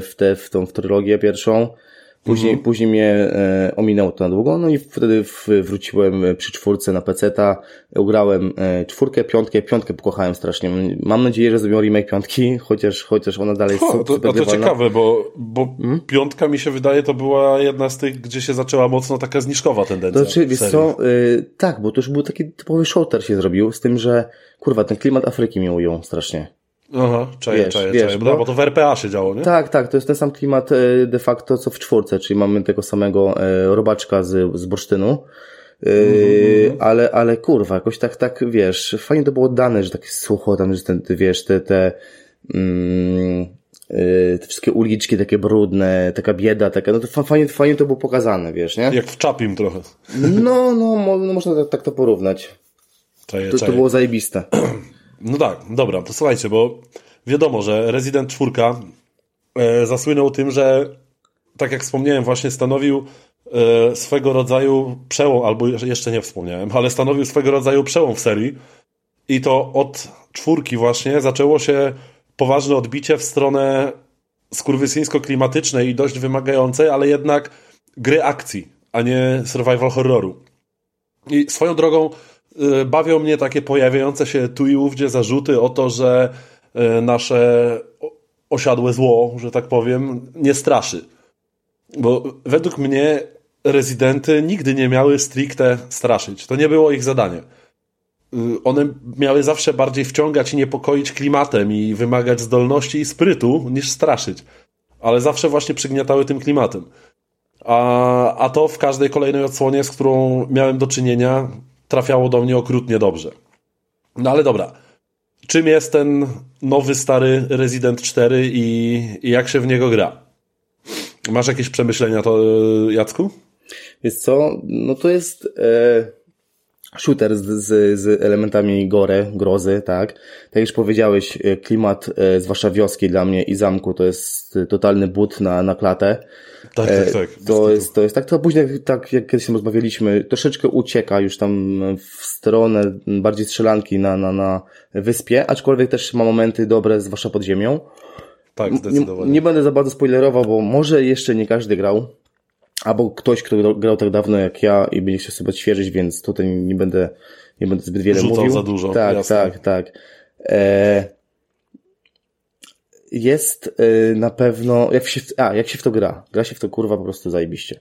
[SPEAKER 5] w, tę w tą w trylogię pierwszą. Później, później mnie e, ominęło to na długo, no i wtedy w, wróciłem przy czwórce na PC-ta, ugrałem e, czwórkę, piątkę, piątkę pokochałem strasznie. Mam nadzieję, że zrobią remake piątki, chociaż, chociaż ona dalej jest
[SPEAKER 1] O,
[SPEAKER 5] su-
[SPEAKER 1] to,
[SPEAKER 5] super
[SPEAKER 1] to
[SPEAKER 5] grywalna.
[SPEAKER 1] ciekawe, bo, bo piątka mi się wydaje, to była jedna z tych, gdzie się zaczęła mocno taka zniżkowa tendencja.
[SPEAKER 5] To znaczy, wiesz co, y, tak, bo to już był taki typowy shooter się zrobił, z tym, że kurwa, ten klimat Afryki mnie ujął strasznie.
[SPEAKER 1] Aha, czaję,
[SPEAKER 5] Wiesz,
[SPEAKER 1] czaję,
[SPEAKER 5] wiesz,
[SPEAKER 1] czaję. Bo,
[SPEAKER 5] bo-
[SPEAKER 1] to w RPA się działo, nie?
[SPEAKER 5] Tak, tak, to jest ten sam klimat e, de facto co w czwórce, czyli mamy tego samego e, robaczka z, z bursztynu. E, ale, ale kurwa, jakoś tak, tak, wiesz, fajnie to było dane, że takie sucho, tam, że ten, wiesz, te, te, mm, e, te wszystkie uliczki takie brudne, taka bieda, taka, no to fa- fajnie, fajnie to było pokazane, wiesz, nie?
[SPEAKER 1] Jak w Czapim trochę.
[SPEAKER 5] No, no, no można tak, tak to porównać.
[SPEAKER 1] Czaję,
[SPEAKER 5] To, to
[SPEAKER 1] czaję.
[SPEAKER 5] było zajebiste.
[SPEAKER 1] No tak, dobra, to słuchajcie, bo wiadomo, że Resident 4 e, zasłynął tym, że tak jak wspomniałem, właśnie stanowił e, swego rodzaju przełom, albo jeszcze nie wspomniałem, ale stanowił swego rodzaju przełom w serii i to od czwórki właśnie zaczęło się poważne odbicie w stronę skurwysyńsko-klimatycznej i dość wymagającej, ale jednak gry akcji, a nie survival horroru. I swoją drogą bawią mnie takie pojawiające się tu i ówdzie zarzuty o to, że y, nasze osiadłe zło, że tak powiem, nie straszy. Bo według mnie rezydenty nigdy nie miały stricte straszyć. To nie było ich zadanie. Y, One miały zawsze bardziej wciągać i niepokoić klimatem i wymagać zdolności i sprytu niż straszyć. Ale zawsze właśnie przygniatały tym klimatem. A, a to w każdej kolejnej odsłonie, z którą miałem do czynienia, trafiało do mnie okrutnie dobrze. No ale dobra. Czym jest ten nowy, stary Resident 4 i, i jak się w niego gra? Masz jakieś przemyślenia, to y, Jacku?
[SPEAKER 5] Wiesz co, no to jest e, shooter z, z, z elementami gore, grozy, tak. Tak jak już powiedziałeś, e, klimat, e, zwłaszcza wioski dla mnie i zamku, to jest e, totalny but na, na klatę.
[SPEAKER 1] Tak,
[SPEAKER 5] E,
[SPEAKER 1] tak, tak.
[SPEAKER 5] To jest, to jest tak, to później, tak jak kiedyś rozmawialiśmy, troszeczkę ucieka już tam w stronę bardziej strzelanki na, na, na wyspie, aczkolwiek też ma momenty dobre, zwłaszcza pod ziemią.
[SPEAKER 1] tak,
[SPEAKER 5] Nie,
[SPEAKER 1] zdecydowanie.
[SPEAKER 5] nie będę za bardzo spoilerował, bo może jeszcze nie każdy grał. Albo ktoś, kto grał tak dawno jak ja i będzie chciał sobie odświeżyć, więc tutaj nie będę, nie będę zbyt wiele
[SPEAKER 1] Rzucał
[SPEAKER 5] mówił.
[SPEAKER 1] za dużo,
[SPEAKER 5] Tak,
[SPEAKER 1] jasne.
[SPEAKER 5] tak, tak. E... jest y, na pewno, jak się, a, jak się w to gra. Gra się w to kurwa po prostu zajebiście.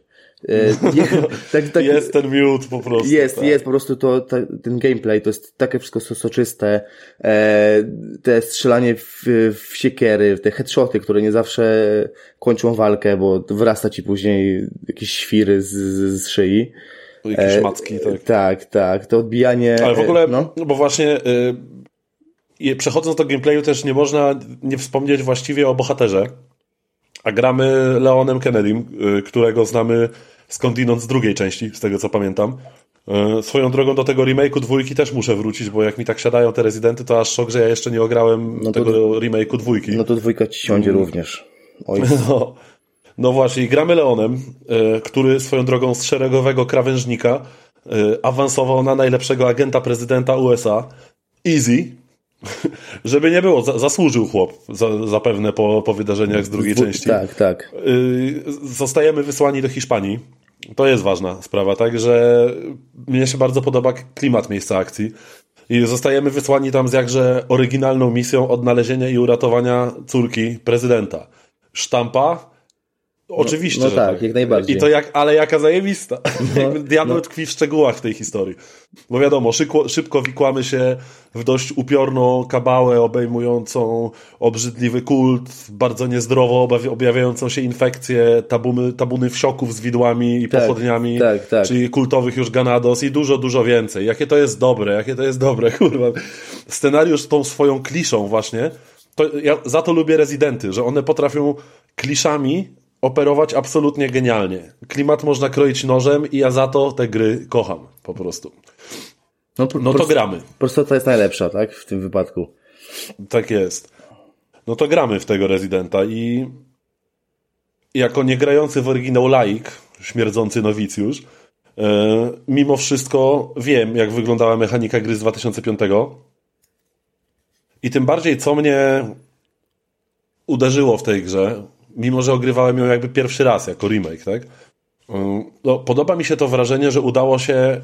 [SPEAKER 5] Y, tak, tak,
[SPEAKER 1] Jest ten miód po prostu.
[SPEAKER 5] jest,
[SPEAKER 1] tak.
[SPEAKER 5] jest, po prostu to, ta, ten gameplay to jest takie wszystko so- soczyste, e, te strzelanie w, w siekiery, te headshoty, które nie zawsze kończą walkę, bo wyrasta ci później jakieś świry z, z, z szyi.
[SPEAKER 1] Jakieś macki, tak.
[SPEAKER 5] Tak, tak, to odbijanie.
[SPEAKER 1] Ale w ogóle,
[SPEAKER 5] e, no,
[SPEAKER 1] no. bo właśnie y, i przechodząc do gameplayu też nie można nie wspomnieć właściwie o bohaterze. A gramy Leonem Kennedym, y, którego znamy skądinąd z drugiej części, z tego co pamiętam. Y, Swoją drogą do tego remake'u dwójki też muszę wrócić, bo jak mi tak siadają te rezydenty, to aż szok, że ja jeszcze nie ograłem
[SPEAKER 5] No to-
[SPEAKER 1] tego remake'u dwójki.
[SPEAKER 5] no to dwójka ci siądzie również. Oj,
[SPEAKER 1] No, no właśnie, i gramy Leonem, e, który swoją drogą z szeregowego krawężnika awansował na najlepszego agenta prezydenta USA. Easy. Żeby nie było, za, zasłużył chłop za, zapewne po, po wydarzeniach z drugiej części.
[SPEAKER 5] Tak, tak.
[SPEAKER 1] Y, Zostajemy wysłani do Hiszpanii. To jest ważna sprawa, tak, że mnie się bardzo podoba klimat miejsca akcji. I zostajemy wysłani tam z jakże oryginalną misją odnalezienia i uratowania córki prezydenta. Sztampa? Oczywiście,
[SPEAKER 5] no
[SPEAKER 1] że
[SPEAKER 5] tak, jak najbardziej.
[SPEAKER 1] I to jak, ale jaka zajebista. Jakby Diabeł
[SPEAKER 5] no.
[SPEAKER 1] tkwi w szczegółach w tej historii. Bo wiadomo, szybko, szybko wikłamy się w dość upiorną kabałę obejmującą obrzydliwy kult, bardzo niezdrowo objawiającą się infekcję, tabuny, tabuny wsioków z widłami i
[SPEAKER 5] Tak,
[SPEAKER 1] pochodniami,
[SPEAKER 5] tak, tak.
[SPEAKER 1] czyli kultowych już Ganados i dużo, dużo więcej. Jakie to jest dobre, jakie to jest dobre, kurwa. Scenariusz z tą swoją kliszą właśnie, to ja za to lubię rezydenty, że one potrafią kliszami operować absolutnie genialnie. Klimat można kroić nożem i ja za to te gry kocham, po prostu.
[SPEAKER 5] No,
[SPEAKER 1] No to
[SPEAKER 5] prostu-
[SPEAKER 1] gramy.
[SPEAKER 5] Prostota jest najlepsza, tak? W tym wypadku.
[SPEAKER 1] Tak jest. No to gramy w tego rezydenta i jako niegrający w oryginał laik, śmierdzący nowicjusz, e, mimo wszystko wiem, jak wyglądała mechanika gry z 2005. I tym bardziej, co mnie uderzyło w tej grze, mimo że ogrywałem ją jakby pierwszy raz jako remake, tak? No, podoba mi się to wrażenie, że udało się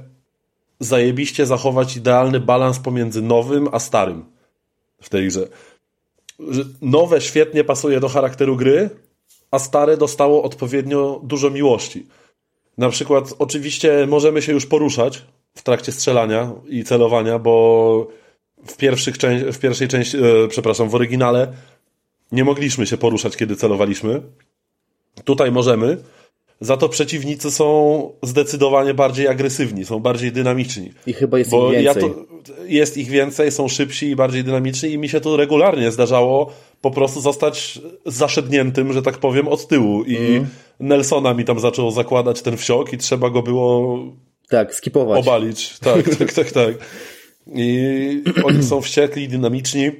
[SPEAKER 1] zajebiście zachować idealny balans pomiędzy nowym a starym w tej grze. Że nowe świetnie pasuje do charakteru gry, a stare dostało odpowiednio dużo miłości. Na przykład, oczywiście możemy się już poruszać w trakcie strzelania i celowania, bo w, pierwszych w pierwszej części, e, przepraszam, w oryginale nie mogliśmy się poruszać, kiedy celowaliśmy. Tutaj możemy. Za to przeciwnicy są zdecydowanie bardziej agresywni, są bardziej dynamiczni.
[SPEAKER 5] I chyba jest
[SPEAKER 1] Bo
[SPEAKER 5] ich
[SPEAKER 1] ja
[SPEAKER 5] więcej.
[SPEAKER 1] to, jest ich więcej, są szybsi i bardziej dynamiczni i mi się to regularnie zdarzało po prostu zostać zaszedniętym, że tak powiem, od tyłu i
[SPEAKER 5] Mhm.
[SPEAKER 1] Nelsona mi tam zaczął zakładać ten wsiok i trzeba go było
[SPEAKER 5] Tak, skipować.
[SPEAKER 1] obalić. Tak, tak, tak, tak. I oni są wściekli, dynamiczni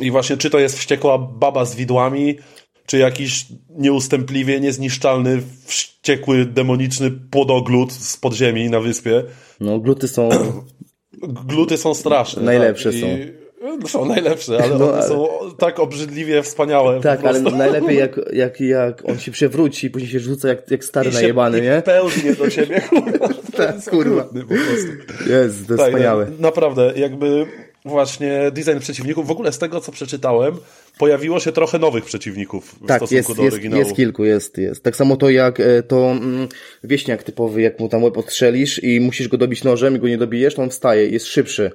[SPEAKER 1] i właśnie czy to jest wściekła baba z widłami, czy jakiś nieustępliwie niezniszczalny, wściekły, demoniczny płodoglut z podziemi na wyspie,
[SPEAKER 5] No, gluty są...
[SPEAKER 1] Gluty są straszne.
[SPEAKER 5] Najlepsze
[SPEAKER 1] tak,
[SPEAKER 5] są.
[SPEAKER 1] I... Są najlepsze, ale
[SPEAKER 5] No,
[SPEAKER 1] one
[SPEAKER 5] ale-
[SPEAKER 1] są tak obrzydliwie wspaniałe.
[SPEAKER 5] Tak, ale najlepiej jak, jak, jak on się przewróci i później się rzuca jak, jak stary
[SPEAKER 1] I się-
[SPEAKER 5] najebany,
[SPEAKER 1] i
[SPEAKER 5] nie?
[SPEAKER 1] pełznie do ciebie, kurwa.
[SPEAKER 5] Tak,
[SPEAKER 1] jest
[SPEAKER 5] kurwa.
[SPEAKER 1] okrutny po prostu.
[SPEAKER 5] Jest, to
[SPEAKER 1] Tak,
[SPEAKER 5] wspaniałe.
[SPEAKER 1] no, naprawdę, jakby właśnie design przeciwników, w ogóle z tego, co przeczytałem, pojawiło się trochę nowych przeciwników w
[SPEAKER 5] Tak,
[SPEAKER 1] stosunku
[SPEAKER 5] jest,
[SPEAKER 1] do
[SPEAKER 5] jest,
[SPEAKER 1] oryginału.
[SPEAKER 5] jest kilku, jest, jest. Tak samo to jak e, to mm, wieśniak typowy, jak mu tam łeb odstrzelisz i musisz go dobić nożem i go nie dobijesz, to on wstaje, jest szybszy.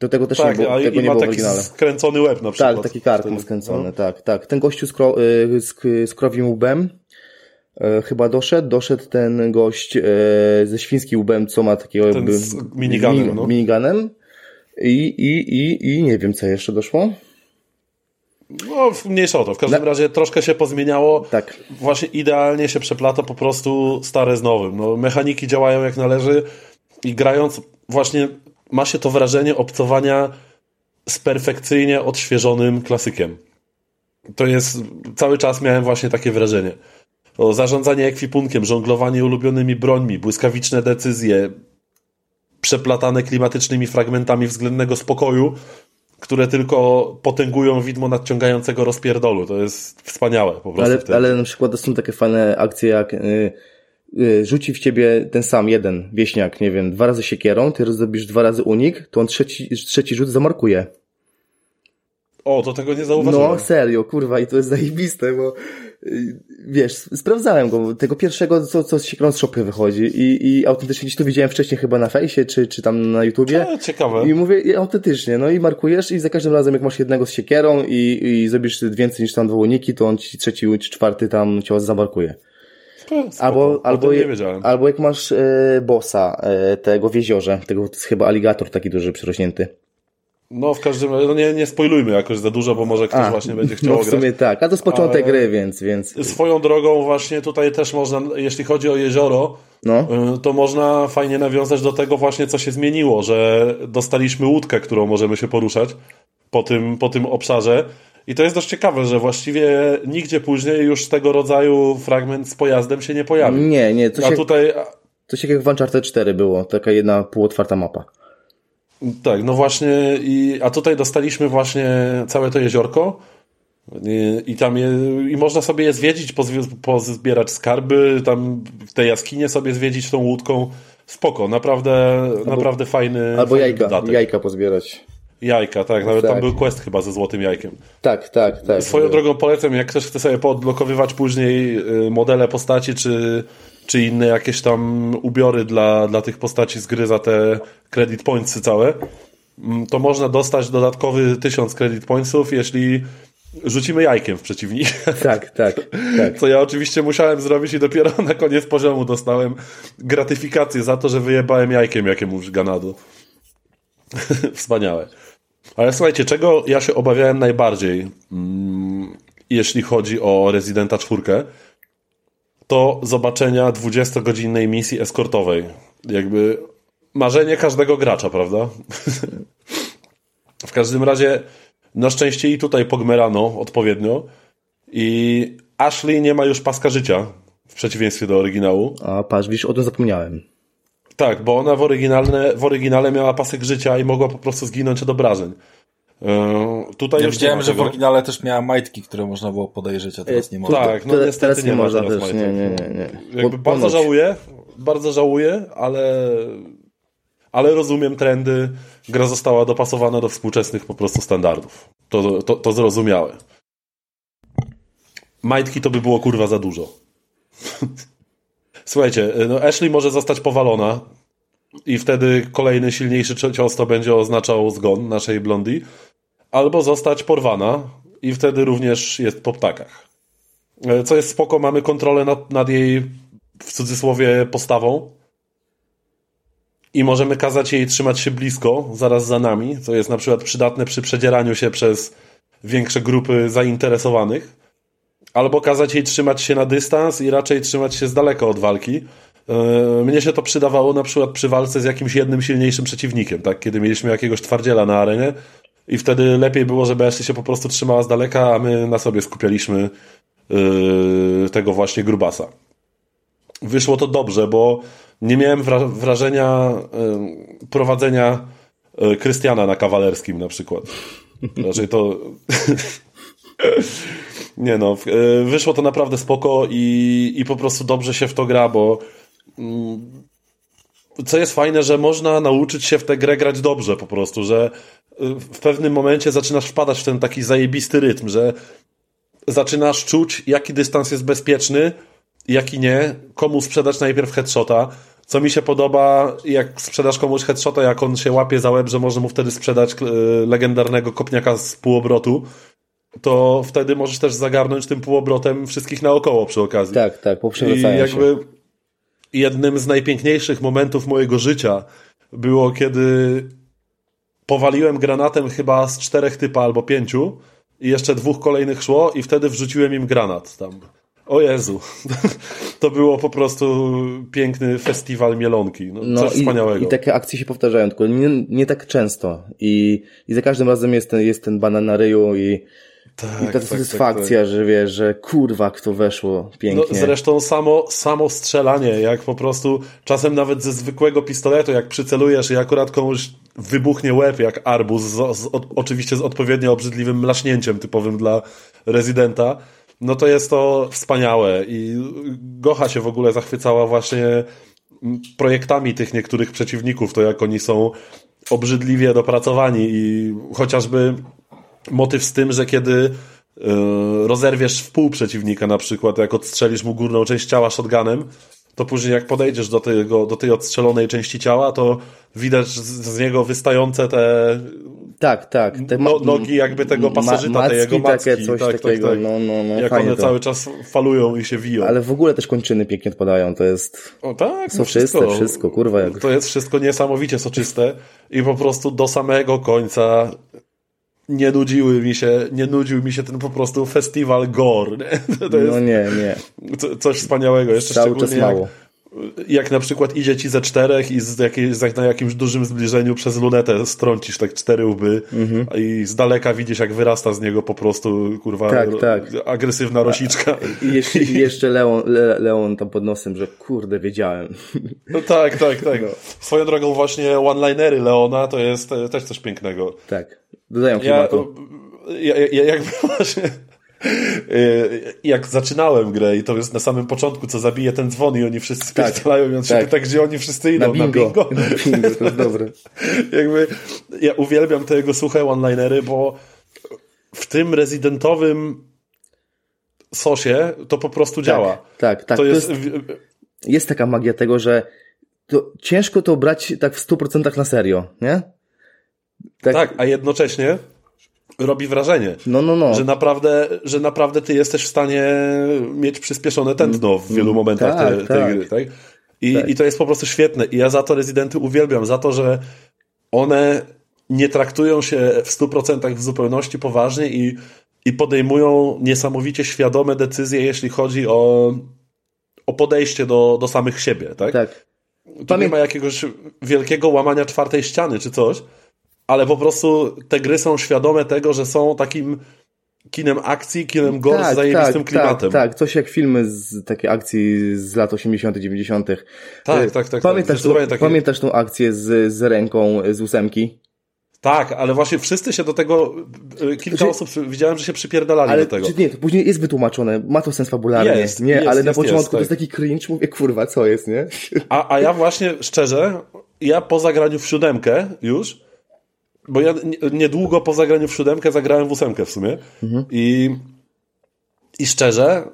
[SPEAKER 5] Do tego też
[SPEAKER 1] tak,
[SPEAKER 5] nie było, tego nie
[SPEAKER 1] ma
[SPEAKER 5] było w oryginale.
[SPEAKER 1] skręcony łeb na przykład.
[SPEAKER 5] Tak, taki kark ma skręcony,
[SPEAKER 1] no.
[SPEAKER 5] tak, tak. Ten gościu z, kro, y, z, z krowim łbem e, chyba doszedł, doszedł ten gość e, ze świńskim łbem, co ma takiego jakby...
[SPEAKER 1] z miniganem,
[SPEAKER 5] mini-
[SPEAKER 1] no.
[SPEAKER 5] Miniganem. I, i, i, I nie wiem, co jeszcze doszło.
[SPEAKER 1] No, mniejsza o to. W każdym
[SPEAKER 5] No.
[SPEAKER 1] razie troszkę się pozmieniało.
[SPEAKER 5] Tak.
[SPEAKER 1] Właśnie idealnie się przeplata po prostu stare z nowym. No, mechaniki działają jak należy i grając właśnie ma się to wrażenie obcowania z perfekcyjnie odświeżonym klasykiem. To jest, cały czas miałem właśnie takie wrażenie. O zarządzanie ekwipunkiem, żonglowanie ulubionymi brońmi, błyskawiczne decyzje, przeplatane klimatycznymi fragmentami względnego spokoju, które tylko potęgują widmo nadciągającego rozpierdolu. To jest wspaniałe po prostu.
[SPEAKER 5] Ale, ale na przykład są takie fajne akcje jak y, y, rzuci w ciebie ten sam jeden wieśniak, nie wiem, dwa razy siekierą, ty zrobisz dwa razy unik, to on trzeci, trzeci rzut zamarkuje.
[SPEAKER 1] O, to tego nie zauważyłem.
[SPEAKER 5] No, serio, kurwa, i to jest zajebiste, bo y, wiesz, sprawdzałem go, tego pierwszego, co, co z Secret Shopy wychodzi i, i autentycznie gdzieś to widziałem wcześniej chyba na fejsie, czy, czy tam na YouTubie.
[SPEAKER 1] E, ciekawe.
[SPEAKER 5] I mówię, i autentycznie, no i markujesz i za każdym razem jak masz jednego z siekierą i, i zrobisz więcej niż tam dwa uniki, to on ci trzeci czy czwarty tam cię zamarkuje.
[SPEAKER 1] Spoko,
[SPEAKER 5] Albo, albo,
[SPEAKER 1] wiedziałem.
[SPEAKER 5] albo jak masz e, bossa, e, tego w jeziorze, tego to jest chyba aligator taki duży przyrośnięty.
[SPEAKER 1] No w każdym razie, no nie, nie spoilujmy jakoś za dużo, bo może ktoś właśnie będzie chciał
[SPEAKER 5] no w sumie
[SPEAKER 1] grać.
[SPEAKER 5] tak, a to jest początek
[SPEAKER 1] Ale-
[SPEAKER 5] gry, więc, więc
[SPEAKER 1] Swoją drogą właśnie tutaj też można, jeśli chodzi o jezioro,
[SPEAKER 5] no.
[SPEAKER 1] y, to można fajnie nawiązać do tego właśnie, co się zmieniło, że dostaliśmy łódkę, którą możemy się poruszać po tym, po tym obszarze. I to jest dość ciekawe, że właściwie nigdzie później już tego rodzaju fragment z pojazdem się nie pojawił.
[SPEAKER 5] Nie, nie, coś
[SPEAKER 1] A
[SPEAKER 5] jak,
[SPEAKER 1] tutaj,
[SPEAKER 5] coś jak w Uncharted 4 było, taka jedna półotwarta mapa.
[SPEAKER 1] Tak, no właśnie, i, a tutaj dostaliśmy właśnie całe to jeziorko. I, i tam je, i można sobie je zwiedzić, pozbierać skarby, tam te jaskinie sobie zwiedzić tą łódką. Spoko, naprawdę, naprawdę fajny.
[SPEAKER 5] Albo
[SPEAKER 1] fajny
[SPEAKER 5] jajka,
[SPEAKER 1] dodatek.
[SPEAKER 5] jajka pozbierać.
[SPEAKER 1] Jajka, tak, nawet tam
[SPEAKER 5] Tak.
[SPEAKER 1] był quest chyba ze złotym jajkiem.
[SPEAKER 5] Tak, tak, tak.
[SPEAKER 1] Swoją drogą polecam, jak ktoś chce sobie poodblokowywać później y, modele postaci, czy, czy inne jakieś tam ubiory dla, dla tych postaci z gry za te credit pointsy całe, mm, to można dostać dodatkowy 1000 credit pointsów, jeśli rzucimy jajkiem w przeciwnika.
[SPEAKER 5] Tak, tak, tak.
[SPEAKER 1] Co ja oczywiście musiałem zrobić i dopiero na koniec poziomu dostałem gratyfikację za to, że wyjebałem jajkiem jakiemuś ganadu. Wspaniałe. Ale słuchajcie, czego ja się obawiałem najbardziej, mm, jeśli chodzi o Residenta 4, to zobaczenia 20-godzinnej misji eskortowej. Jakby marzenie każdego gracza, prawda? w każdym razie, na szczęście i tutaj pogmerano odpowiednio i Ashley nie ma już paska życia, w przeciwieństwie do oryginału.
[SPEAKER 5] A patrz, widzisz, o tym zapomniałem.
[SPEAKER 1] Tak, bo ona w, oryginalne, w oryginale miała pasek życia i mogła po prostu zginąć od obrażeń. Yy, tutaj
[SPEAKER 6] Ja widziałem, że w oryginale też miała majtki, które można było podejrzeć, a teraz nie można.
[SPEAKER 1] tak, no niestety
[SPEAKER 5] teraz
[SPEAKER 1] nie
[SPEAKER 5] nie
[SPEAKER 1] ma
[SPEAKER 5] można
[SPEAKER 1] teraz
[SPEAKER 5] też,
[SPEAKER 1] majtek.
[SPEAKER 5] nie, nie, nie, nie.
[SPEAKER 1] Jakby bardzo żałuję, bardzo żałuję, ale, ale rozumiem trendy. Gra została dopasowana do współczesnych po prostu standardów. To, to, to zrozumiałe. Majtki to by było kurwa za dużo. Słuchajcie, no Ashley może zostać powalona i wtedy kolejny silniejszy cio- cios to będzie oznaczał zgon naszej blondi, albo zostać porwana i wtedy również jest po ptakach. E, Co jest spoko, mamy kontrolę nad, nad jej w cudzysłowie postawą i możemy kazać jej trzymać się blisko, zaraz za nami, co jest na przykład przydatne przy przedzieraniu się przez większe grupy zainteresowanych, albo kazać jej trzymać się na dystans i raczej trzymać się z daleka od walki. E, Mnie się to przydawało na przykład przy walce z jakimś jednym silniejszym przeciwnikiem, tak? kiedy mieliśmy jakiegoś twardziela na arenie i wtedy lepiej było, żeby Ashley się po prostu trzymała z daleka, a my na sobie skupialiśmy yy, tego właśnie grubasa. Wyszło to dobrze, bo nie miałem wra- wrażenia yy, prowadzenia yy, Krystiana na kawalerskim na przykład. Raczej to... nie no, yy, wyszło to naprawdę spoko i, i po prostu dobrze się w to gra, bo mm, co jest fajne, że można nauczyć się w tę grę grać dobrze po prostu, że w pewnym momencie zaczynasz wpadać w ten taki zajebisty rytm, że zaczynasz czuć, jaki dystans jest bezpieczny, jaki nie, komu sprzedać najpierw headshota. Co mi się podoba, jak sprzedasz komuś headshota, jak on się łapie za łeb, że może mu wtedy sprzedać y, legendarnego kopniaka z półobrotu, to wtedy możesz też zagarnąć tym półobrotem wszystkich naokoło przy okazji.
[SPEAKER 5] Tak, tak,
[SPEAKER 1] I
[SPEAKER 5] poprzewracają się.
[SPEAKER 1] jakby jednym z najpiękniejszych momentów mojego życia było, kiedy powaliłem granatem chyba z czterech typa albo pięciu i jeszcze dwóch kolejnych szło i wtedy wrzuciłem im granat tam. O Jezu. To było po prostu piękny festiwal mielonki. No,
[SPEAKER 5] No
[SPEAKER 1] coś
[SPEAKER 5] i,
[SPEAKER 1] wspaniałego.
[SPEAKER 5] i takie akcje się powtarzają, tylko nie, nie tak często. I, I za każdym razem jest ten, jest ten banan na ryju i,
[SPEAKER 1] Tak,
[SPEAKER 5] i ta
[SPEAKER 1] tak,
[SPEAKER 5] satysfakcja, że wiesz, że kurwa, kto weszło
[SPEAKER 1] No,
[SPEAKER 5] pięknie.
[SPEAKER 1] zresztą samo, samo strzelanie, jak po prostu czasem nawet ze zwykłego pistoletu, jak przycelujesz i akurat komuś wybuchnie łeb jak arbuz, z, z, o, oczywiście z odpowiednio obrzydliwym mlaśnięciem typowym dla rezydenta, no to jest to wspaniałe i Gocha się w ogóle zachwycała właśnie projektami tych niektórych przeciwników, to jak oni są obrzydliwie dopracowani i chociażby motyw z tym, że kiedy yy, rozerwiesz w pół przeciwnika na przykład, jak odstrzelisz mu górną część ciała shotgunem, to później jak podejdziesz do, tego, do tej odstrzelonej części ciała, to widać z, z niego wystające te
[SPEAKER 5] Tak, tak. Te
[SPEAKER 1] no, nogi jakby tego pasożyta,
[SPEAKER 5] ma-
[SPEAKER 1] tej jego
[SPEAKER 5] macki, takie, coś
[SPEAKER 1] tak,
[SPEAKER 5] takiego,
[SPEAKER 1] tak, tak.
[SPEAKER 5] no, no, no,
[SPEAKER 1] Jak one
[SPEAKER 5] to.
[SPEAKER 1] cały czas falują i się wiją.
[SPEAKER 5] Ale w ogóle też kończyny pięknie odpadają, to jest
[SPEAKER 1] O tak, no
[SPEAKER 5] soczyste wszystko, kurwa. Jak...
[SPEAKER 1] To jest wszystko niesamowicie soczyste i po prostu do samego końca nie nudziły mi się, nie nudził mi się ten po prostu festiwal gore. Nie? To jest
[SPEAKER 5] No nie, nie.
[SPEAKER 1] co- coś wspaniałego. Jeszcze
[SPEAKER 5] Cały
[SPEAKER 1] szczególnie
[SPEAKER 5] czas mało.
[SPEAKER 1] Jak, jak na przykład idzie ci ze czterech i z jakiej, na jakimś dużym zbliżeniu przez lunetę strącisz tak cztery łby
[SPEAKER 5] Mhm.
[SPEAKER 1] i z daleka widzisz jak wyrasta z niego po prostu kurwa
[SPEAKER 5] Tak, tak.
[SPEAKER 1] agresywna rosiczka.
[SPEAKER 5] I jeszcze, i jeszcze Leon, Le, Leon tam pod nosem, że kurde, wiedziałem.
[SPEAKER 1] No tak, tak, tak.
[SPEAKER 5] No.
[SPEAKER 1] Swoją drogą właśnie one-linery Leona to jest e, też coś pięknego.
[SPEAKER 5] Tak. Dodają
[SPEAKER 1] Ja,
[SPEAKER 5] klimatu.
[SPEAKER 1] ja, ja jakby właśnie e, jak zaczynałem grę i to jest na samym początku, co zabije ten dzwon i oni wszyscy
[SPEAKER 5] Tak,
[SPEAKER 1] spierdalają i on się
[SPEAKER 5] tak.
[SPEAKER 1] pyta, gdzie oni wszyscy
[SPEAKER 5] Na
[SPEAKER 1] idą,
[SPEAKER 5] bingo.
[SPEAKER 1] na bingo.
[SPEAKER 5] Na bingo, to jest dobre.
[SPEAKER 1] jakby ja uwielbiam te jego suche one-linery, bo w tym rezydentowym sosie to po prostu działa.
[SPEAKER 5] Tak, tak.
[SPEAKER 1] to,
[SPEAKER 5] To
[SPEAKER 1] jest,
[SPEAKER 5] jest, jest taka magia tego, że to ciężko to brać tak w 100% na serio, nie?
[SPEAKER 1] tak, a jednocześnie robi wrażenie.
[SPEAKER 5] No, no, no.
[SPEAKER 1] Że naprawdę, że naprawdę ty jesteś w stanie mieć przyspieszone tętno w wielu momentach
[SPEAKER 5] tak,
[SPEAKER 1] te, tej
[SPEAKER 5] tak.
[SPEAKER 1] gry, tak? I,
[SPEAKER 5] Tak.
[SPEAKER 1] I to jest po prostu świetne. I ja za to rezydenty uwielbiam, za to, że one nie traktują się w 100% w zupełności poważnie i, i podejmują niesamowicie świadome decyzje, jeśli chodzi o, o podejście do, do samych siebie, tak?
[SPEAKER 5] Tak.
[SPEAKER 1] Tu nie
[SPEAKER 5] Pamię-
[SPEAKER 1] ma jakiegoś wielkiego łamania czwartej ściany czy coś, ale po prostu te gry są świadome tego, że są takim kinem akcji, kinem gore z zajebistym klimatem.
[SPEAKER 5] Tak, tak, coś jak filmy z takiej akcji z lat 80., 90.
[SPEAKER 1] Tak, tak, tak, tak.
[SPEAKER 5] Pamiętasz,
[SPEAKER 1] Zdecydowanie
[SPEAKER 5] tą,
[SPEAKER 1] takie-
[SPEAKER 5] pamiętasz tą akcję z, z ręką z ósemki?
[SPEAKER 1] Tak, ale właśnie wszyscy się do tego, y, kilka
[SPEAKER 5] Że-
[SPEAKER 1] osób widziałem, że się przypierdalali
[SPEAKER 5] Ale
[SPEAKER 1] do tego.
[SPEAKER 5] czy nie, to później jest wytłumaczone, ma to sens fabularny.
[SPEAKER 1] Jest,
[SPEAKER 5] nie,
[SPEAKER 1] jest,
[SPEAKER 5] ale na
[SPEAKER 1] jest,
[SPEAKER 5] początku
[SPEAKER 1] jest,
[SPEAKER 5] to jest
[SPEAKER 1] tak.
[SPEAKER 5] taki cringe, mówię, kurwa, co jest, nie?
[SPEAKER 1] A, a ja właśnie, szczerze, ja po zagraniu w siódemkę już, bo ja nie- niedługo po zagraniu w siódemkę zagrałem w ósemkę w sumie i, i szczerze,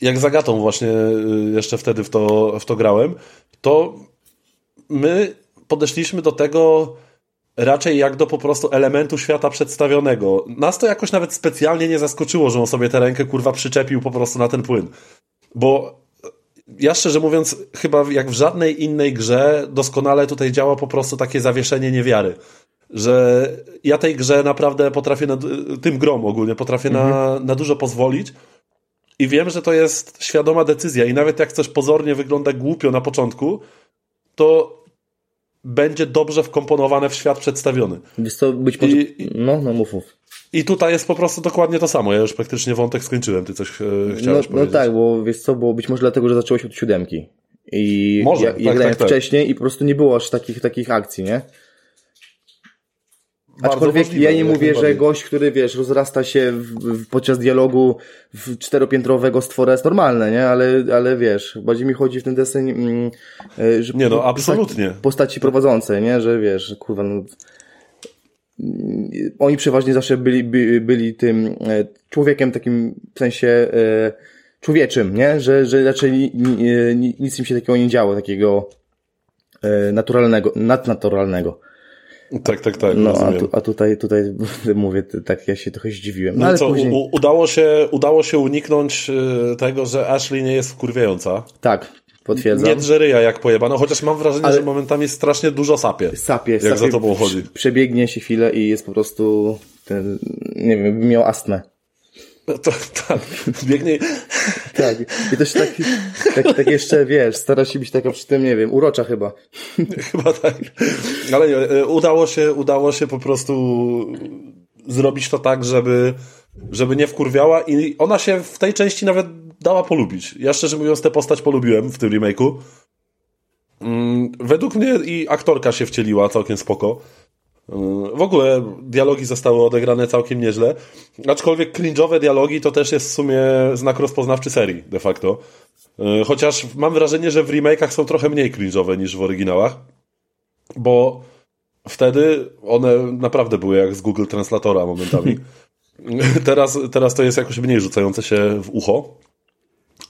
[SPEAKER 1] jak z Agatą właśnie y, jeszcze wtedy w to, w to grałem, to my podeszliśmy do tego raczej jak do po prostu elementu świata przedstawionego. Nas to jakoś nawet specjalnie nie zaskoczyło, że on sobie tę rękę kurwa przyczepił po prostu na ten płyn. Bo ja szczerze mówiąc, chyba jak w żadnej innej grze doskonale tutaj działa po prostu takie zawieszenie niewiary. Że ja tej grze naprawdę potrafię, na, tym grom ogólnie, potrafię na, na dużo pozwolić i wiem, że to jest świadoma decyzja i nawet jak coś pozornie wygląda głupio na początku, to będzie dobrze wkomponowane w świat przedstawiony.
[SPEAKER 5] Wiesz co, być może...
[SPEAKER 1] I-
[SPEAKER 5] No, no mów, mów.
[SPEAKER 1] I tutaj jest po prostu dokładnie to samo. Ja już praktycznie wątek skończyłem. Ty coś e,
[SPEAKER 5] No,
[SPEAKER 1] chciałeś
[SPEAKER 5] no
[SPEAKER 1] powiedzieć.
[SPEAKER 5] tak, bo wiesz co, bo być może dlatego, że zaczęło się od siódemki. I
[SPEAKER 1] Może,
[SPEAKER 5] ja,
[SPEAKER 1] tak,
[SPEAKER 5] ja grałem
[SPEAKER 1] tak, tak.
[SPEAKER 5] wcześniej i po prostu nie było aż takich, takich akcji, nie? Aczkolwiek
[SPEAKER 1] możliwe,
[SPEAKER 5] ja nie mówię, że gość, który wiesz, rozrasta się w, w, podczas dialogu w czteropiętrowego stwora jest normalne, nie? Ale, ale wiesz, bardziej mi chodzi w ten deseń, mm, e, że
[SPEAKER 1] Nie no, absolutnie.
[SPEAKER 5] Postaci prowadzące, nie? Że wiesz, kurwa, no, mm, oni przeważnie zawsze byli, by, byli tym e, człowiekiem takim w sensie e, człowieczym, nie? Że, że raczej ni, ni, ni, nic im się takiego nie działo, takiego e, naturalnego, nadnaturalnego.
[SPEAKER 1] Tak, tak, tak.
[SPEAKER 5] No, a, tu, a tutaj, tutaj mówię, tak ja się trochę zdziwiłem. No,
[SPEAKER 1] No
[SPEAKER 5] ale
[SPEAKER 1] co,
[SPEAKER 5] później...
[SPEAKER 1] u, udało, się, udało się uniknąć y, tego, że Ashley nie jest wkurwiająca.
[SPEAKER 5] Tak, potwierdzam.
[SPEAKER 1] Nie drze ryja jak pojebano, chociaż mam wrażenie,
[SPEAKER 5] Ale-
[SPEAKER 1] że momentami strasznie dużo sapie.
[SPEAKER 5] Sapie,
[SPEAKER 1] Jak
[SPEAKER 5] sapie,
[SPEAKER 1] za tobą chodzi.
[SPEAKER 5] Przebiegnie się chwilę i jest po prostu, ten, nie wiem, miał astmę.
[SPEAKER 1] To, tak, biegnie.
[SPEAKER 5] Tak, i też tak, tak, tak jeszcze, wiesz, stara się być taka przy tym, nie wiem, urocza chyba.
[SPEAKER 1] Chyba tak. Ale nie, udało się, udało się po prostu zrobić to tak, żeby, żeby nie wkurwiała i ona się w tej części nawet dała polubić. Ja szczerze mówiąc tę postać polubiłem w tym remake'u. Mm, Według mnie i aktorka się wcieliła całkiem spoko. Mm, W ogóle dialogi zostały odegrane całkiem nieźle. Aczkolwiek cringe'owe dialogi to też jest w sumie znak rozpoznawczy serii, de facto. Y, Chociaż mam wrażenie, że w remake'ach są trochę mniej cringe'owe niż w oryginałach. Bo wtedy one naprawdę były jak z Google Translatora momentami. teraz, teraz to jest jakoś mniej rzucające się w ucho,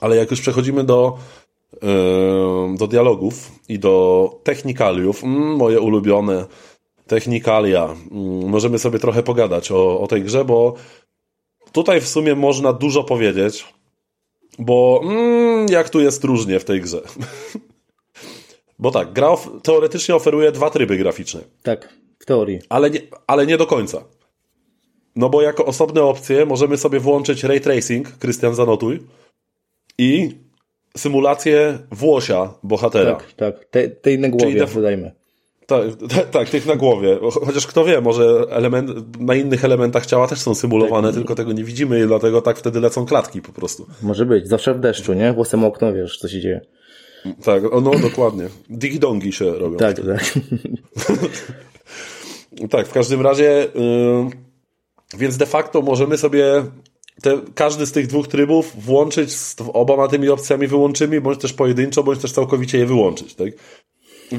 [SPEAKER 1] ale jak już przechodzimy do, yy, do dialogów i do technikaliów, mm, moje ulubione technikalia, mm, możemy sobie trochę pogadać o, o tej grze, bo tutaj w sumie można dużo powiedzieć, bo mm, jak tu jest różnie w tej grze. bo tak, gra of teoretycznie oferuje dwa tryby graficzne.
[SPEAKER 5] Tak, w teorii.
[SPEAKER 1] Ale nie, ale nie do końca. No bo jako osobne opcje możemy sobie włączyć ray tracing, Krystian zanotuj, i symulację włosia bohatera.
[SPEAKER 5] Tak, tak. Te, tej na głowie
[SPEAKER 1] def-
[SPEAKER 5] dodajmy.
[SPEAKER 1] Tak, tak, tych na głowie. Chociaż kto wie, może element, na innych elementach ciała też są symulowane,
[SPEAKER 5] Tak.
[SPEAKER 1] tylko tego nie widzimy i dlatego tak wtedy lecą klatki po prostu.
[SPEAKER 5] Może być. Zawsze w deszczu, nie? Włosem okno, wiesz, co się dzieje.
[SPEAKER 1] Tak, no dokładnie. Digi-dongi się robią.
[SPEAKER 5] Tak,
[SPEAKER 1] wtedy.
[SPEAKER 5] tak.
[SPEAKER 1] Tak, w każdym razie, yy, więc de facto możemy sobie te, każdy z tych dwóch trybów włączyć z oboma tymi opcjami wyłączymi, bądź też pojedynczo, bądź też całkowicie je wyłączyć. Tak?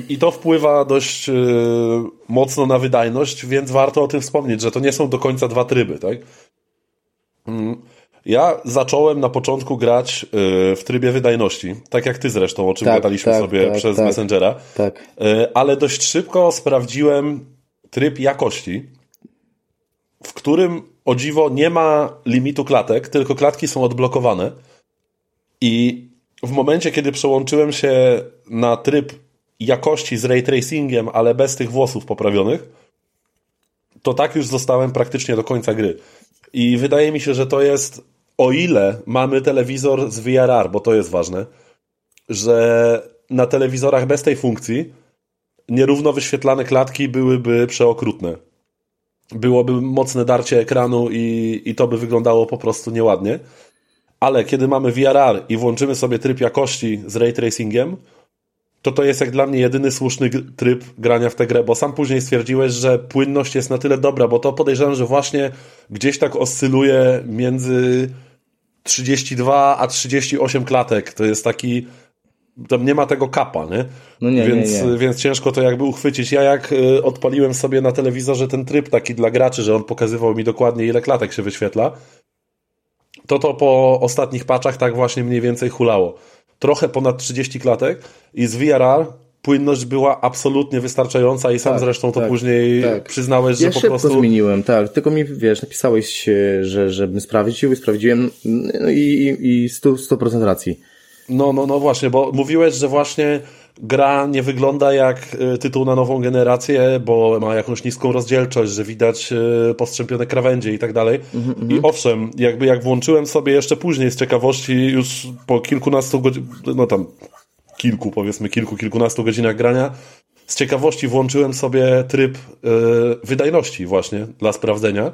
[SPEAKER 1] I to wpływa dość yy, mocno na wydajność, więc warto o tym wspomnieć, że to nie są do końca dwa tryby. Tak? Mm. Ja zacząłem na początku grać yy, w trybie wydajności, tak jak ty zresztą, o czym
[SPEAKER 5] Tak,
[SPEAKER 1] gadaliśmy
[SPEAKER 5] tak,
[SPEAKER 1] sobie
[SPEAKER 5] tak,
[SPEAKER 1] przez
[SPEAKER 5] tak.
[SPEAKER 1] Messengera.
[SPEAKER 5] tak.
[SPEAKER 1] E, ale dość szybko sprawdziłem tryb jakości, w którym o dziwo nie ma limitu klatek, tylko klatki są odblokowane. I w momencie, kiedy przełączyłem się na tryb jakości z ray tracingiem, ale bez tych włosów poprawionych, to tak już zostałem praktycznie do końca gry. I wydaje mi się, że to jest, o ile mamy telewizor z VRR, bo to jest ważne, że na telewizorach bez tej funkcji nierówno wyświetlane klatki byłyby przeokrutne. Byłoby mocne darcie ekranu i, i to by wyglądało po prostu nieładnie. Ale kiedy mamy VRR i włączymy sobie tryb jakości z ray tracingiem, to to jest jak dla mnie jedyny słuszny tryb grania w tę grę, bo sam później stwierdziłeś, że płynność jest na tyle dobra, bo to podejrzewam, że właśnie gdzieś tak oscyluje między 32 a 38 klatek. To jest taki tam nie ma tego kapa, nie?
[SPEAKER 5] No nie,
[SPEAKER 1] więc,
[SPEAKER 5] nie, nie.
[SPEAKER 1] więc ciężko to jakby uchwycić. Ja jak y, odpaliłem sobie na telewizorze ten tryb taki dla graczy, że on pokazywał mi dokładnie ile klatek się wyświetla, to to po ostatnich patchach tak właśnie mniej więcej hulało. Trochę ponad 30 klatek i z VRR płynność była absolutnie wystarczająca i sam
[SPEAKER 5] Tak,
[SPEAKER 1] zresztą to
[SPEAKER 5] tak,
[SPEAKER 1] później
[SPEAKER 5] tak.
[SPEAKER 1] przyznałeś, że
[SPEAKER 5] Ja
[SPEAKER 1] po
[SPEAKER 5] szybko
[SPEAKER 1] prostu...
[SPEAKER 5] zmieniłem, tak. Tylko mi, wiesz, napisałeś, e, że, żebym sprawdził i sprawdziłem no i, i, i 100%, 100% racji.
[SPEAKER 1] No, no, no właśnie, bo mówiłeś, że właśnie gra nie wygląda jak y, tytuł na nową generację, bo ma jakąś niską rozdzielczość, że widać y, postrzępione krawędzie i tak dalej. I owszem, jakby jak włączyłem sobie jeszcze później z ciekawości, już po kilkunastu godzinach, no tam kilku, powiedzmy kilku, kilkunastu godzinach grania, z ciekawości włączyłem sobie tryb y, wydajności właśnie dla sprawdzenia.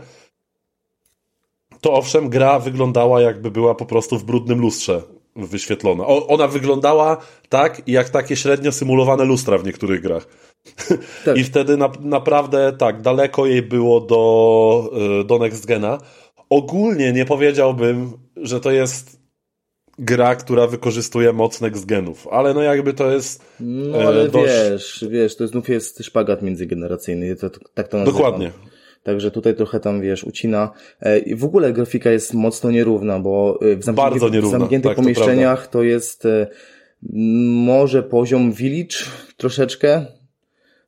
[SPEAKER 1] To owszem, gra wyglądała jakby była po prostu w brudnym lustrze wyświetlona. O, ona wyglądała tak, jak takie średnio symulowane lustra w niektórych grach.
[SPEAKER 5] Tak.
[SPEAKER 1] I wtedy na, naprawdę tak, daleko jej było do, y, do Next Gena. Ogólnie nie powiedziałbym, że to jest gra, która wykorzystuje moc Next Genów, ale no jakby to jest
[SPEAKER 5] No
[SPEAKER 1] e,
[SPEAKER 5] ale
[SPEAKER 1] dość...
[SPEAKER 5] wiesz, wiesz, to znów jest szpagat międzygeneracyjny, to, to, tak to nazywam.
[SPEAKER 1] Dokładnie.
[SPEAKER 5] Także tutaj trochę tam, wiesz, ucina. E, i w ogóle grafika jest mocno nierówna, bo e, w
[SPEAKER 1] nierówna,
[SPEAKER 5] w zamkniętych
[SPEAKER 1] tak, to
[SPEAKER 5] pomieszczeniach to, jest e, może poziom village troszeczkę,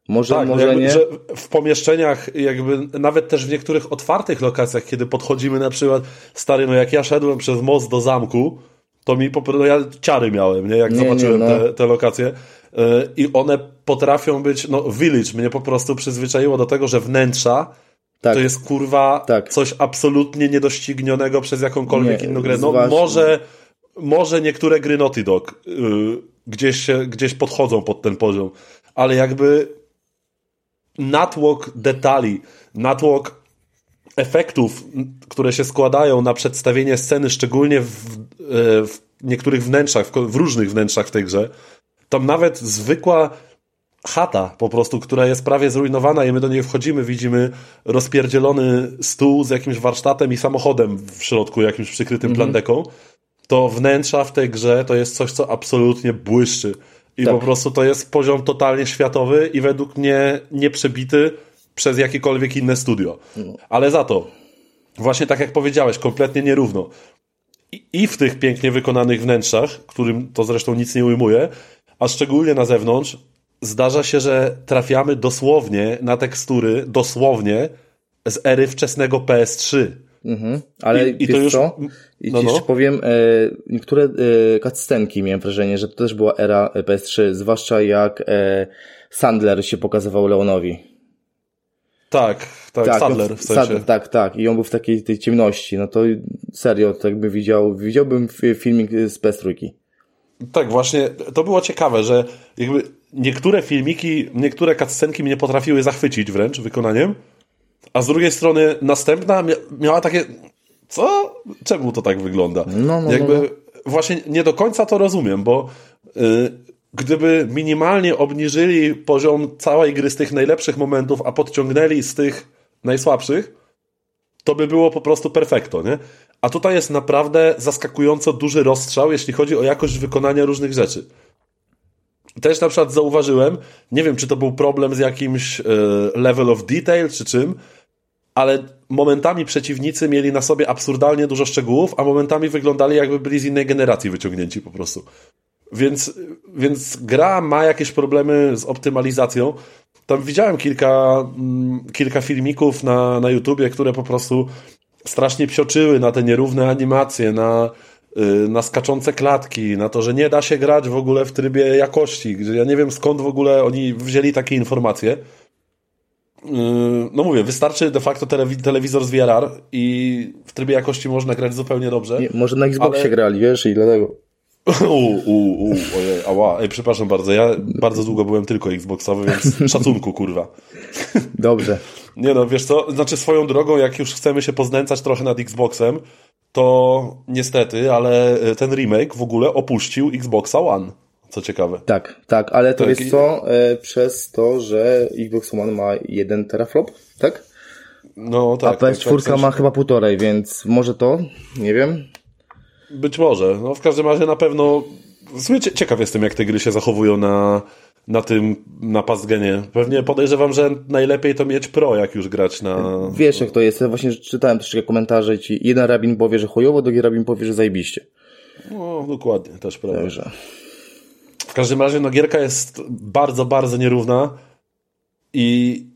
[SPEAKER 5] może,
[SPEAKER 1] Tak, no
[SPEAKER 5] może
[SPEAKER 1] jakby,
[SPEAKER 5] nie.
[SPEAKER 1] że w pomieszczeniach, jakby nawet też w niektórych otwartych lokacjach, kiedy podchodzimy na przykład, stary, no jak ja szedłem przez most do zamku, to mi po prostu, no ja ciary miałem, nie, jak
[SPEAKER 5] Nie, nie,
[SPEAKER 1] zobaczyłem
[SPEAKER 5] no.
[SPEAKER 1] te, te lokacje Yy, i one potrafią być, no village mnie po prostu przyzwyczaiło do tego, że wnętrza
[SPEAKER 5] Tak.
[SPEAKER 1] to jest kurwa
[SPEAKER 5] Tak.
[SPEAKER 1] coś absolutnie niedoścignionego przez jakąkolwiek
[SPEAKER 5] Nie,
[SPEAKER 1] inną grę. No może, może niektóre gry Naughty Dog yy, gdzieś, gdzieś podchodzą pod ten poziom, ale jakby natłok detali, natłok efektów, które się składają na przedstawienie sceny, szczególnie w, e, w niektórych wnętrzach, w różnych wnętrzach w tej grze, tam nawet zwykła chata po prostu, która jest prawie zrujnowana i my do niej wchodzimy, widzimy rozpierdzielony stół z jakimś warsztatem i samochodem w środku, jakimś przykrytym plandeką, to wnętrza w tej grze to jest coś, co absolutnie błyszczy. I
[SPEAKER 5] Tak.
[SPEAKER 1] po prostu to jest poziom totalnie światowy i według mnie nie przebity przez jakiekolwiek inne studio. Ale za to właśnie tak jak powiedziałeś, kompletnie nierówno. I, I w tych pięknie wykonanych wnętrzach, którym to zresztą nic nie ujmuje, a szczególnie na zewnątrz, zdarza się, że trafiamy dosłownie na tekstury, dosłownie z ery wczesnego PS3.
[SPEAKER 5] Mhm. Ale
[SPEAKER 1] I- i to już-
[SPEAKER 5] co? I
[SPEAKER 1] no,
[SPEAKER 5] ci
[SPEAKER 1] no.
[SPEAKER 5] jeszcze powiem, e, niektóre e, cutscenki miałem wrażenie, że to też była era e, PS3, zwłaszcza jak Sandler się pokazywał Leonowi.
[SPEAKER 1] Tak, tak,
[SPEAKER 5] on-
[SPEAKER 1] Sadler w sensie.
[SPEAKER 5] Sadler, tak, tak. I on był w takiej tej ciemności. No to serio, to jakby widział, widziałbym fi- filmik z PS3.
[SPEAKER 1] Tak, właśnie to było ciekawe, że jakby niektóre filmiki, niektóre cutscenki mnie potrafiły zachwycić wręcz wykonaniem, a z drugiej strony następna mia- miała takie co? Czemu to tak wygląda?
[SPEAKER 5] No, no,
[SPEAKER 1] jakby
[SPEAKER 5] no, no.
[SPEAKER 1] właśnie nie do końca to rozumiem, bo y, gdyby minimalnie obniżyli poziom całej gry z tych najlepszych momentów, a podciągnęli z tych najsłabszych, to by było po prostu perfekto, nie? A tutaj jest naprawdę zaskakująco duży rozstrzał, jeśli chodzi o jakość wykonania różnych rzeczy. Też na przykład zauważyłem, nie wiem, czy to był problem z jakimś e, level of detail, czy czym, ale momentami przeciwnicy mieli na sobie absurdalnie dużo szczegółów, a momentami wyglądali jakby byli z innej generacji wyciągnięci po prostu. Więc, więc gra ma jakieś problemy z optymalizacją. Tam widziałem kilka, mm, kilka filmików na, na YouTubie, które po prostu strasznie psioczyły na te nierówne animacje, na, na skaczące klatki, na to, że nie da się grać w ogóle w trybie jakości. Ja nie wiem skąd w ogóle oni wzięli takie informacje. Yy, No mówię, wystarczy de facto telewi- telewizor z VRR i w trybie jakości można grać zupełnie dobrze.
[SPEAKER 5] Nie, może na Xboxie
[SPEAKER 1] Ale-
[SPEAKER 5] grali, wiesz, i dlatego.
[SPEAKER 1] U, u, u, ojej, ała. Ej, przepraszam bardzo, ja bardzo długo byłem tylko Xboxowy, więc szacunku, kurwa.
[SPEAKER 5] Dobrze.
[SPEAKER 1] Nie no, wiesz co, znaczy swoją drogą, jak już chcemy się poznęcać trochę nad Xboxem, to niestety, ale e, ten remake w ogóle opuścił Xboxa One. Co ciekawe.
[SPEAKER 5] Tak, tak, ale to
[SPEAKER 1] Tak,
[SPEAKER 5] jest co? E, przez to, że Xbox One ma jeden teraflop, tak?
[SPEAKER 1] No tak.
[SPEAKER 5] A PS4
[SPEAKER 1] tak, tak,
[SPEAKER 5] ma chyba półtorej, więc może to? Nie wiem.
[SPEAKER 1] Być może. No w każdym razie na pewno. W sumie cie- ciekaw jestem, jak te gry się zachowują na, na tym, na pastgenie. Pewnie podejrzewam, że najlepiej to mieć pro, jak już grać na.
[SPEAKER 5] Wiesz jak to jest, ja właśnie czytałem troszeczkę komentarze i ci jeden rabin powie, że chujowo, drugi rabin powie, że zajebiście.
[SPEAKER 1] No, dokładnie, też prawda.
[SPEAKER 5] Także.
[SPEAKER 1] W każdym razie, no, gierka jest bardzo, bardzo nierówna i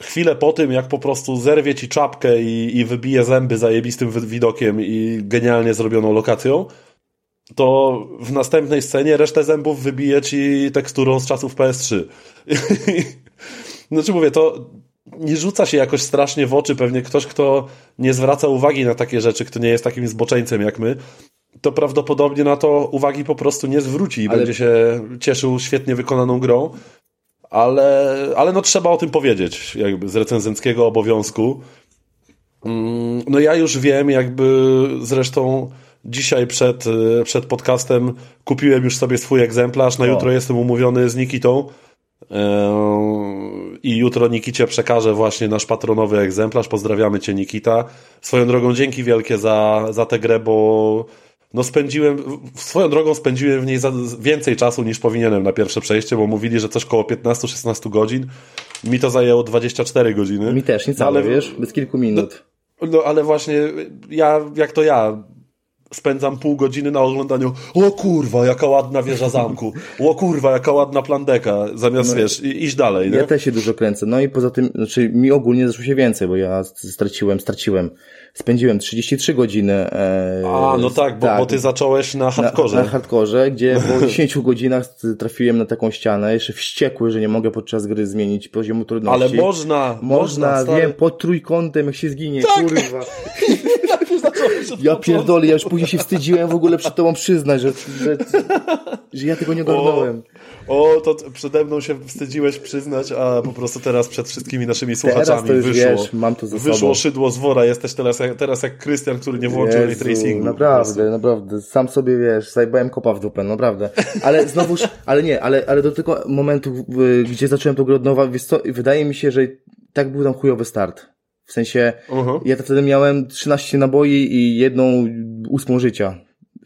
[SPEAKER 1] chwilę po tym, jak po prostu zerwie ci czapkę i, i wybije zęby zajebistym widokiem i genialnie zrobioną lokacją, to w następnej scenie resztę zębów wybije ci teksturą z czasów PS3. znaczy mówię, to nie rzuca się jakoś strasznie w oczy. Pewnie ktoś, kto nie zwraca uwagi na takie rzeczy, kto nie jest takim zboczeńcem jak my, to prawdopodobnie na to uwagi po prostu nie zwróci i
[SPEAKER 5] Ale-
[SPEAKER 1] będzie się cieszył świetnie wykonaną grą. Ale, ale no trzeba o tym powiedzieć, jakby z recenzenckiego obowiązku. Mm, No ja już wiem, jakby zresztą dzisiaj przed, y, przed podcastem kupiłem już sobie swój egzemplarz. Na
[SPEAKER 5] O.
[SPEAKER 1] jutro jestem umówiony z Nikitą. Eee, I jutro Nikicie przekażę właśnie nasz patronowy egzemplarz. Pozdrawiamy Cię, Nikita. Swoją drogą dzięki wielkie za, za tę grę, bo no spędziłem, swoją drogą spędziłem w niej więcej czasu niż powinienem na pierwsze przejście, bo mówili, że coś koło 15-16 godzin. Mi to zajęło 24 godziny.
[SPEAKER 5] Mi też, niecałe,
[SPEAKER 1] ale,
[SPEAKER 5] wiesz, bez kilku minut.
[SPEAKER 1] No ale właśnie ja, jak to ja, spędzam pół godziny na oglądaniu o kurwa, jaka ładna wieża zamku, o kurwa, jaka ładna plandeka, zamiast, wiesz, i, iść dalej, nie?
[SPEAKER 5] Ja też się dużo kręcę. No i poza tym, znaczy mi ogólnie zeszło się więcej, bo ja straciłem, straciłem, spędziłem 33 godziny. E,
[SPEAKER 1] A, no tak, bo, bo ty zacząłeś na hardkorze.
[SPEAKER 5] Na, na hardkorze, gdzie po 10 godzinach trafiłem na taką ścianę, jeszcze wściekły, że nie mogę podczas gry zmienić poziomu trudności.
[SPEAKER 1] ale można,
[SPEAKER 5] Można,
[SPEAKER 1] stary.
[SPEAKER 5] wiem, pod trójkątem, jak się zginie,
[SPEAKER 1] Tak.
[SPEAKER 5] kurwa. Ja pierdolę, ja już później się wstydziłem w ogóle przed tobą przyznać, że, że, że ja tego nie ogarnąłem.
[SPEAKER 1] O, to t- przede mną się wstydziłeś przyznać, a po prostu teraz przed wszystkimi naszymi słuchaczami
[SPEAKER 5] to już
[SPEAKER 1] wyszło,
[SPEAKER 5] wiesz, mam to za
[SPEAKER 1] wyszło
[SPEAKER 5] sobą.
[SPEAKER 1] szydło z wora. Jesteś teraz jak, teraz jak Krystian, który nie włączył ray
[SPEAKER 5] Jezu,
[SPEAKER 1] tracingu.
[SPEAKER 5] Naprawdę, naprawdę. Sam sobie wiesz, zajebałem kopa w dupę, naprawdę. Ale znowuż, ale nie, ale, ale do tego momentu, gdzie zacząłem to grę od nowa, wydaje mi się, że tak był tam chujowy start. W sensie,
[SPEAKER 1] Mhm.
[SPEAKER 5] ja to wtedy miałem 13 naboi i jedną ósmą życia.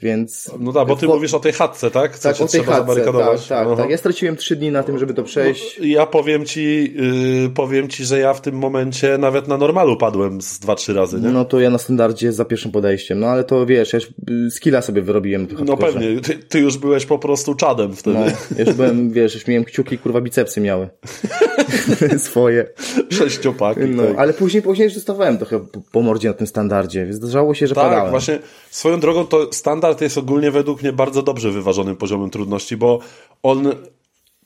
[SPEAKER 5] Więc...
[SPEAKER 1] No tak, bo ty
[SPEAKER 5] po-
[SPEAKER 1] mówisz o tej chatce, tak? Co
[SPEAKER 5] Tak,
[SPEAKER 1] się
[SPEAKER 5] o tej chatce, tak, tak,
[SPEAKER 1] Aha.
[SPEAKER 5] tak. Ja straciłem trzy dni na tym, żeby to przejść.
[SPEAKER 1] Ja powiem ci, yy, powiem ci, że ja w tym momencie nawet na normalu padłem z dwa, trzy razy, nie?
[SPEAKER 5] No to ja na standardzie za pierwszym podejściem. No ale to wiesz, ja już y, skilla sobie wyrobiłem.
[SPEAKER 1] No pewnie, ty, ty już byłeś po prostu czadem wtedy.
[SPEAKER 5] No, ja już byłem, wiesz, już miałem kciuki, kurwa, bicepsy miały. Swoje.
[SPEAKER 1] Sześciopaki.
[SPEAKER 5] No,
[SPEAKER 1] tak.
[SPEAKER 5] ale później, później już dostawałem trochę po, po mordzie na tym standardzie, więc zdarzało się, że
[SPEAKER 1] Tak,
[SPEAKER 5] padałem.
[SPEAKER 1] właśnie swoją drogą to standard jest ogólnie według mnie bardzo dobrze wyważonym poziomem trudności, bo on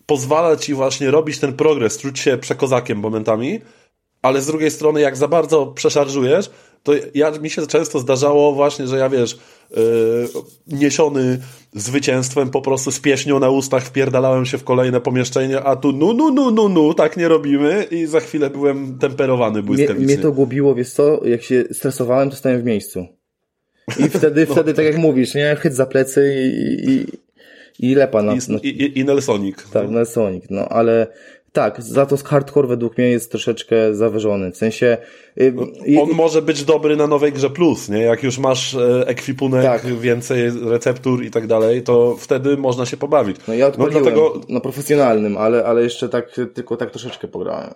[SPEAKER 1] pozwala ci właśnie robić ten progres, czuć się przekozakiem momentami, ale z drugiej strony jak za bardzo przeszarżujesz, to ja, mi się często zdarzało właśnie, że ja wiesz, yy, niesiony zwycięstwem po prostu z pieśnią na ustach wpierdalałem się w kolejne pomieszczenie, a tu nu, nu, nu, nu, nu, tak nie robimy i za chwilę byłem temperowany
[SPEAKER 5] mnie,
[SPEAKER 1] błyskawicznie.
[SPEAKER 5] mnie to gubiło, wiesz co, jak się stresowałem, to stałem w miejscu. I wtedy,
[SPEAKER 1] No.
[SPEAKER 5] wtedy tak jak mówisz, nie, chyt za plecy i, i, i lepa na,
[SPEAKER 1] I, i, i Nelsonic.
[SPEAKER 5] tak, na Sonic, no ale tak, za to hardcore według mnie jest troszeczkę zawyżony, w sensie y, i-
[SPEAKER 1] On może być dobry na nowej grze plus, nie? Jak już masz e, ekwipunek,
[SPEAKER 5] Tak.
[SPEAKER 1] więcej receptur i tak dalej, to wtedy można się pobawić.
[SPEAKER 5] no ja odpaliłem
[SPEAKER 1] dlatego,
[SPEAKER 5] na profesjonalnym, ale, ale jeszcze tak, tylko tak troszeczkę pograłem.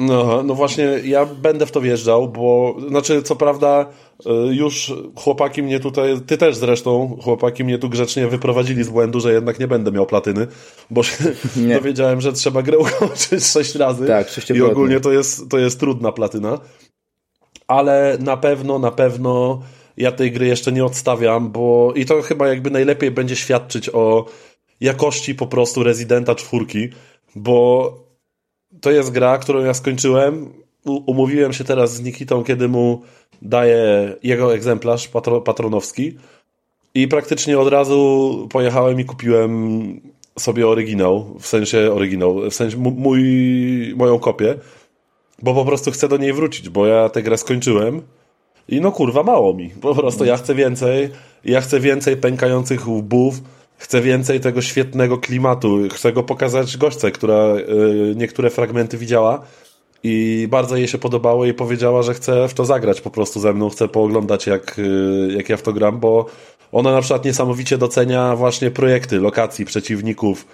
[SPEAKER 1] No, no właśnie, ja będę w to wjeżdżał, bo, znaczy, co prawda, e, już chłopaki mnie tutaj, ty też zresztą, chłopaki mnie tu grzecznie wyprowadzili z błędu, że jednak nie będę miał platyny, bo się
[SPEAKER 5] Nie.
[SPEAKER 1] dowiedziałem, że trzeba grę ukończyć sześć razy.
[SPEAKER 5] Tak,
[SPEAKER 1] I ogólnie to jest, to jest trudna platyna. ale na pewno, na pewno ja tej gry jeszcze nie odstawiam, bo i to chyba jakby najlepiej będzie świadczyć o jakości po prostu Residenta czwórki, bo to jest gra, którą ja skończyłem. Umówiłem się teraz z Nikitą, kiedy mu daję jego egzemplarz patro, patronowski i praktycznie od razu pojechałem i kupiłem sobie oryginał, w sensie oryginał, w sensie mój, moją kopię, bo po prostu chcę do niej wrócić, bo ja tę grę skończyłem i no kurwa mało mi. Po prostu ja chcę więcej, ja chcę więcej pękających łbów, chcę więcej tego świetnego klimatu, chcę go pokazać gośce, która y, niektóre fragmenty widziała i bardzo jej się podobało i powiedziała, że chce w to zagrać po prostu ze mną, chce pooglądać jak, y, jak ja w to gram, bo ona na przykład niesamowicie docenia właśnie projekty, lokacji, przeciwników.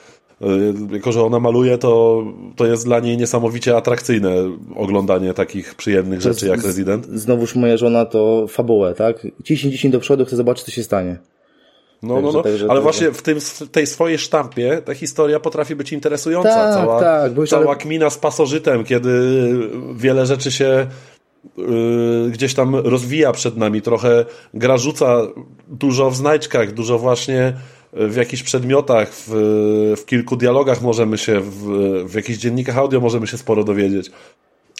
[SPEAKER 1] Y, Jako, że ona maluje, to, to jest dla niej niesamowicie atrakcyjne oglądanie takich przyjemnych rzeczy jak Resident.
[SPEAKER 5] Znowuż moja żona to fabułę, tak? Ciśnij, ciśnij do przodu, chcę zobaczyć, co się stanie.
[SPEAKER 1] No,
[SPEAKER 5] Także-
[SPEAKER 1] no, no.
[SPEAKER 5] także-
[SPEAKER 1] Ale
[SPEAKER 5] także-
[SPEAKER 1] właśnie w, tym, w tej swojej sztampie ta historia potrafi być interesująca.
[SPEAKER 5] Tak,
[SPEAKER 1] cała
[SPEAKER 5] tak,
[SPEAKER 1] cała
[SPEAKER 5] ale-
[SPEAKER 1] kmina z pasożytem, kiedy wiele rzeczy się yy, gdzieś tam rozwija przed nami. Trochę gra rzuca dużo w znajdźkach, dużo właśnie w jakichś przedmiotach, w, w kilku dialogach możemy się, w, w jakichś dziennikach audio możemy się sporo dowiedzieć.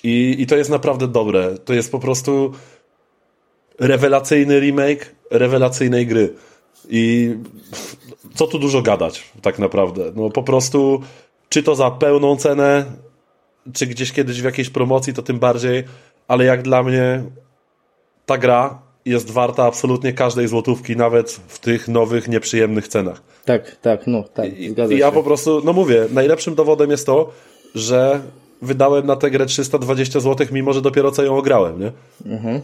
[SPEAKER 1] I, I to jest naprawdę dobre. To jest po prostu rewelacyjny remake rewelacyjnej gry. I co tu dużo gadać, tak naprawdę. No po prostu, czy to za pełną cenę, czy gdzieś kiedyś w jakiejś promocji, to tym bardziej, ale jak dla mnie ta gra jest warta absolutnie każdej złotówki, nawet w tych nowych, nieprzyjemnych cenach.
[SPEAKER 5] Tak, tak, no, tak,
[SPEAKER 1] I,
[SPEAKER 5] zgadza
[SPEAKER 1] I ja
[SPEAKER 5] się.
[SPEAKER 1] po prostu, no mówię, najlepszym dowodem jest to, że wydałem na tę grę 320 zł, mimo że dopiero co ją ograłem, nie?
[SPEAKER 5] Mhm.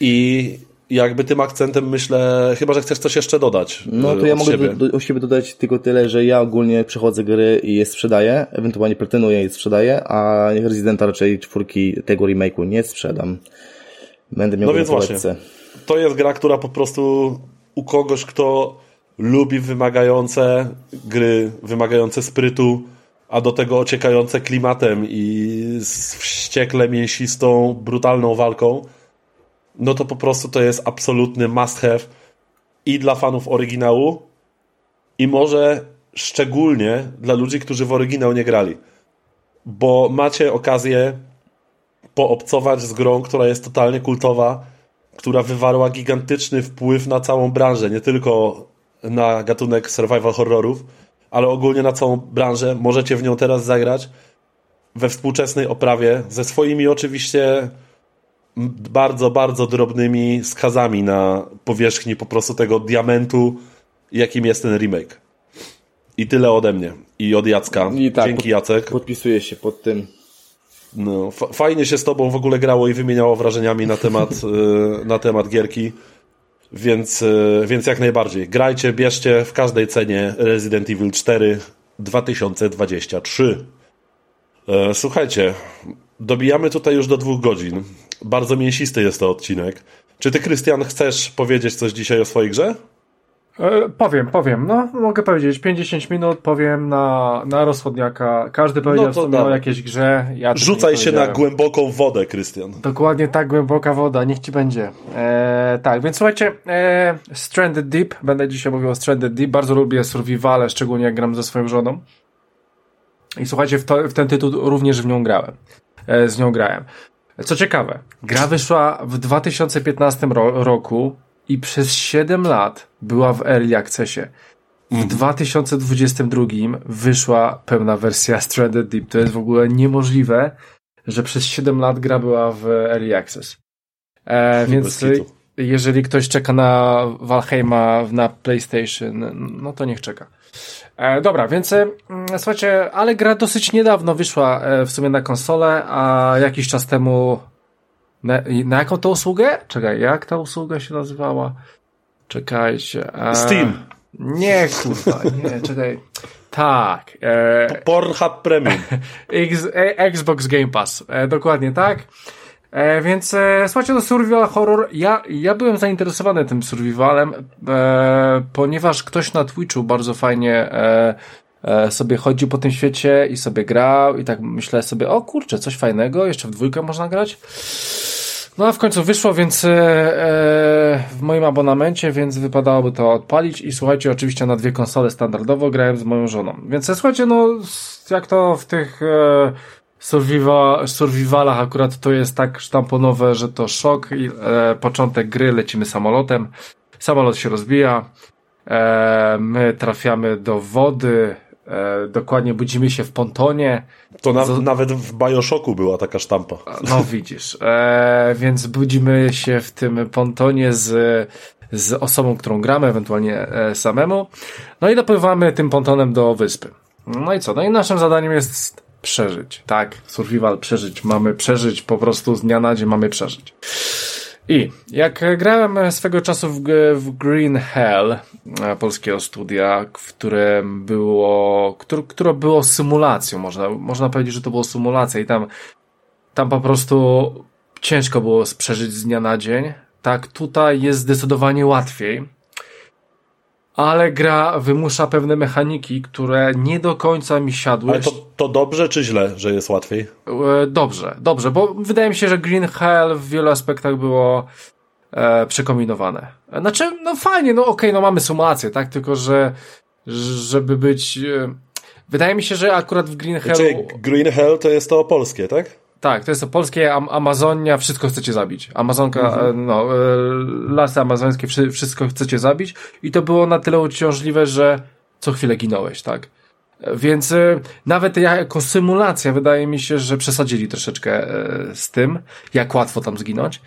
[SPEAKER 1] I jakby tym akcentem myślę, chyba że chcesz coś jeszcze dodać.
[SPEAKER 5] No
[SPEAKER 1] e,
[SPEAKER 5] to ja
[SPEAKER 1] od
[SPEAKER 5] mogę
[SPEAKER 1] siebie.
[SPEAKER 5] do, do, o siebie dodać tylko tyle, że ja ogólnie przechodzę gry i je sprzedaję, ewentualnie platynuję i sprzedaję, a Residenta raczej czwórki tego remake'u nie sprzedam. Będę miał
[SPEAKER 1] No więc właśnie. To jest gra, która po prostu u kogoś, kto lubi wymagające gry, wymagające sprytu, a do tego ociekające klimatem i z wściekle mięsistą, brutalną walką, no to po prostu to jest absolutny must have i dla fanów oryginału, i może szczególnie dla ludzi, którzy w oryginał nie grali. Bo macie okazję poobcować z grą, która jest totalnie kultowa, która wywarła gigantyczny wpływ na całą branżę, nie tylko na gatunek survival horrorów, ale ogólnie na całą branżę. Możecie w nią teraz zagrać we współczesnej oprawie, ze swoimi oczywiście bardzo, bardzo drobnymi skazami na powierzchni po prostu tego diamentu, jakim jest ten remake. I tyle ode mnie. I od Jacka.
[SPEAKER 5] I tak,
[SPEAKER 1] Dzięki
[SPEAKER 5] pod-
[SPEAKER 1] Jacek.
[SPEAKER 5] Podpisuję się pod tym.
[SPEAKER 1] No, fa- fajnie się z tobą w ogóle grało i wymieniało wrażeniami na temat, y, na temat gierki. Więc, e, więc jak najbardziej. Grajcie, bierzcie w każdej cenie Resident Evil 4 2023. E, słuchajcie, dobijamy tutaj już do dwóch godzin. Bardzo mięsisty jest to odcinek. Czy ty, Krystian, chcesz powiedzieć coś dzisiaj o swojej grze?
[SPEAKER 2] E, powiem, powiem. No, mogę powiedzieć. 50 minut powiem na, na rozchodniaka. Każdy powiedział
[SPEAKER 1] No to
[SPEAKER 2] o jakiejś grze. Ja
[SPEAKER 1] Rzucaj się na głęboką wodę, Krystian.
[SPEAKER 2] Dokładnie tak, głęboka woda, niech ci będzie. E, tak, więc słuchajcie, e, Stranded Deep, będę dzisiaj mówił o Stranded Deep, bardzo lubię survivale, szczególnie jak gram ze swoją żoną. I słuchajcie, w, to, w ten tytuł również w nią grałem. E, z nią grałem. Co ciekawe, gra wyszła w 2015 ro roku i przez 7 lat była w Early Accessie. W 2022 wyszła pełna wersja Stranded Deep. To jest w ogóle niemożliwe, że przez 7 lat gra była w Early Access. E, więc jeżeli ktoś czeka na Valheima na PlayStation, no to niech czeka. E, dobra, więc e, mm, słuchajcie, ale gra dosyć niedawno wyszła e, w sumie na konsolę, a jakiś czas temu na, na jaką to usługę? Czekaj, jak ta usługa się nazywała? Czekajcie. E,
[SPEAKER 1] Steam.
[SPEAKER 2] Nie, kurwa, nie, czekaj. Tak. E,
[SPEAKER 1] Pornhub Premium.
[SPEAKER 2] X, e, Xbox Game Pass. E, dokładnie tak. E, więc e, słuchajcie, to survival horror. Ja, ja byłem zainteresowany tym survivalem, e, ponieważ ktoś na Twitchu bardzo fajnie e, e, sobie chodził po tym świecie i sobie grał i tak myślę sobie, o kurczę, coś fajnego, jeszcze w dwójkę można grać. No a w końcu wyszło, więc e, e, w moim abonamencie, więc wypadałoby to odpalić i słuchajcie, oczywiście na dwie konsole standardowo grałem z moją żoną. Więc e, słuchajcie, no jak to w tych e, survival, survivalach akurat to jest tak sztamponowe, że to szok i e, początek gry, lecimy samolotem, samolot się rozbija, e, my trafiamy do wody, e, dokładnie budzimy się w pontonie,
[SPEAKER 1] To na, nawet w Bioshocku była taka sztampa.
[SPEAKER 2] no widzisz, e, więc budzimy się w tym pontonie z, z osobą, którą gramy, ewentualnie e, samemu. No i dopływamy tym pontonem do wyspy. No i co? No i naszym zadaniem jest przeżyć. Tak, survival przeżyć. Mamy przeżyć po prostu z dnia na dzień mamy przeżyć. I jak grałem swego czasu w, w Green Hell e, polskiego studia, w którym było, które, które było symulacją, można, można powiedzieć, że to było symulacja i tam tam po prostu ciężko było przeżyć z dnia na dzień. Tak, tutaj jest zdecydowanie łatwiej. Ale gra wymusza pewne mechaniki, które nie do końca mi siadły.
[SPEAKER 1] Ale to, to dobrze czy źle, że jest łatwiej?
[SPEAKER 2] E, Dobrze, dobrze, bo wydaje mi się, że Green Hell w wielu aspektach było e, przekombinowane. Znaczy, no fajnie, no okej, no mamy symulację, tak? Tylko, że żeby być... E, wydaje mi się, że akurat w Green Hell...
[SPEAKER 1] Czyli Green Hell to jest to polskie, tak?
[SPEAKER 2] Tak, to jest to polskie Am Amazonia, wszystko chcecie zabić. Amazonka, e, no, e, lasy amazońskie, wszy wszystko chcecie zabić i to było na tyle uciążliwe, że co chwilę ginąłeś, tak? Więc e, nawet jako symulacja wydaje mi się, że przesadzili troszeczkę z tym, jak łatwo tam zginąć.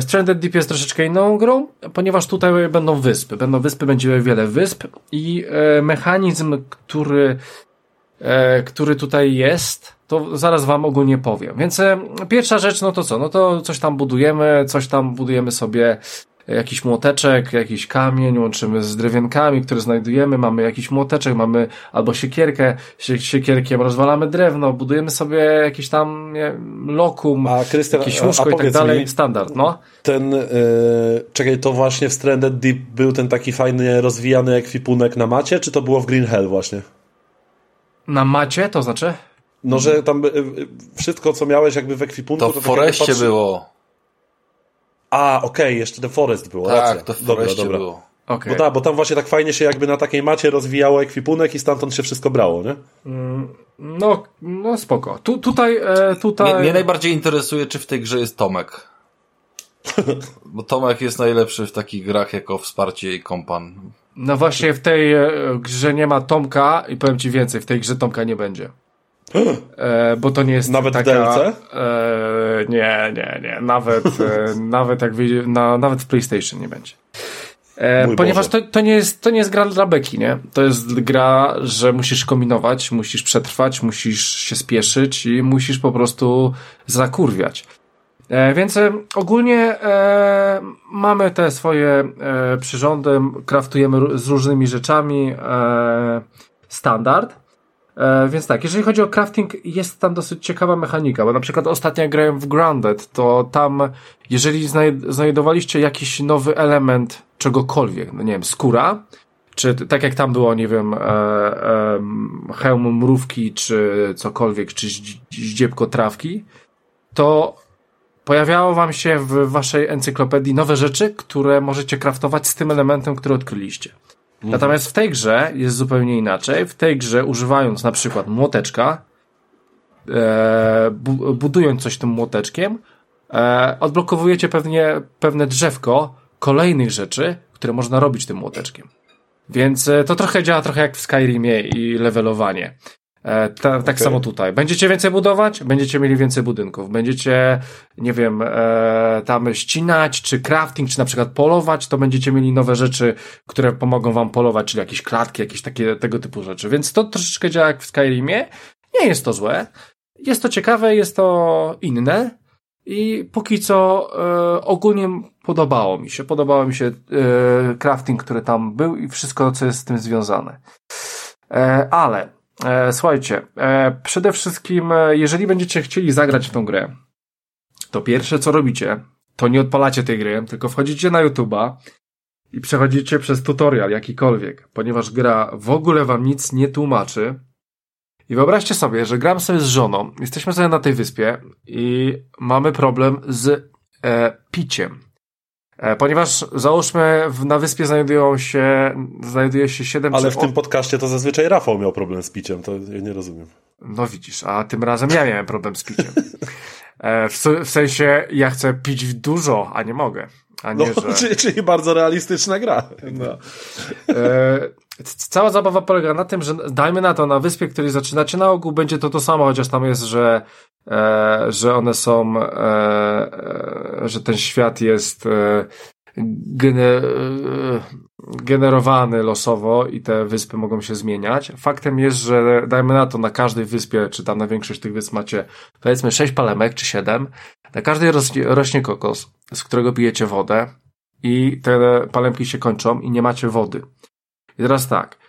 [SPEAKER 2] Stranded Deep jest troszeczkę inną grą, ponieważ tutaj będą wyspy. Będą wyspy, będzie wiele wysp i mechanizm, który który tutaj jest, to zaraz wam ogólnie powiem. Więc e, pierwsza rzecz, no to co? No to coś tam budujemy, coś tam budujemy sobie e, jakiś młoteczek, jakiś kamień, łączymy z drewienkami, które znajdujemy, mamy jakiś młoteczek, mamy albo siekierkę, sie, siekierkiem rozwalamy drewno, budujemy sobie jakiś tam nie, lokum,
[SPEAKER 1] A Krystian,
[SPEAKER 2] jakieś łóżko i tak dalej,
[SPEAKER 1] mi-
[SPEAKER 2] standard, no.
[SPEAKER 1] Ten, yy, czekaj, to właśnie w Stranded Deep był ten taki fajny, rozwijany ekwipunek na macie, czy to było w Green Hell właśnie?
[SPEAKER 2] Na macie, to znaczy?
[SPEAKER 1] No, że tam y, y, wszystko, co miałeś jakby w ekwipunku...
[SPEAKER 6] To w
[SPEAKER 1] tak jakby
[SPEAKER 6] Foreście
[SPEAKER 1] patrzy-
[SPEAKER 6] było.
[SPEAKER 1] A, okej, jeszcze The Forest było,
[SPEAKER 6] Tak,
[SPEAKER 1] racja.
[SPEAKER 6] to w
[SPEAKER 1] Dobra, dobra.
[SPEAKER 6] było.
[SPEAKER 2] Okej.
[SPEAKER 1] Bo, tak, bo tam właśnie tak fajnie się jakby na takiej macie rozwijało ekwipunek i stamtąd się wszystko brało, nie?
[SPEAKER 2] No, no spoko. Tu, tutaj, e, tutaj...
[SPEAKER 6] Mnie, mnie najbardziej interesuje, czy w tej grze jest Tomek. Bo Tomek jest najlepszy w takich grach jako wsparcie i kompan.
[SPEAKER 2] No właśnie w tej e, grze nie ma Tomka i powiem ci więcej, w tej grze Tomka nie będzie. E, bo to nie jest
[SPEAKER 1] Nawet w
[SPEAKER 2] taka...
[SPEAKER 1] DLC?
[SPEAKER 2] E, nie, nie, nie. Nawet, e, nawet jak wyjdzie, na, nawet w PlayStation nie będzie. E, ponieważ to, to, nie jest, to nie jest gra dla beki, nie? To jest gra, że musisz kombinować, musisz przetrwać, musisz się spieszyć i musisz po prostu zakurwiać. E, więc e, ogólnie e, mamy te swoje e, przyrządy, kraftujemy z różnymi rzeczami standard. E, więc tak, jeżeli chodzi o crafting, jest tam dosyć ciekawa mechanika, bo na przykład ostatnio grałem w Grounded, to tam, jeżeli znaj- znajdowaliście jakiś nowy element czegokolwiek, no nie wiem, skóra, czy tak jak tam było, nie wiem, e, e, hełm mrówki, czy cokolwiek, czy ździebko trawki, to pojawiało wam się w waszej encyklopedii nowe rzeczy, które możecie kraftować z tym elementem, który odkryliście. Natomiast w tej grze jest zupełnie inaczej. W tej grze używając na przykład młoteczka, e, bu budując coś tym młoteczkiem, e, odblokowujecie pewnie pewne drzewko kolejnych rzeczy, które można robić tym młoteczkiem. Więc e, to trochę działa trochę jak w Skyrimie i levelowanie. E, ta, tak samo tutaj. Będziecie więcej budować, będziecie mieli więcej budynków. Będziecie, nie wiem, e, tam ścinać, czy crafting, czy na przykład polować, to będziecie mieli nowe rzeczy, które pomogą wam polować, czyli jakieś klatki, jakieś takie tego typu rzeczy. Więc to troszeczkę działa jak w Skyrimie. Nie jest to złe. Jest to ciekawe, jest to inne. I póki co e, ogólnie podobało mi się. Podobało mi się e, crafting, który tam był i wszystko, co jest z tym związane. E, ale słuchajcie, e, przede wszystkim, e, jeżeli będziecie chcieli zagrać w tą grę, to pierwsze co robicie, to nie odpalacie tej gry, tylko wchodzicie na YouTube'a i przechodzicie przez tutorial jakikolwiek, ponieważ gra w ogóle wam nic nie tłumaczy. I wyobraźcie sobie, że gram sobie z żoną, jesteśmy sobie na tej wyspie i mamy problem z e, piciem. E, ponieważ załóżmy na wyspie znajdują się, znajduje się 7
[SPEAKER 1] Ale w tym podcaście to zazwyczaj Rafał miał problem z piciem, to ja nie rozumiem.
[SPEAKER 2] No widzisz, a tym razem ja miałem problem z piciem. E, w, sensie ja chcę pić dużo, a nie mogę. A
[SPEAKER 1] No,
[SPEAKER 2] nie, że...
[SPEAKER 1] czyli, czyli bardzo realistyczna gra.
[SPEAKER 2] No. E, cała zabawa polega na tym, że dajmy na to, na wyspie, której zaczynacie na ogół, będzie to to samo, chociaż tam jest, że, że one są, e, e, że ten świat jest e, gene, e, generowany losowo i te wyspy mogą się zmieniać. Faktem jest, że dajmy na to, na każdej wyspie, czy tam na większość tych wysp macie powiedzmy 6 palemek, czy 7. Na każdej rośnie kokos, z którego pijecie wodę i te palemki się kończą i nie macie wody. I teraz tak.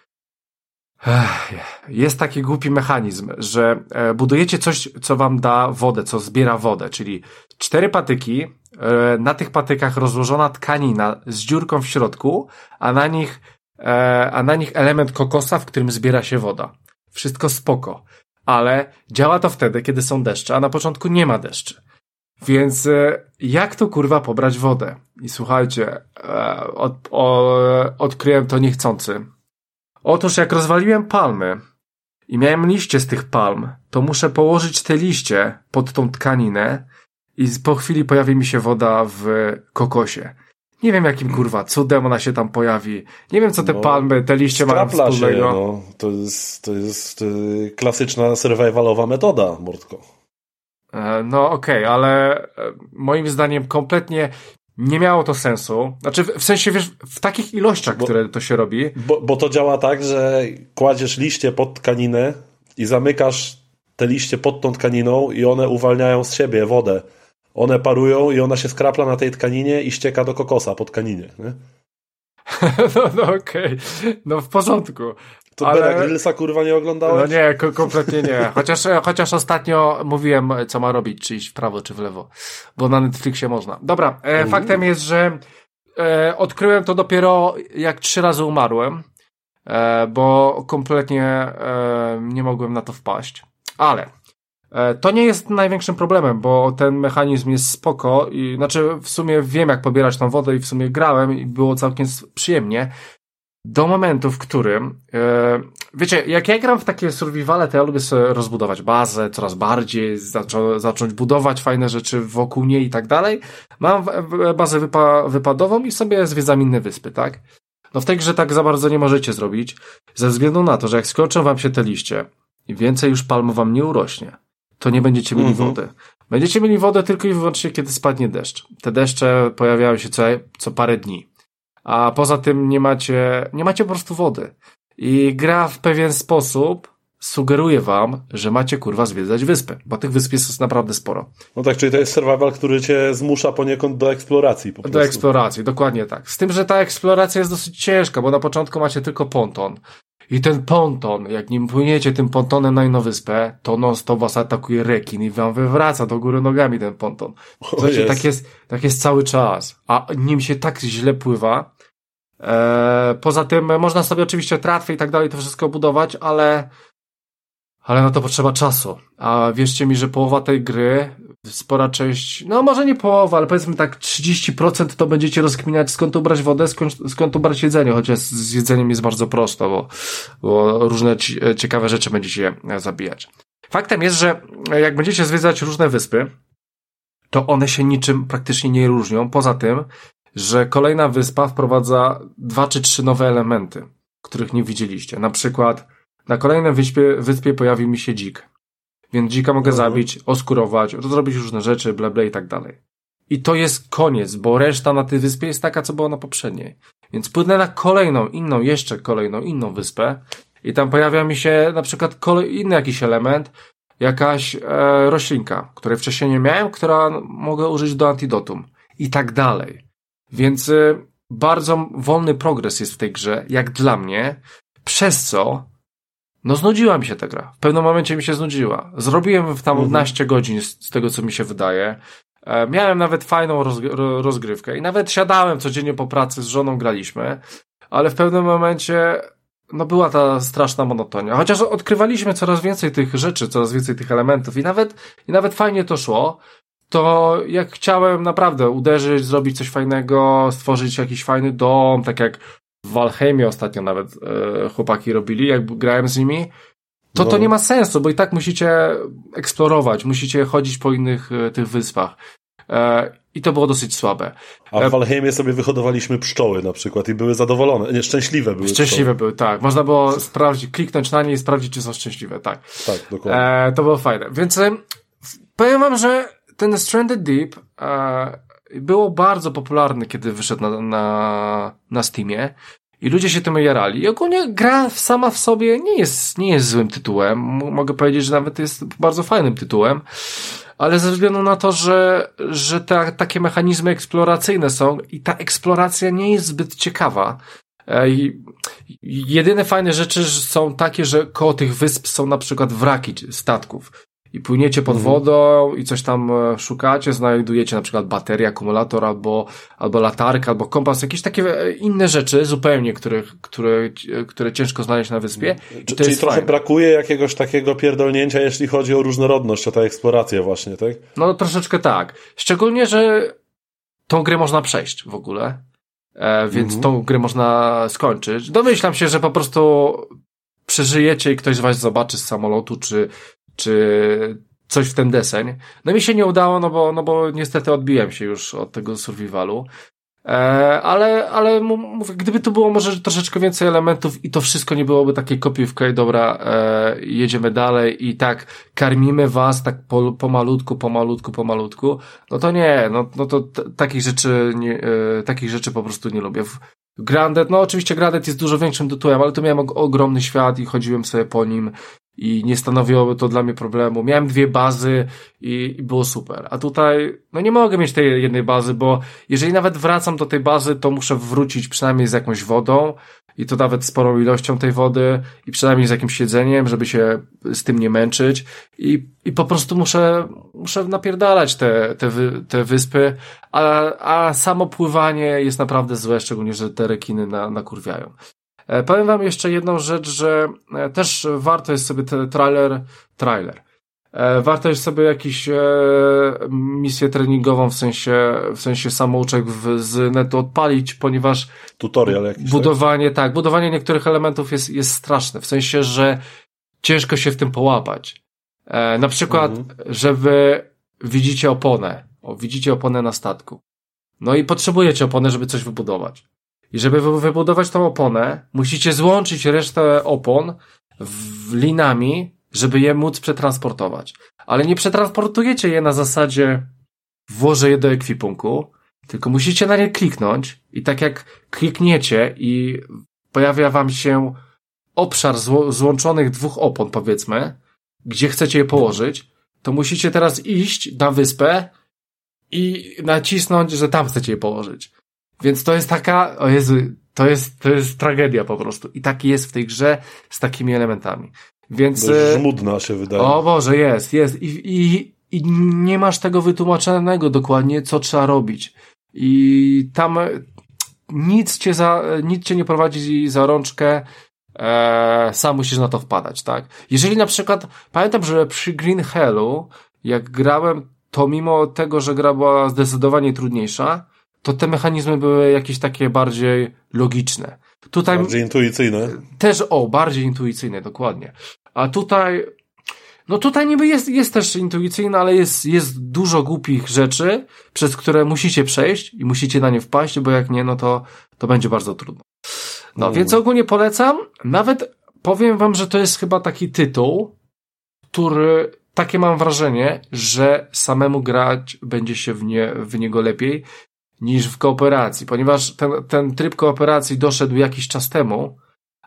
[SPEAKER 2] Jest taki głupi mechanizm, że e, budujecie coś, co wam da wodę, co zbiera wodę, czyli cztery patyki, e, na tych patykach rozłożona tkanina z dziurką w środku, a na nich, e, a na nich element kokosa, w którym zbiera się woda. Wszystko spoko. Ale działa to wtedy, kiedy są deszcze, a na początku nie ma deszczy. Więc jak to kurwa pobrać wodę? I słuchajcie, od, o, odkryłem to niechcący. Otóż jak rozwaliłem palmy i miałem liście z tych palm, to muszę położyć te liście pod tą tkaninę i po chwili pojawi mi się woda w kokosie. Nie wiem jakim kurwa cudem ona się tam pojawi. Nie wiem co te
[SPEAKER 1] No,
[SPEAKER 2] palmy, te liście mają
[SPEAKER 1] Skrapla się,
[SPEAKER 2] wspólnego.
[SPEAKER 1] no. To jest, to jest y, klasyczna survivalowa metoda, Mordko.
[SPEAKER 2] E, No okej, ale e, moim zdaniem kompletnie nie miało to sensu. Znaczy w, sensie, wiesz, w takich ilościach,
[SPEAKER 1] Bo-
[SPEAKER 2] które to się robi,
[SPEAKER 1] Bo, bo to działa tak, że kładziesz liście pod tkaninę i zamykasz te liście pod tą tkaniną i one uwalniają z siebie wodę. One parują i ona się skrapla na tej tkaninie i ścieka do kokosa po tkaninie. Nie?
[SPEAKER 2] no, no okej, no w porządku.
[SPEAKER 1] To
[SPEAKER 2] Ale-
[SPEAKER 1] Grylsa kurwa nie oglądałeś?
[SPEAKER 2] No nie, ko- kompletnie nie. Chociaż, chociaż ostatnio mówiłem, co ma robić, czy iść w prawo, czy w lewo. Bo na Netflixie można. Dobra, e, faktem jest, że e, odkryłem to dopiero jak trzy razy umarłem, e, bo kompletnie e, nie mogłem na to wpaść. Ale e, to nie jest największym problemem, bo ten mechanizm jest spoko i znaczy w sumie wiem jak pobierać tą wodę i w sumie grałem i było całkiem przyjemnie. Do momentu, w którym e, wiecie, jak ja gram w takie survivale, to ja lubię sobie rozbudować bazę coraz bardziej, zaczą, zacząć budować fajne rzeczy wokół niej i tak dalej. Mam bazę wypa, wypadową i sobie zwiedzam inne wyspy, tak? No w tej grze tak za bardzo nie możecie zrobić, ze względu na to, że jak skończą wam się te liście i więcej już palm wam nie urośnie, to nie będziecie mieli
[SPEAKER 1] Mhm.
[SPEAKER 2] wody. Będziecie mieli wodę tylko i wyłącznie, kiedy spadnie deszcz. Te deszcze pojawiają się co, co parę dni. A poza tym nie macie, nie macie po prostu wody. I gra w pewien sposób sugeruję wam, że macie kurwa zwiedzać wyspy, bo tych wysp jest naprawdę sporo.
[SPEAKER 1] No tak, czyli to jest survival, który cię zmusza poniekąd do eksploracji po prostu.
[SPEAKER 2] Do eksploracji, dokładnie tak. Z tym, że ta eksploracja jest dosyć ciężka, bo na początku macie tylko ponton. I ten ponton, jak nim płyniecie tym pontonem na inną wyspę, to non stop was atakuje rekin i wam wywraca do góry nogami ten ponton.
[SPEAKER 1] Jest.
[SPEAKER 2] tak jest, tak jest cały czas. A nim się tak źle pływa. E, poza tym można sobie oczywiście tratwy i tak dalej to wszystko budować, ale ale na to potrzeba czasu. A wierzcie mi, że połowa tej gry, spora część, no może nie połowa, ale powiedzmy tak 30% to będziecie rozkminiać skąd ubrać wodę, skąd, skąd ubrać jedzenie, chociaż z jedzeniem jest bardzo prosto, bo, bo różne ci, ciekawe rzeczy będziecie zabijać. Faktem jest, że jak będziecie zwiedzać różne wyspy, to one się niczym praktycznie nie różnią, poza tym, że kolejna wyspa wprowadza dwa czy trzy nowe elementy, których nie widzieliście. Na przykład na kolejnej wyspie, wyspie pojawił mi się dzik. Więc dzika mogę
[SPEAKER 1] Mhm.
[SPEAKER 2] zabić, oskurować, zrobić różne rzeczy, bla bla i tak dalej. I to jest koniec, bo reszta na tej wyspie jest taka, co była na poprzedniej. Więc płynę na kolejną, inną, jeszcze kolejną, inną wyspę i tam pojawia mi się na przykład kolej, inny jakiś element, jakaś e, roślinka, której wcześniej nie miałem, która mogę użyć do antidotum i tak dalej. Więc y, bardzo wolny progres jest w tej grze, jak dla mnie, przez co no znudziła mi się ta gra. W pewnym momencie mi się znudziła. Zrobiłem w tam
[SPEAKER 1] Mhm.
[SPEAKER 2] 12 godzin z, z tego, co mi się wydaje. E, miałem nawet fajną rozg- ro- rozgrywkę i nawet siadałem codziennie po pracy z żoną, graliśmy, ale w pewnym momencie no była ta straszna monotonia. Chociaż odkrywaliśmy coraz więcej tych rzeczy, coraz więcej tych elementów i nawet, i nawet fajnie to szło, to jak chciałem naprawdę uderzyć, zrobić coś fajnego, stworzyć jakiś fajny dom, tak jak w Valheimie ostatnio nawet e, chłopaki robili, jak grałem z nimi, to
[SPEAKER 1] No.
[SPEAKER 2] to nie ma sensu, bo i tak musicie eksplorować, musicie chodzić po innych e, tych wyspach. E, I to było dosyć słabe.
[SPEAKER 1] A w Valheimie sobie wyhodowaliśmy pszczoły na przykład i były zadowolone, nie, szczęśliwe były
[SPEAKER 2] Szczęśliwe były, tak. Można było sprawdzić, kliknąć na nie i sprawdzić, czy są szczęśliwe, tak.
[SPEAKER 1] pszczoły. Tak, dokładnie.
[SPEAKER 2] E, to było fajne. Więc e, powiem wam, że ten Stranded Deep e, było bardzo popularny, kiedy wyszedł na, na, na Steamie. I ludzie się tym jarali. I ogólnie gra sama w sobie nie jest, nie jest złym tytułem. Mogę powiedzieć, że nawet jest bardzo fajnym tytułem. Ale ze względu na to, że, że te, takie mechanizmy eksploracyjne są i ta eksploracja nie jest zbyt ciekawa. E, I jedyne fajne rzeczy są takie, że koło tych wysp są na przykład wraki statków. I płyniecie pod
[SPEAKER 1] Mhm.
[SPEAKER 2] wodą i coś tam e, szukacie, znajdujecie na przykład baterię, akumulator albo, albo latarkę, albo kompas, jakieś takie e, inne rzeczy zupełnie, które, które, które ciężko znaleźć na wyspie. I
[SPEAKER 1] Czy-
[SPEAKER 2] to
[SPEAKER 1] Czyli trochę
[SPEAKER 2] fajne.
[SPEAKER 1] brakuje jakiegoś takiego pierdolnięcia, jeśli chodzi o różnorodność, o tę eksplorację właśnie, tak?
[SPEAKER 2] No troszeczkę tak. Szczególnie, że tą grę można przejść w ogóle. E, więc
[SPEAKER 1] Mhm.
[SPEAKER 2] tą grę można skończyć. Domyślam się, że po prostu przeżyjecie i ktoś z was zobaczy z samolotu, czy, czy coś w ten deseń. No mi się nie udało, no bo, no bo niestety odbiłem się już od tego survivalu. E, ale, ale mówię, gdyby tu było może troszeczkę więcej elementów i to wszystko nie byłoby takiej kopiówka i dobra, e, jedziemy dalej i tak karmimy was tak po, pomalutku, pomalutku, pomalutku, no to nie, no, no to takich rzeczy nie, e, takich rzeczy po prostu nie lubię. Grandet, no oczywiście Grandet jest dużo większym tytułem, ale tu miałem og- ogromny świat i chodziłem sobie po nim i nie stanowiło to dla mnie problemu. Miałem dwie bazy i, i było super. A tutaj, no nie mogę mieć tej jednej bazy, bo jeżeli nawet wracam do tej bazy, to muszę wrócić przynajmniej z jakąś wodą i to nawet sporą ilością tej wody i przynajmniej z jakimś jedzeniem, żeby się z tym nie męczyć i, i po prostu muszę, muszę napierdalać te, te, wy, te wyspy, a, a samo pływanie jest naprawdę złe, szczególnie, że te rekiny na, nakurwiają. E, Powiem wam jeszcze jedną rzecz, że e, też warto jest sobie ten trailer, trailer. E, Warto jest sobie jakiś misję treningową, w sensie, w sensie samouczek w, z netu odpalić, ponieważ
[SPEAKER 1] Tutorial jakiś. tak?
[SPEAKER 2] budowanie, tak, budowanie niektórych elementów jest, jest straszne, w sensie, że ciężko się w tym połapać. Na przykład, że wy widzicie oponę, o, widzicie oponę na statku. No i potrzebujecie oponę, żeby coś wybudować. I żeby wy- wybudować tą oponę, musicie złączyć resztę opon w linami, żeby je móc przetransportować. Ale nie przetransportujecie je na zasadzie włożę je do ekwipunku, tylko musicie na nie kliknąć i tak jak klikniecie i pojawia wam się obszar zło, złączonych dwóch opon, powiedzmy, gdzie chcecie je położyć, to musicie teraz iść na wyspę i nacisnąć, że tam chcecie je położyć. Więc to jest taka, o Jezu, to jest, to jest tragedia po prostu. I taki jest w tej grze z takimi elementami. Więc...
[SPEAKER 1] Dość
[SPEAKER 2] e,
[SPEAKER 1] żmudna się wydaje.
[SPEAKER 2] o Boże, jest, jest. I, i, I nie masz tego wytłumaczonego dokładnie, co trzeba robić. I tam e, nic cię, za, nic cię nie prowadzi za rączkę, e, sam musisz na to wpadać, tak? Jeżeli na przykład, pamiętam, że przy Green Hellu, jak grałem, to mimo tego, że gra była zdecydowanie trudniejsza, to te mechanizmy były jakieś takie bardziej logiczne. Tutaj
[SPEAKER 1] Bardziej intuicyjne.
[SPEAKER 2] też, o, bardziej intuicyjne, dokładnie. A tutaj, no tutaj niby jest, jest też intuicyjne, ale jest, jest dużo głupich rzeczy, przez które musicie przejść i musicie na nie wpaść, bo jak nie, no to, to będzie bardzo trudno. No,
[SPEAKER 1] Mm.
[SPEAKER 2] więc ogólnie polecam. Nawet powiem wam, że to jest chyba taki tytuł, który, takie mam wrażenie, że samemu grać będzie się w, nie, w niego lepiej niż w kooperacji, ponieważ ten, ten tryb kooperacji doszedł jakiś czas temu,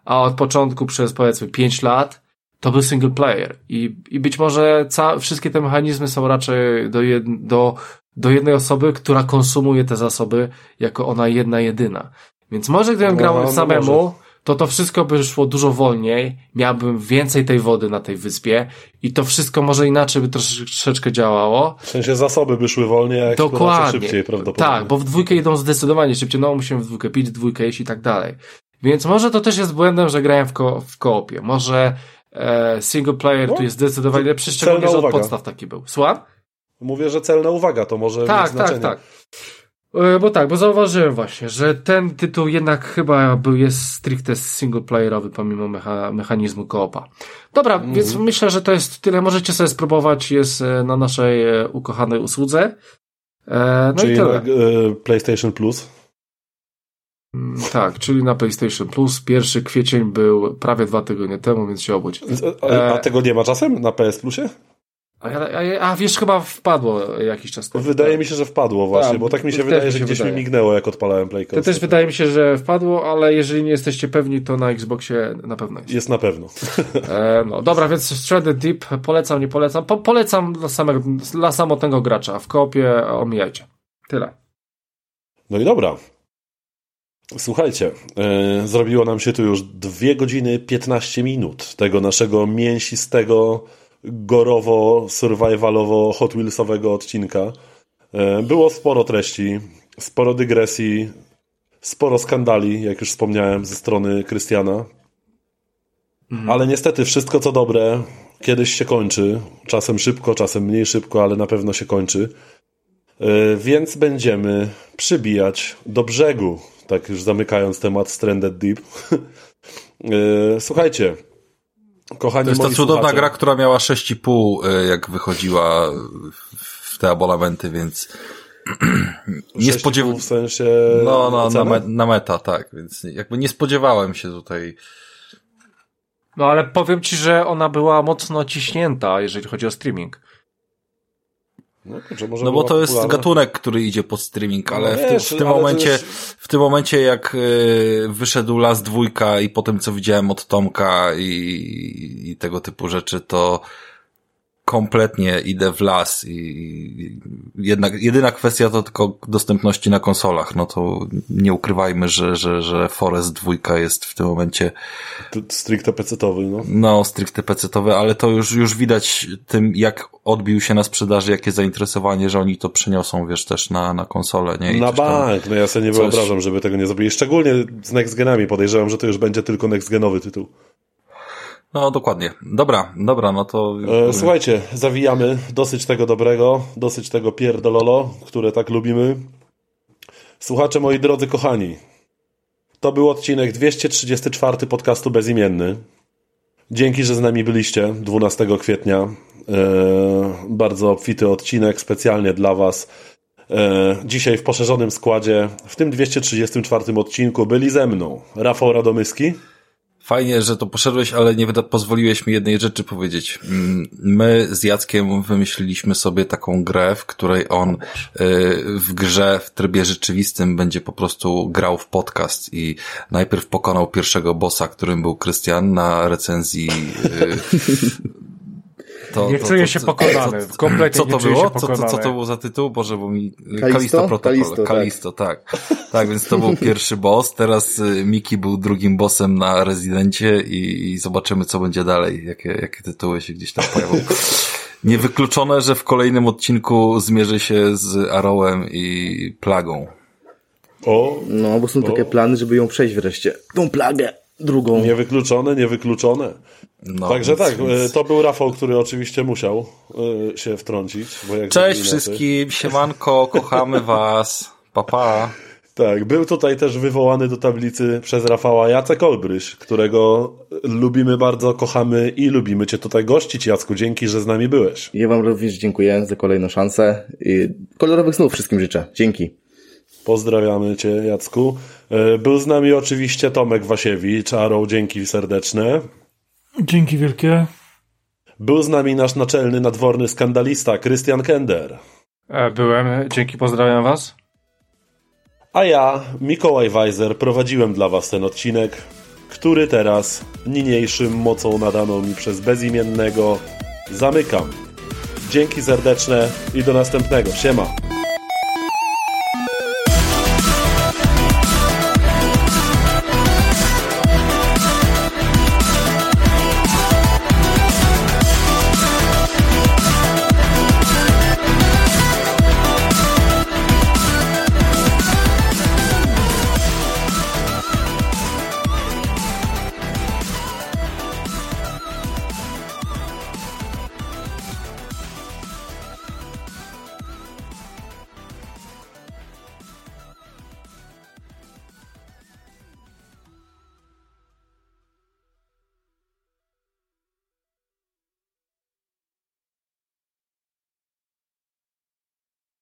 [SPEAKER 2] a od początku przez powiedzmy 5 lat to był single player i, i być może ca, wszystkie te mechanizmy są raczej do, jed, do, do jednej osoby, która konsumuje te zasoby jako ona jedna jedyna. Więc może gdybym
[SPEAKER 1] No,
[SPEAKER 2] grał
[SPEAKER 1] no
[SPEAKER 2] samemu,
[SPEAKER 1] może.
[SPEAKER 2] To to wszystko by szło dużo wolniej, miałbym więcej tej wody na tej wyspie i to wszystko może inaczej by troszeczkę działało.
[SPEAKER 1] W sensie zasoby by szły wolniej, a
[SPEAKER 2] Dokładnie.
[SPEAKER 1] szybciej prawdopodobnie.
[SPEAKER 2] Tak, bo w dwójkę idą zdecydowanie szybciej. No, musimy w dwójkę pić, dwójkę iść i tak dalej. Więc może to też jest błędem, że grałem w, ko w koopie. Może e, single player
[SPEAKER 1] No,
[SPEAKER 2] tu jest zdecydowanie lepszy, szczególnie, że od
[SPEAKER 1] uwaga.
[SPEAKER 2] podstaw taki był. Słucham?
[SPEAKER 1] Mówię, że celna uwaga, to może mieć
[SPEAKER 2] Tak, tak,
[SPEAKER 1] znaczenie.
[SPEAKER 2] tak. E, Bo tak, bo zauważyłem właśnie, że ten tytuł jednak chyba był, jest stricte singleplayerowy pomimo mecha, mechanizmu koopa. Dobra,
[SPEAKER 1] Mhm.
[SPEAKER 2] więc myślę, że to jest tyle. Możecie sobie spróbować, jest e, na naszej e, ukochanej usłudze. E, No
[SPEAKER 1] Czyli
[SPEAKER 2] i
[SPEAKER 1] na
[SPEAKER 2] tyle.
[SPEAKER 1] e, PlayStation Plus.
[SPEAKER 2] Mm, Tak, czyli na PlayStation Plus. Pierwszy kwiecień był prawie dwa tygodnie temu, więc się obudź.
[SPEAKER 1] A,
[SPEAKER 2] E,
[SPEAKER 1] a tego nie ma czasem na PS Plusie?
[SPEAKER 2] A, a, a wiesz, chyba wpadło jakiś czas temu.
[SPEAKER 1] Wydaje mi się, że wpadło właśnie,
[SPEAKER 2] Tak,
[SPEAKER 1] bo tak mi się wydaje,
[SPEAKER 2] mi
[SPEAKER 1] że
[SPEAKER 2] się
[SPEAKER 1] gdzieś
[SPEAKER 2] wydaje.
[SPEAKER 1] mi mignęło, jak odpalałem Playcast.
[SPEAKER 2] To też wydaje mi się, że wpadło, ale jeżeli nie jesteście pewni, to na Xboxie na pewno jest.
[SPEAKER 1] Jest na pewno.
[SPEAKER 2] E, no dobra, więc Shredded Deep polecam, nie polecam. Po, polecam dla, samego, dla samotnego gracza. W kopie omijajcie. Tyle.
[SPEAKER 1] No i dobra. Słuchajcie, e, zrobiło nam się tu już 2 godziny 15 minut tego naszego mięsistego, gorowo-survivalowo Hot Wheelsowego odcinka. E, było sporo treści, sporo dygresji, sporo skandali, jak już wspomniałem, ze strony Krystiana. Ale niestety wszystko co dobre kiedyś się kończy. Czasem szybko, czasem mniej szybko, ale na pewno się kończy. E, Więc będziemy przybijać do brzegu, tak już zamykając temat Stranded Deep. E, Słuchajcie, kochani
[SPEAKER 3] To jest ta cudowna
[SPEAKER 1] słuchacze,
[SPEAKER 3] gra, która miała 6,5 y, jak wychodziła w te abonamenty, więc nie
[SPEAKER 1] 6,5
[SPEAKER 3] spodziewałem
[SPEAKER 1] w sensie
[SPEAKER 3] No, no, na, me, na meta, tak, więc jakby nie spodziewałem się tutaj.
[SPEAKER 2] No ale powiem ci, że ona była mocno ciśnięta, jeżeli chodzi o streaming.
[SPEAKER 1] No,
[SPEAKER 3] No bo to jest gatunek, który idzie pod streaming, ale
[SPEAKER 1] No
[SPEAKER 3] w, tym,
[SPEAKER 1] wiesz,
[SPEAKER 3] w tym
[SPEAKER 1] ale
[SPEAKER 3] momencie, w tym momencie jak y, wyszedł Las dwójka i potem co widziałem od Tomka i, i tego typu rzeczy, to kompletnie idę w las i, jednak, jedyna kwestia to tylko dostępności na konsolach, no to nie ukrywajmy, że, że, że Forest dwójka jest w tym momencie
[SPEAKER 1] Stricte pecetowy, no.
[SPEAKER 3] no, stricte pecetowe, ale to już, już widać tym, jak odbił się na sprzedaży, jakie zainteresowanie, że oni to przeniosą, wiesz, też na, na konsolę, nie? I
[SPEAKER 1] Na
[SPEAKER 3] tam-
[SPEAKER 1] bank, no ja sobie nie
[SPEAKER 3] coś-
[SPEAKER 1] wyobrażam, żeby tego nie zrobili. Szczególnie z next genami podejrzewam, że to już będzie tylko next genowy tytuł.
[SPEAKER 3] No, dokładnie. Dobra, dobra, no to...
[SPEAKER 1] E, słuchajcie, zawijamy dosyć tego dobrego, dosyć tego pierdololo, które tak lubimy. Słuchacze moi drodzy kochani, to był odcinek 234 podcastu Bezimienny. Dzięki, że z nami byliście 12 kwietnia. E, bardzo obfity odcinek specjalnie dla Was. E, dzisiaj w poszerzonym składzie, w tym 234 odcinku byli ze mną Rafał Radomyski,
[SPEAKER 3] Fajnie, że to poszedłeś, ale nie wyda- pozwoliłeś mi jednej rzeczy powiedzieć. Mm, My z Jackiem wymyśliliśmy sobie taką grę, w której on y, w grze w trybie rzeczywistym będzie po prostu grał w podcast i najpierw pokonał pierwszego bossa, którym był Krystian na recenzji. To,
[SPEAKER 2] Nie czuję się pokonany. Kompletnie
[SPEAKER 3] co
[SPEAKER 2] nie
[SPEAKER 3] to
[SPEAKER 2] czuję
[SPEAKER 3] było?
[SPEAKER 2] się
[SPEAKER 3] Co, to,
[SPEAKER 2] pokonany.
[SPEAKER 3] co to było za tytuł? Boże, bo mi...
[SPEAKER 5] Kalisto?
[SPEAKER 3] Protocol.
[SPEAKER 5] Kalisto, tak.
[SPEAKER 3] Kalisto, tak. tak. więc to był pierwszy boss. Teraz y, Miki był drugim bossem na Rezydencie i, i zobaczymy, co będzie dalej. Jakie, jakie tytuły się gdzieś tam pojawią. Niewykluczone, że w kolejnym odcinku zmierzy się z Arrowem i Plagą.
[SPEAKER 1] O,
[SPEAKER 5] No, bo są takie plany, żeby ją przejść wreszcie. Tą plagę. Drugą.
[SPEAKER 1] niewykluczone, niewykluczone.
[SPEAKER 3] No,
[SPEAKER 1] Także
[SPEAKER 3] więc-
[SPEAKER 1] tak,
[SPEAKER 3] więc-
[SPEAKER 1] e, to był Rafał, który oczywiście musiał e, się wtrącić. Bo jak
[SPEAKER 3] Cześć wszystkim, siemanko, kochamy was. Papa. Pa.
[SPEAKER 1] Tak, był tutaj też wywołany do tablicy przez Rafała Jacek Olbryś, którego lubimy bardzo, kochamy i lubimy Cię tutaj gościć, Jacku. Dzięki, że z nami byłeś.
[SPEAKER 5] Ja wam również dziękuję za kolejną szansę. I kolorowych snów wszystkim życzę. Dzięki.
[SPEAKER 1] Pozdrawiamy Cię, Jacku. E, Był z nami oczywiście Tomek Wasiewicz, Arrow, dzięki serdeczne.
[SPEAKER 4] Dzięki wielkie.
[SPEAKER 1] Był z nami nasz naczelny nadworny skandalista, Krystian Kender.
[SPEAKER 2] E, Byłem. Dzięki, pozdrawiam was.
[SPEAKER 1] A ja, Mikołaj Weiser, prowadziłem dla Was ten odcinek, który teraz niniejszym mocą nadaną mi przez bezimiennego zamykam. Dzięki serdeczne i do następnego. Siema.